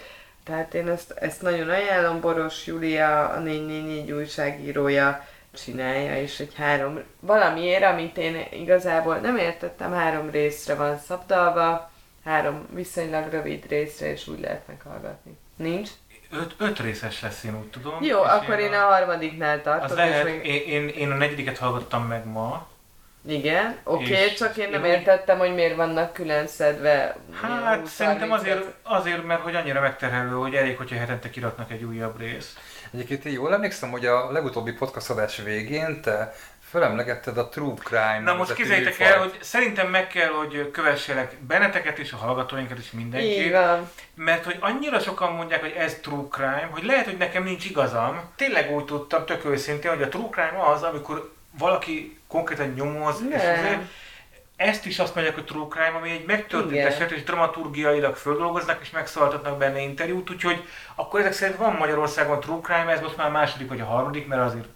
Tehát én ezt, ezt nagyon ajánlom, Boros Júlia, a 444 újságírója csinálja, és egy három, valamiért, amit én igazából nem értettem, három részre van szabdalva, három viszonylag rövid részre, és úgy lehet meghallgatni. Nincs? Öt, öt részes lesz, én úgy tudom. Jó, akkor én a harmadiknál tartok, Az lehet, még... én, én, én a negyediket hallgattam meg ma. Igen, oké, okay, csak én nem én értettem, hogy miért vannak külön szedve. Hát 20, szerintem 30 azért, azért, mert hogy annyira megterhelő, hogy elég, hogyha hetente kiraknak egy újabb részt. Egyébként én jól emlékszem, hogy a legutóbbi podcast adás végén te felemlegetted a True Crime Na most képzeljétek el, hogy szerintem meg kell, hogy kövesselek benneteket és a hallgatóinkat is mindenkit. van. Mert hogy annyira sokan mondják, hogy ez true crime, hogy lehet, hogy nekem nincs igazam. Tényleg úgy tudtam, tök őszintén, hogy a true crime az, amikor valaki konkrétan nyomoz, és Nem. azért ezt is azt mondják, hogy true crime, ami egy megtörtént Igen. eset, és dramaturgiailag földolgoznak, és megszólaltatnak benne interjút, úgyhogy akkor ezek szerint van Magyarországon true crime, ez most már a második vagy a harmadik, mert azért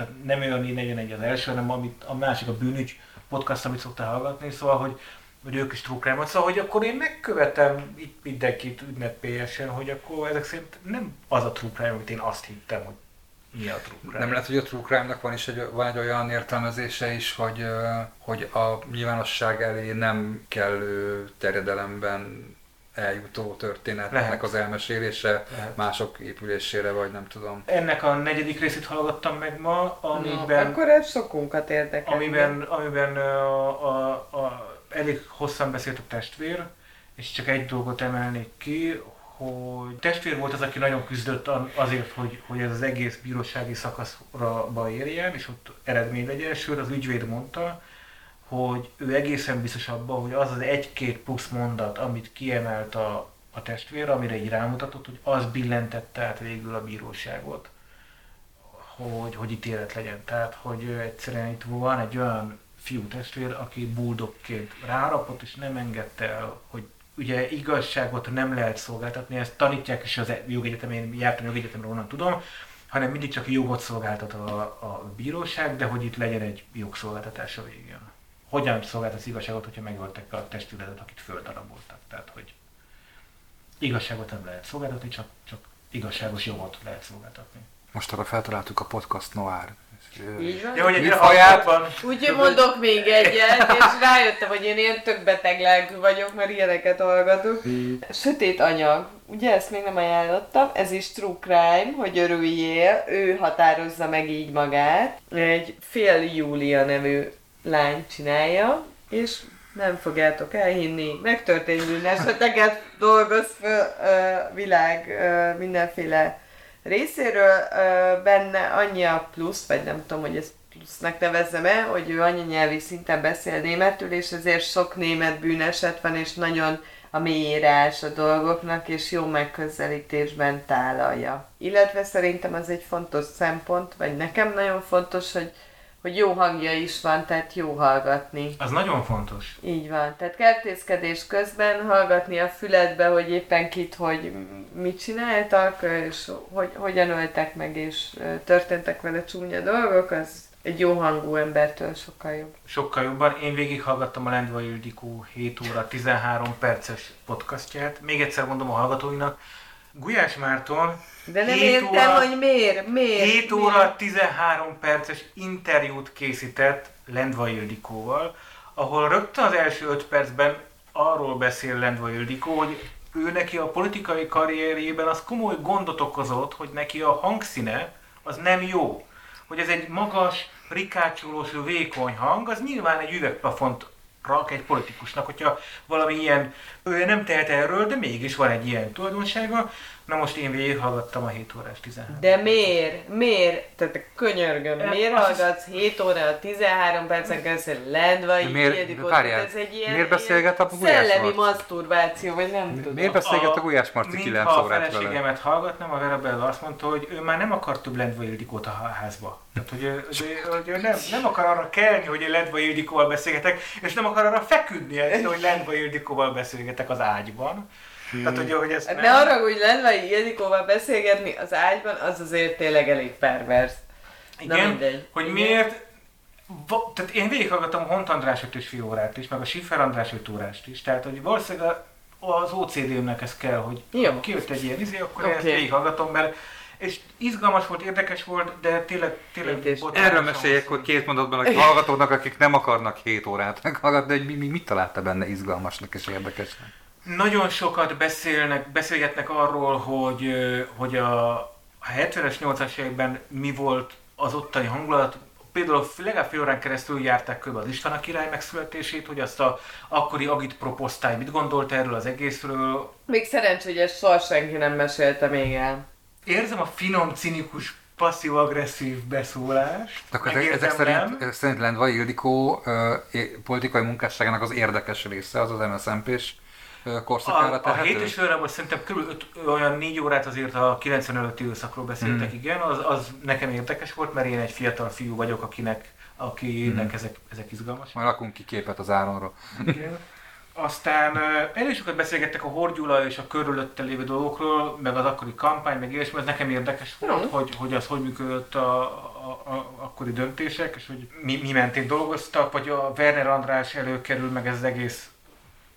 tehát nem olyan 41 az első, hanem amit, a másik a bűnügy podcast, amit szoktál hallgatni, szóval, hogy hogy ők is true szóval, hogy akkor én megkövetem itt mindenkit ünnepélyesen, hogy akkor ezek szerint nem az a true amit én azt hittem, hogy mi a true. Nem lehet, hogy a True van is egy, van egy olyan értelmezése is, hogy, hogy a nyilvánosság elé nem kellő terjedelemben eljutó történetnek Lehet. az elmesélése, Lehet. mások épülésére, vagy nem tudom. Ennek a negyedik részét hallgattam meg ma, Na, amiben, akkor ez sokunkat érdekel. amiben, amiben a, a, a, elég hosszan beszélt a testvér, és csak egy dolgot emelnék ki, hogy testvér volt az, aki nagyon küzdött azért, hogy, hogy ez az egész bírósági szakaszra érjen, és ott eredmény legyen. Sőt, az ügyvéd mondta, hogy ő egészen biztos abban, hogy az az egy-két plusz mondat, amit kiemelt a a testvér, amire így rámutatott, hogy az billentette át végül a bíróságot, hogy, hogy ítélet legyen. Tehát, hogy egyszerűen itt van egy olyan fiú testvér, aki buldogként ráharapott, és nem engedte el, hogy ugye igazságot nem lehet szolgáltatni, ezt tanítják is az jogegyetem, én jártam jogegyetemre, onnan tudom, hanem mindig csak jogot szolgáltat a, a bíróság, de hogy itt legyen egy jogszolgáltatás a végén. Hogyan szolgáltatsz igazságot, hogyha megöltek a testületet, akit földaraboltak? Tehát, hogy igazságot nem lehet szolgáltatni, csak, csak igazságos jogot lehet szolgáltatni. Most arra feltaláltuk a podcast Noir. Így van? Ja, hogy egy hajában- Úgy mondok még egyet, és rájöttem, hogy én ilyen tök beteg lelkű vagyok, mert ilyeneket hallgatok. Sötét anyag, ugye ezt még nem ajánlottam, ez is true crime, hogy örüljél, ő határozza meg így magát. Egy fél Júlia nevű lány csinálja, és nem fogjátok elhinni, megtörtént bűneseteket dolgoz föl a világ ö, mindenféle részéről. Ö, benne annyi a plusz, vagy nem tudom, hogy ezt plusznak nevezzem el, hogy ő anyanyelvi szinten beszél németül, és ezért sok német bűneset van, és nagyon a mélyére a dolgoknak, és jó megközelítésben tálalja. Illetve szerintem az egy fontos szempont, vagy nekem nagyon fontos, hogy, hogy jó hangja is van, tehát jó hallgatni. Az nagyon fontos. Így van. Tehát kertészkedés közben hallgatni a füledbe, hogy éppen kit, hogy mit csináltak, és hogy, hogyan öltek meg, és történtek vele csúnya dolgok, az egy jó hangú embertől sokkal jobb. Sokkal jobban. Én végighallgattam a Lendvai Ildikó 7 óra 13 perces podcastját. Még egyszer mondom a hallgatóinak. Gulyás Márton De nem 7 értem, óra- hogy miért, miért. 7 óra 13 perces interjút készített Lendvai Ildikóval, ahol rögtön az első 5 percben arról beszél Lendvai Ildikó, hogy ő neki a politikai karrierjében az komoly gondot okozott, hogy neki a hangszíne az nem jó. Hogy ez egy magas, rikácsolós, vékony hang, az nyilván egy üvegplafont rak egy politikusnak, hogyha valami ilyen, ő nem tehet erről, de mégis van egy ilyen tulajdonsága. Na most én végighallgattam a 7 órás 13. De miért? Miért? Tehát könyörgöm, Eh, miért azt hallgatsz 7 óra, 13 percen keresztül Lendvai De miért- várjál, ez egy ilyen, miért beszélget a Gulyás Szellemi Marci? maszturbáció, vagy nem tudom. Miért beszélget a Gulyás Marci 9 mintha a órát vele? feleségemet hallgatnám, a Vera Bella azt mondta, hogy ő már nem akar több Lendvai Ildikót a há- házba. Tehát, hogy, ő- hogy, ő- hogy ő nem, nem akar arra kelni, hogy én Lendvai Ildikóval beszélgetek, és nem akar arra feküdni, hogy Lendvai Ildikóval beszélgetek az ágyban. Tehát, hogy, hogy ezt Hát nem... ne arra, hogy Lendvai Ildikóval beszélgetni az ágyban, az azért tényleg elég pervers. Na Igen, mindegy. hogy Igen. miért Va, tehát én végighallgattam a Hont András 5 és fél órát is, meg a Schiffer András 5 órást is. Tehát, hogy valószínűleg a- az OCD-mnek ez kell, hogy Jó. kijött egy ilyen izé, akkor okay. ezt végighallgatom, mert és izgalmas volt, érdekes volt, de tényleg, tényleg botrányosan Erről meséljek, hogy két mondatban a hallgatóknak, akik nem akarnak 7 órát meghallgatni, hogy mi, mi, mit találta benne izgalmasnak és érdekesnek. Nagyon sokat beszélnek, beszélgetnek arról, hogy, hogy a, a 70-es, 80-as években mi volt az ottani hangulat. Például legalább fél órán keresztül járták körbe az István a király megszületését, hogy azt a akkori Agit Proposztály mit gondolt erről az egészről. Még szerencsé, hogy ezt soha senki nem mesélte még el. Érzem a finom, cinikus, passzív-agresszív beszólást. Akkor ezek, ezek szerint, ezek szerint Lendvai Ildikó é- politikai munkásságának az érdekes része az az MSZMP-s ö, korszakára A, a tehető? 7 és fél órában szerintem kb. olyan négy órát azért a 90 előtti időszakról beszéltek, Mm. igen, az, az nekem érdekes volt, mert én egy fiatal fiú vagyok, akinek, akinek Mm. ezek, ezek izgalmas. Majd rakunk ki képet az Áronról. Igen. Aztán elég sokat beszélgettek a Horgyula és a körülötte lévő dolgokról, meg az akkori kampány, meg ilyesmi, ez nekem érdekes volt, Mhm. hogy, hogy az hogy működött a, a, a, akkori döntések, és hogy mi, mi mentén dolgoztak, vagy a Werner András előkerül, meg ez az egész,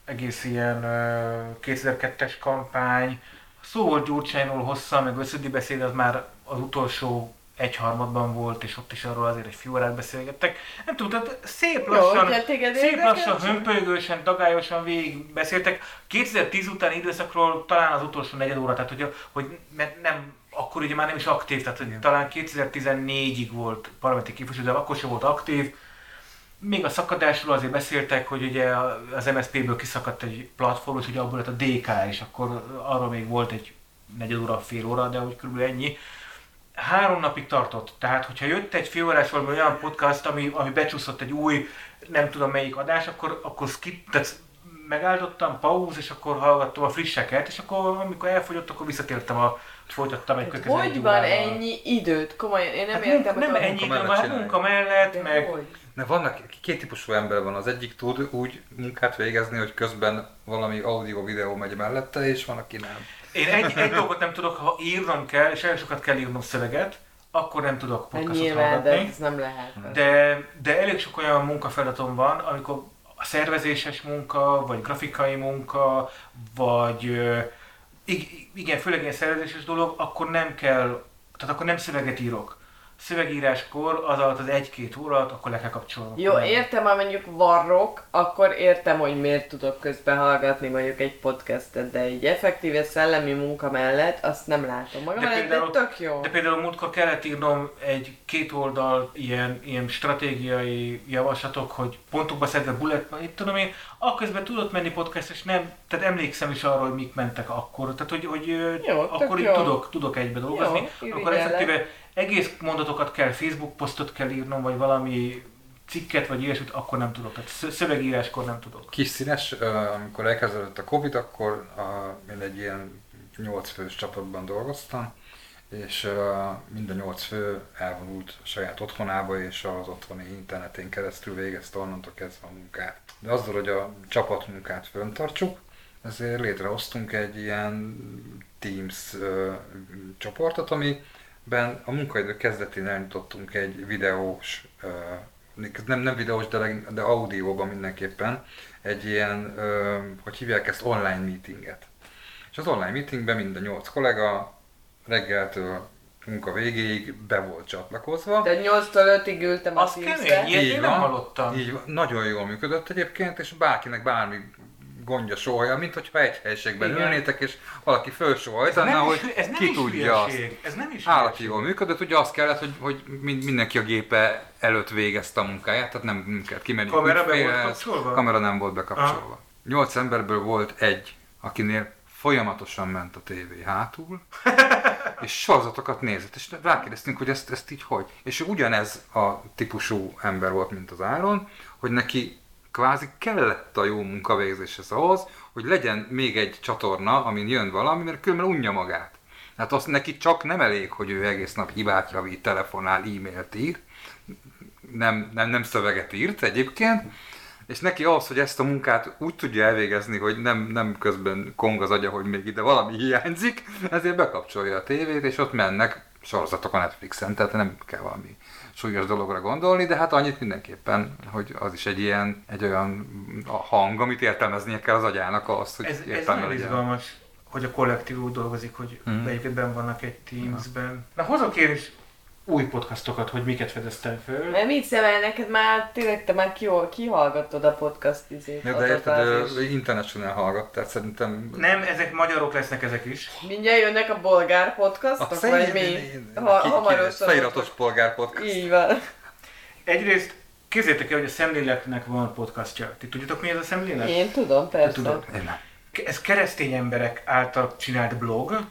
egész ilyen ö, 2002-es kampány. Szó volt Gyurcsányról hosszan, meg összödi beszéd, az már az utolsó egyharmadban volt, és ott is arról azért egy fél órát beszélgettek. Nem tudom, tehát szép Jó, lassan, téged Szép lassan, hömpölygősen, dagályosan végig beszéltek. 2010 utáni időszakról talán az utolsó negyed óra, tehát hogy, hogy mert nem, akkor ugye már nem is aktív, tehát hogy talán 2014-ig volt parlamenti képviselő, de akkor sem volt aktív. Még a szakadásról azért beszéltek, hogy ugye az MSZP-ből kiszakadt egy platform, és ugye abból lett a DK, és akkor arról még volt egy negyed óra, fél óra, de hogy körülbelül ennyi. Három napig tartott, tehát hogyha jött egy fél órás valami olyan podcast, ami, ami becsúszott egy új, nem tudom melyik adás, akkor, akkor skip, tehát megáldottam, pauz, és akkor hallgattam a frisseket, és akkor amikor elfogyott, akkor visszatértem a folytattam egy következő Hogy van órával. ennyi időt? Komolyan, én nem Hát értem, nem hogy ennyi idő, van, munka mellett, De meg hogy? De vannak, két típusú ember van, az egyik tud úgy munkát végezni, hogy közben valami audio-videó megy mellette, és van, aki nem. Én egy, egy dolgot nem tudok, ha írnom kell, és elég sokat kell írnom szöveget, akkor nem tudok podcastot nyilván, de hallgatni. ez nem lehet. De, de elég sok olyan munkafeladatom van, amikor a szervezéses munka, vagy grafikai munka, vagy igen, főleg ilyen szervezéses dolog, akkor nem kell, tehát akkor nem szöveget írok. Szövegíráskor az alatt az egy-két órát, akkor le kell kapcsolnom. Jó, értem, ha mondjuk varrok, akkor értem, hogy miért tudok közben hallgatni mondjuk egy podcastet, de egy effektíve szellemi munka mellett azt nem látom magam, De de, de például- tök jó. De például múltkor kellett írnom egy két oldal ilyen, ilyen stratégiai javaslatok, hogy pontokba szedve bullet, itt tudom én, akközben tudott menni podcast, és nem, tehát emlékszem is arra, hogy mik mentek akkor. Tehát, hogy, hogy Jó, akkor így tudok, tudok egybe dolgozni. Jó, akkor effektíve egész mondatokat kell, Facebook posztot kell írnom, vagy valami cikket, vagy ilyesmit, akkor nem tudok. Tehát szö- szövegíráskor nem tudok. Kis színes, amikor elkezdődött a Covid, akkor én egy ilyen 8 fős csapatban dolgoztam, és mind a 8 fő elvonult a saját otthonába, és az otthoni internetén keresztül végezte onnantól kezdve a munkát. De azzal, hogy a csapatmunkát föntartsuk, ezért létrehoztunk egy ilyen Teams csoportot, amiben a munkaidő kezdetén elnyitottunk egy videós, nem, nem videós, de, leg- de audióban mindenképpen egy ilyen, hogy hívják ezt, online meetinget. És az online meetingben mind a nyolc kollega reggeltől munka végéig be volt csatlakozva. De 8-tól 5-ig ültem a Az Teams-be. kemény, ilyet Így én nem hallottam. Így van. Nagyon jól működött egyébként, és bárkinek bármi gondja soha, mint hogyha egy helységben Igen. ülnétek, és valaki nem, hogy ez nem ki is tudja azt. Ez nem is Állati jól működött, ugye az kellett, hogy, hogy mind- mindenki a gépe előtt végezte a munkáját, tehát nem, nem kellett kimenni. Kamera be volt kapcsolva? Kamera nem volt bekapcsolva. Nyolc emberből volt egy, akinél folyamatosan ment a tévé hátul, és sorozatokat nézett, és rákérdeztünk, hogy ezt, ezt így hogy. És ugyanez a típusú ember volt, mint az Áron, hogy neki kvázi kellett a jó munkavégzéshez ahhoz, hogy legyen még egy csatorna, amin jön valami, mert különben unja magát. Hát azt neki csak nem elég, hogy ő egész nap hibát javít, telefonál, e-mailt ír, nem, nem, nem szöveget írt egyébként, és neki ahhoz, hogy ezt a munkát úgy tudja elvégezni, hogy nem, nem közben kong az agya, hogy még ide valami hiányzik, ezért bekapcsolja a tévét, és ott mennek sorozatok a Netflixen, tehát nem kell valami súlyos dologra gondolni, de hát annyit mindenképpen, hogy az is egy ilyen, egy olyan hang, amit értelmeznie kell az agyának ahhoz, hogy Ez, ez nagyon izgalmas, hogy a kollektív úgy dolgozik, hogy mm. egyébként vannak egy Teams-ben. Na hozok én is új podcastokat, hogy miket fedeztem föl. Mert mit szemel, neked már tényleg te már ki, kihallgattad a podcast izét. Ja, de érted, hallgat, tehát szerintem... Nem, ezek magyarok lesznek ezek is. Mindjárt jönnek a bolgár podcastok, vagy mi? Ha, hamarosan. Feliratos polgár podcast. Így van. Egyrészt képzeljétek el, hogy a Szemléleknek van podcastja. Ti tudjátok mi ez a Szemlélek? Én tudom, persze. Tudod. Ez keresztény emberek által csinált blog.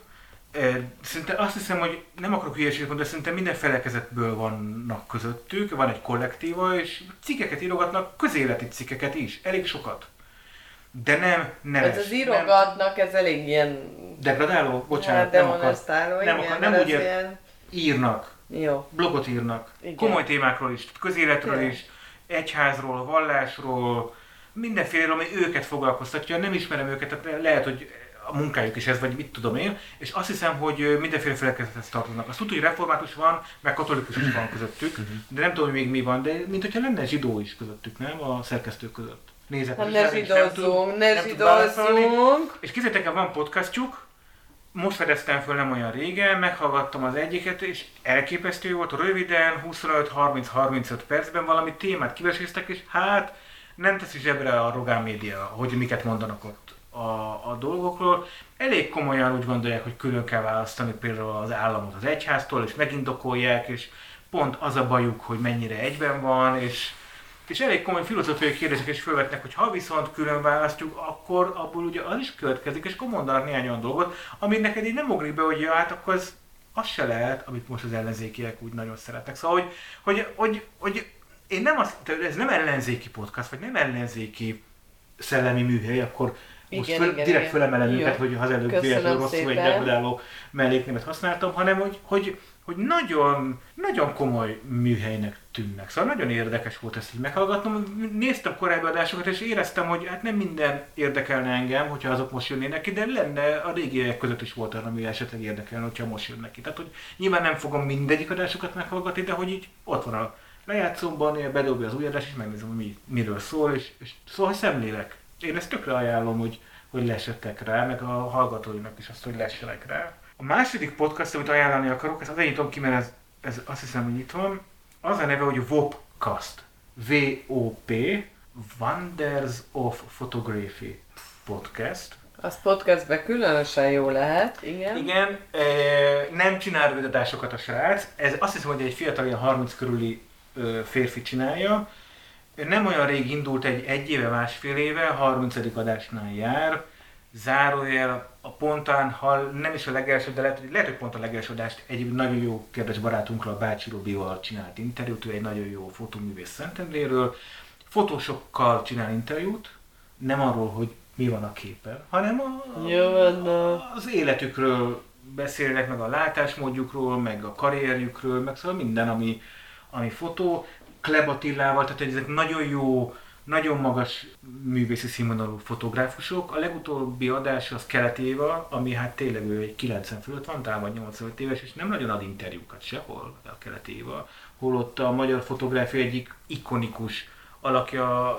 Szerintem azt hiszem, hogy nem akarok hülyeséget mondani, de szerintem minden felekezetből vannak közöttük, van egy kollektíva, és cikkeket írogatnak, közéleti cikkeket is, elég sokat. De nem neves. Ez az nem írogatnak, ez elég ilyen... degradáló, bocsánat, hát nem akar. nem igen, akar- nem úgy ilyen... Írnak, Jó. blogot írnak, Igen. komoly témákról is, közéletről Tényleg. is, egyházról, vallásról, mindenféleről, ami őket foglalkoztatja, nem ismerem őket, tehát lehet, hogy a munkájuk is ez, vagy mit tudom én, és azt hiszem, hogy mindenféle felekezethez tartoznak. Azt tudja, hogy református van, meg katolikus is van közöttük, de nem tudom, hogy még mi van, de mint hogyha lenne zsidó is közöttük, nem? A szerkesztők között. Ne nem tud- zsidózzunk, ne zsidózzunk. És képzeljétek el, van podcastjuk, most fedeztem föl nem olyan régen, meghallgattam az egyiket, és elképesztő volt, röviden, 25-30-35 percben valami témát kiveséztek, és hát nem teszi zsebre a Rogán média, hogy miket mondanak ott a, a dolgokról. Elég komolyan úgy gondolják, hogy külön kell választani például az államot az egyháztól, és megindokolják, és pont az a bajuk, hogy mennyire egyben van, és és elég komoly filozófiai kérdések is felvetnek, hogy ha viszont külön választjuk, akkor abból ugye az is következik, és akkor mondanak néhány olyan dolgot, ami neked így nem ugrik be, hogy ja, hát akkor az, az se lehet, amit most az ellenzékiek úgy nagyon szeretnek. Szóval, hogy, hogy, hogy, hogy én nem azt, ez nem ellenzéki podcast, vagy nem ellenzéki szellemi műhely, akkor most Igen, föl, igen, direkt igen. fölemelem Jó. őket, hogy az előbb véletlenül rosszul egy degradáló melléknémet használtam, hanem hogy, hogy, hogy nagyon, nagyon komoly műhelynek tűnnek. Szóval nagyon érdekes volt ezt így meghallgatnom. Néztem korábbi adásokat, és éreztem, hogy hát nem minden érdekelne engem, hogyha azok most jönnének ki, de lenne a régiek között is volt arra, ami esetleg érdekelne, hogyha most jönnek ki. Tehát, hogy nyilván nem fogom mindegyik adásokat meghallgatni, de hogy így ott van a lejátszómban, bedobja az új adás, és megnézem, hogy mi, miről szól, és, és szóval hogy szemlélek. Én ezt tökre ajánlom, hogy, hogy lesetek rá, meg a hallgatóinak is azt, hogy lessenek rá. A második podcast, amit ajánlani akarok, ezt azért nyitom ki, mert ez, ez azt hiszem, hogy itt van. Az a neve, hogy Vopcast. V-O-P, Wonders of Photography Podcast. Az podcastben különösen jó lehet, igen. Igen, e, nem csinál rövidadásokat a srác. Ez azt hiszem, hogy egy fiatal, ilyen 30 körüli ö, férfi csinálja. Nem olyan rég indult, egy, egy éve, másfél éve, 30. adásnál jár. Zárójel a pontán, ha nem is a legelső, de lehet, lehet hogy pont a legelső adást egy nagyon jó kedves barátunkról, a Bácsi Robival csinált interjút, ő egy nagyon jó fotóművész Szentendréről. Fotósokkal csinál interjút, nem arról, hogy mi van a képen, hanem a, na. az életükről beszélnek, meg a látásmódjukról, meg a karrierjükről, meg szóval minden, ami, ami fotó. Kleb tehát ezek nagyon jó, nagyon magas művészi színvonalú fotográfusok. A legutóbbi adás az Kelet Éva, ami hát tényleg ő egy 90 fölött van, talán vagy 85 éves, és nem nagyon ad interjúkat sehol a Kelet Éva. Holott a magyar fotográfia egyik ikonikus alakja,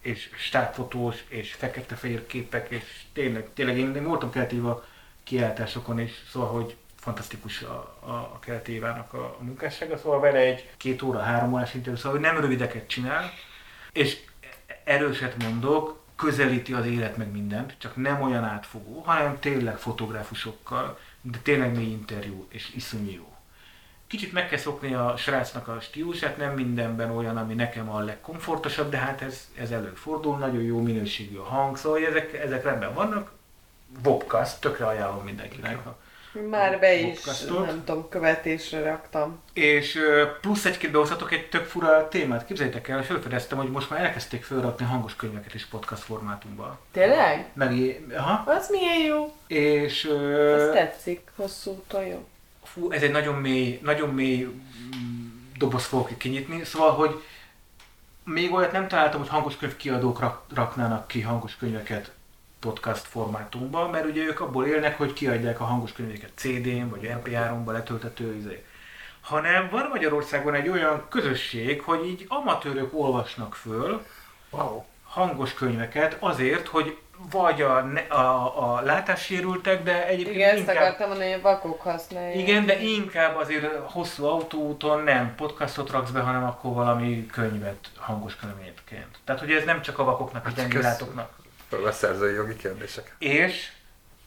és stábfotós, és fekete-fehér képek, és tényleg, tényleg én, én voltam Kelet Éva kiáltásokon, és szóval, hogy fantasztikus a, a, a Kelet Évának a, a munkássága, szóval vele egy két óra, három órás interjú, szóval nem rövideket csinál, és erőset mondok, közelíti az élet meg mindent, csak nem olyan átfogó, hanem tényleg fotográfusokkal, de tényleg mély interjú, és iszonyú jó. Kicsit meg kell szokni a srácnak a stílusát, nem mindenben olyan, ami nekem a legkomfortosabb, de hát ez, ez előfordul, nagyon jó minőségű a hang, szóval ezek, ezek rendben vannak. Bobcast, tökre ajánlom mindenkinek. Már be is, Podcastot. nem tudom, követésre raktam. És plusz egy-két behozhatok egy tök fura témát. Képzeljétek el, felfedeztem, hogy most már elkezdték felrakni hangos könyveket is podcast formátumban. Tényleg? Meg, aha, Az milyen jó. és Ez ö, tetszik, hosszú jó. fú, ez egy nagyon mély, nagyon mély mm, doboz fogok kinyitni, szóval, hogy még olyat nem találtam, hogy hangos könyvkiadók rak, raknának ki hangos könyveket podcast formátumban, mert ugye ők abból élnek, hogy kiadják a hangos könyveket CD-n, vagy MP3-ba letöltető izé. Hanem van Magyarországon egy olyan közösség, hogy így amatőrök olvasnak föl Wow. hangos könyveket azért, hogy vagy a, a, a látássérültek, de egyébként Igen, ezt inkább... akartam mondani, hogy a vakok használják. Igen, de inkább azért hosszú autóúton nem podcastot raksz be, hanem akkor valami könyvet hangos könyvként. Tehát, hogy ez nem csak a vakoknak, a Hát gyengéllátóknak. A szerzői jogi kérdések. És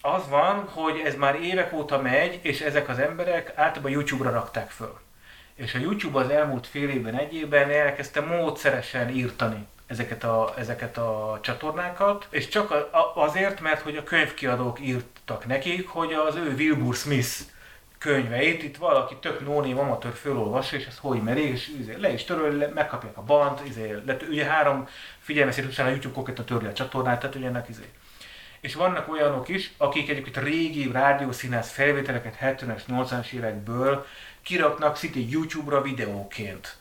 az van, hogy ez már évek óta megy, és ezek az emberek általában YouTube-ra rakták föl. És a YouTube az elmúlt fél évben, egy évben elkezdte módszeresen írtani ezeket a, ezeket a csatornákat, és csak azért, mert hogy a könyvkiadók írtak nekik, hogy az ő Wilbur Smith könyveit itt valaki tök nónév amatőr fölolvassa, és ezt hogy meri, és izé, le is töröl, megkapják a bant, izé, le, ugye három figyelmeszét után a YouTube konkrétan törli a csatornát, tehát ugye ennek izé. És vannak olyanok is, akik egyébként régi rádiószínász felvételeket 70-es, 80-as évekből kiraknak szintén YouTube-ra videóként.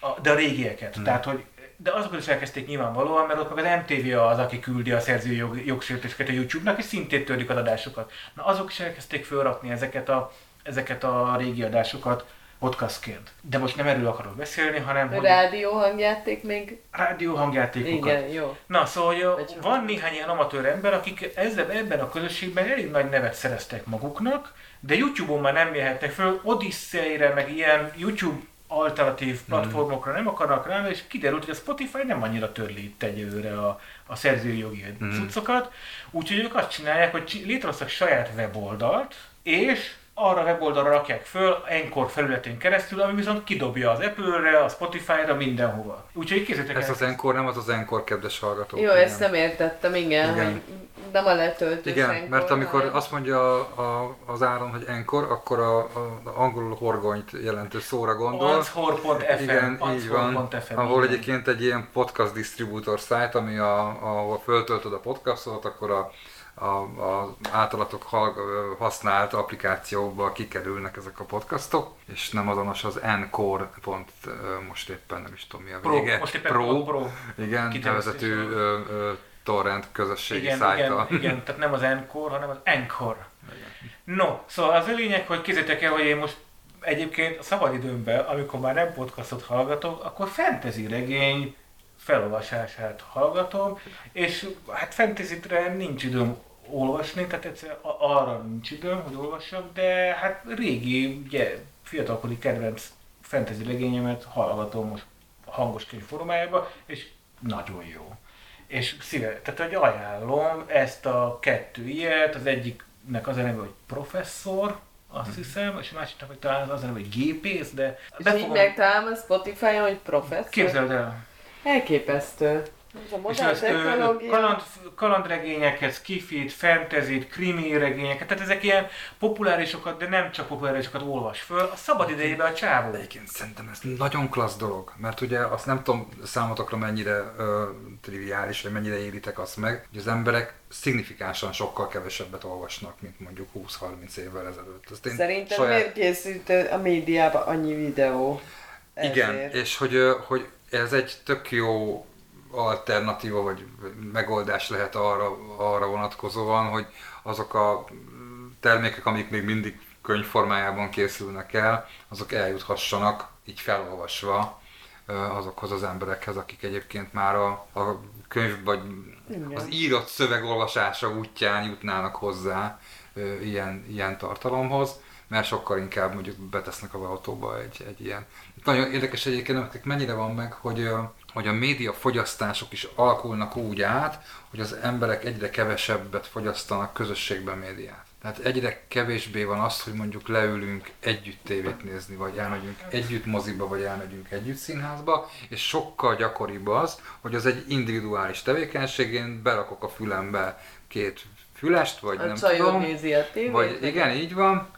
A, de a régieket. Hmm. Tehát, hogy de azokat is elkezdték nyilvánvalóan, mert ott meg az MTV az, aki küldi a szerzői jog, jogsértéseket a YouTube-nak, és szintén törlik az adásokat. Na azok is elkezdték felrakni ezeket a, ezeket a régi adásokat podcastként. De most nem erről akarok beszélni, hanem hogy Rádió hangjáték még? rádió hangjátékokat. Igen, jó. Na, szóval hogy van néhány ilyen amatőr ember, akik ezzel, ebben a közösségben elég nagy nevet szereztek maguknak, de YouTube-on már nem jöhetnek föl, Odyssey-re, meg ilyen YouTube alternatív platformokra nem akarnak rá, és kiderült, hogy a Spotify nem annyira törli itt egyelőre a, a szerzői jogi Mm. cuccokat, úgyhogy ők azt csinálják, hogy létrehoztak saját weboldalt, és arra a weboldalra rakják föl Encore felületén keresztül, ami viszont kidobja az Apple-re, a Spotify-ra, mindenhova. Úgyhogy készítek Ez az Encore nem az az Encore, kedves hallgatók. Jó, igen. ezt nem értettem, igen, Igen. nem a letöltős Igen, Encore, mert amikor hanem- azt mondja a, a, az Áron, hogy enkor, akkor a, a, a angolul horgonyt jelentő szóra gondol. Anchor.fm. Igen, így van. Anchor.fm, Ahol igen. egyébként egy ilyen podcast distributor site, ami a, ahol föltöltöd a podcastot, akkor a, a, a általatok használt applikációba kikerülnek ezek a podcastok, és nem azonos az Encore pont, most éppen nem is tudom mi a Pro, vége. most éppen Pro, Pro. igen, nevezetű torrent közösségi Igen, szájta. igen, igen, tehát nem az Encore, hanem az Encore. No, szóval az a lényeg, hogy kézzétek el, hogy én most egyébként a szabadidőmben, amikor már nem podcastot hallgatok, akkor fantasy regény felolvasását hallgatom, és hát fantasy-re nincs időm olvasni, tehát egyszer a- arra nincs időm, hogy olvassak, de hát régi, ugye, fiatalkori kedvenc fantasy regényemet hallgatom most hangos könyv formájában, és nagyon jó. És szíve, tehát hogy ajánlom ezt a kettő ilyet, az egyiknek az a neve, hogy professzor, azt hiszem, és a másiknak, hogy talán az a neve, hogy gépész, de És így megtalálom a Spotify-on, hogy professzor. Képzeld el, Elképesztő. Ez a modern technológia. kaland, kalandregényeket, skifit, fantasy krimi regényeket, tehát ezek ilyen populárisokat, de nem csak populárisokat olvas föl, a szabad idejében a csávó. Egyébként szerintem ez nagyon klassz dolog, mert ugye azt nem tudom számotokra mennyire ö, triviális, vagy mennyire éritek azt meg, hogy az emberek szignifikánsan sokkal kevesebbet olvasnak, mint mondjuk 20-30 évvel ezelőtt. Ezt én Szerintem miért készült a médiában annyi videó? Igen, Ezért. és hogy, hogy ez egy tök jó alternatíva, vagy megoldás lehet arra, arra vonatkozóan, hogy azok a termékek, amik még mindig könyvformájában készülnek el, azok eljuthassanak így felolvasva azokhoz az emberekhez, akik egyébként már a, a könyv vagy Igen. az írott szöveg olvasása útján jutnának hozzá ilyen, ilyen tartalomhoz, mert sokkal inkább mondjuk betesznek az autóba egy, egy ilyen. Nagyon érdekes egyébként, nektek mennyire van meg, hogy, hogy a média fogyasztások is alakulnak úgy át, hogy az emberek egyre kevesebbet fogyasztanak közösségben médiát. Tehát egyre kevésbé van az, hogy mondjuk leülünk együtt tévét nézni, vagy elmegyünk együtt moziba, vagy elmegyünk együtt színházba, és sokkal gyakoribb az, hogy az egy individuális tevékenységén berakok a fülembe két fülest, vagy A nem tudom, nézi a tévét. vagy igen, így van,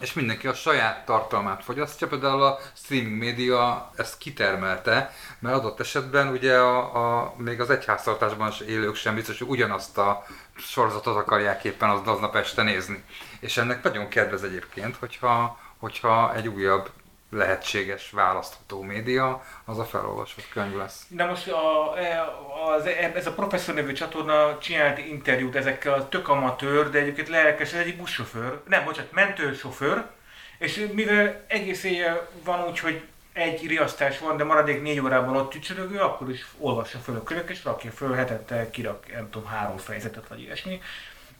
és mindenki a saját tartalmát fogyasztja, például a streaming média ezt kitermelte, mert adott esetben ugye a, a, még az egyháztartásban is élők sem biztos, hogy ugyanazt a sorozatot akarják éppen az aznap este nézni. És ennek nagyon kedvez egyébként, hogyha, hogyha egy újabb lehetséges választható média, az a felolvasott könyv lesz. Na most a, az, ez a professzor nevű csatorna csinált interjút ezekkel a tök amatőr, de egyébként lelkes, ez egy buszsofőr, nem, bocsánat, mentősofőr, és mivel egész éjjel van úgy, hogy egy riasztás van, de maradék négy órában ott tücsörögő, akkor is olvassa föl a könyveket, és rakja föl, hetente kirak, nem tudom, három fejezetet, vagy ilyesmi.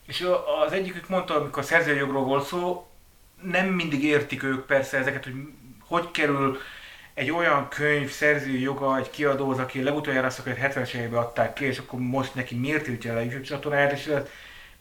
És az egyikük mondta, amikor szerzőjogról volt szó, nem mindig értik ők persze ezeket, hogy hogy kerül egy olyan könyv szerzői joga, egy kiadóhoz, aki legutoljára azt akar, 70-es években adták ki, és akkor most neki miért tiltja le a YouTube csatornáját, és ez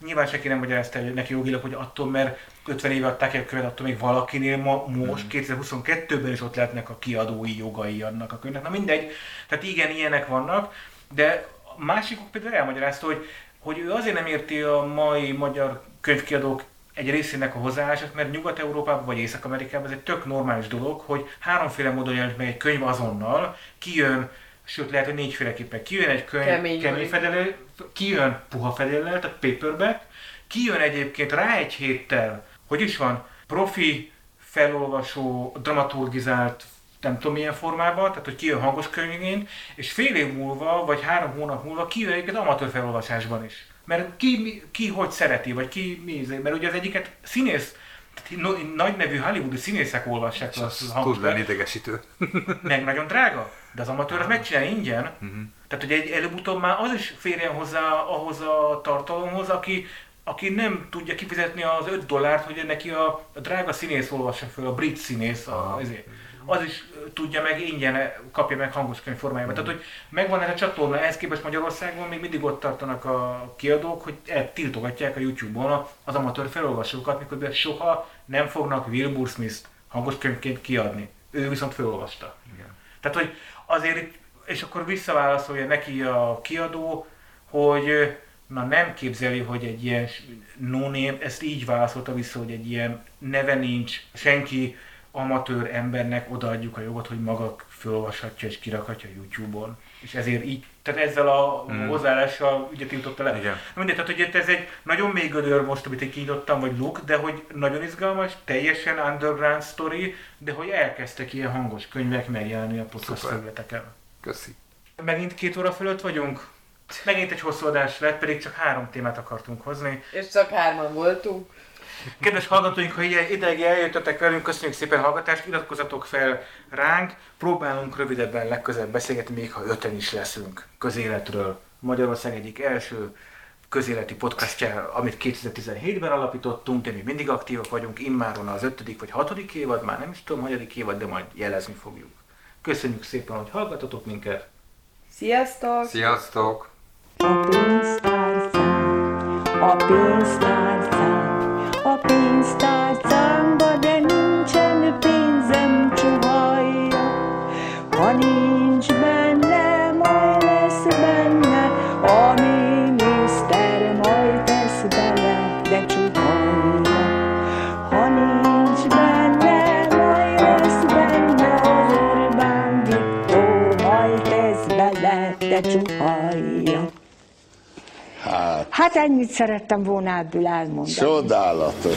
nyilván senki nem magyarázta neki jogilag, hogy attól, mert 50 éve adták el a könyvet, attól még valakinél ma, most 2022-ben is ott lehetnek a kiadói jogai annak a könyvnek. Na mindegy, tehát igen, ilyenek vannak, de a másikuk például elmagyarázta, hogy, hogy ő azért nem érti a mai magyar könyvkiadók egy részének a hozzáállását, mert Nyugat-Európában vagy Észak-Amerikában ez egy tök normális dolog, hogy háromféle módon jelent meg egy könyv azonnal, kijön, sőt lehet, hogy négyféleképpen. Kijön egy könyv Kemény kemény fedelő, kijön puha fedéllel, tehát paperback, kijön egyébként rá egy héttel, hogy is van, profi, felolvasó, dramaturgizált, nem tudom milyen formában, tehát hogy kijön hangos könyvként, és fél év múlva, vagy három hónap múlva kijön egyébként amatőr felolvasásban is. Mert ki, ki hogy szereti, vagy ki mi, izé- mert ugye az egyiket színész, no- nagy nevű hollywoodi színészek olvassák az a hangos tud lenni idegesítő. meg nagyon drága, de az amatőr az megcsinálja ingyen. Tehát, hogy egy előbb-utóbb már az is férjen hozzá ahhoz a tartalomhoz, aki, aki nem tudja kifizetni az 5 dollárt, hogy neki a, a drága színész olvassa föl, a brit színész, a, azért. Az is tudja meg ingyen, kapja meg hangos könyv formájában. Tehát, hogy megvan ez a csatorna, ehhez képest Magyarországon még mindig ott tartanak a kiadók, hogy tiltogatják a YouTube-on az amatőr felolvasókat, mikor soha nem fognak Wilbur Smith hangos könyvként kiadni. Ő viszont felolvasta. Igen. Tehát, hogy azért, és akkor visszaválaszolja neki a kiadó, hogy, na nem képzeli, hogy egy ilyen no name, ezt így válaszolta vissza, hogy egy ilyen neve nincs, senki amatőr embernek odaadjuk a jogot, hogy maga fölolvashatja és kirakhatja YouTube-on. És ezért így, tehát ezzel a mm. hozzáállással ugye tiltotta le. Igen. Mindegy, tehát hogy ez egy nagyon még gödör most, amit én kinyitottam, vagy look, de hogy nagyon izgalmas, teljesen underground story, de hogy elkezdtek ilyen hangos könyvek megjelenni a podcast Szuper. felületeken. Köszi. Megint két óra fölött vagyunk? Megint egy hosszú adás lett, pedig csak három témát akartunk hozni. És csak hárman voltunk. Kedves hallgatóink, ha ilyen ideig eljöttetek velünk, köszönjük szépen a hallgatást, iratkozzatok fel ránk, próbálunk rövidebben legközelebb beszélgetni, még ha öten is leszünk közéletről. Magyarország egyik első közéleti podcastja, amit 2017-ben alapítottunk, de mi mindig aktívak vagyunk, immáron az ötödik vagy hatodik évad, már nem is tudom, hanyadik évad, de majd jelezni fogjuk. Köszönjük szépen, hogy hallgatotok minket! Sziasztok! Sziasztok! A pénztárcám, a pénztárcám, a pénztárcámba, de nincsen Hát, ennyit szerettem volna ebből elmondani. csodálatos.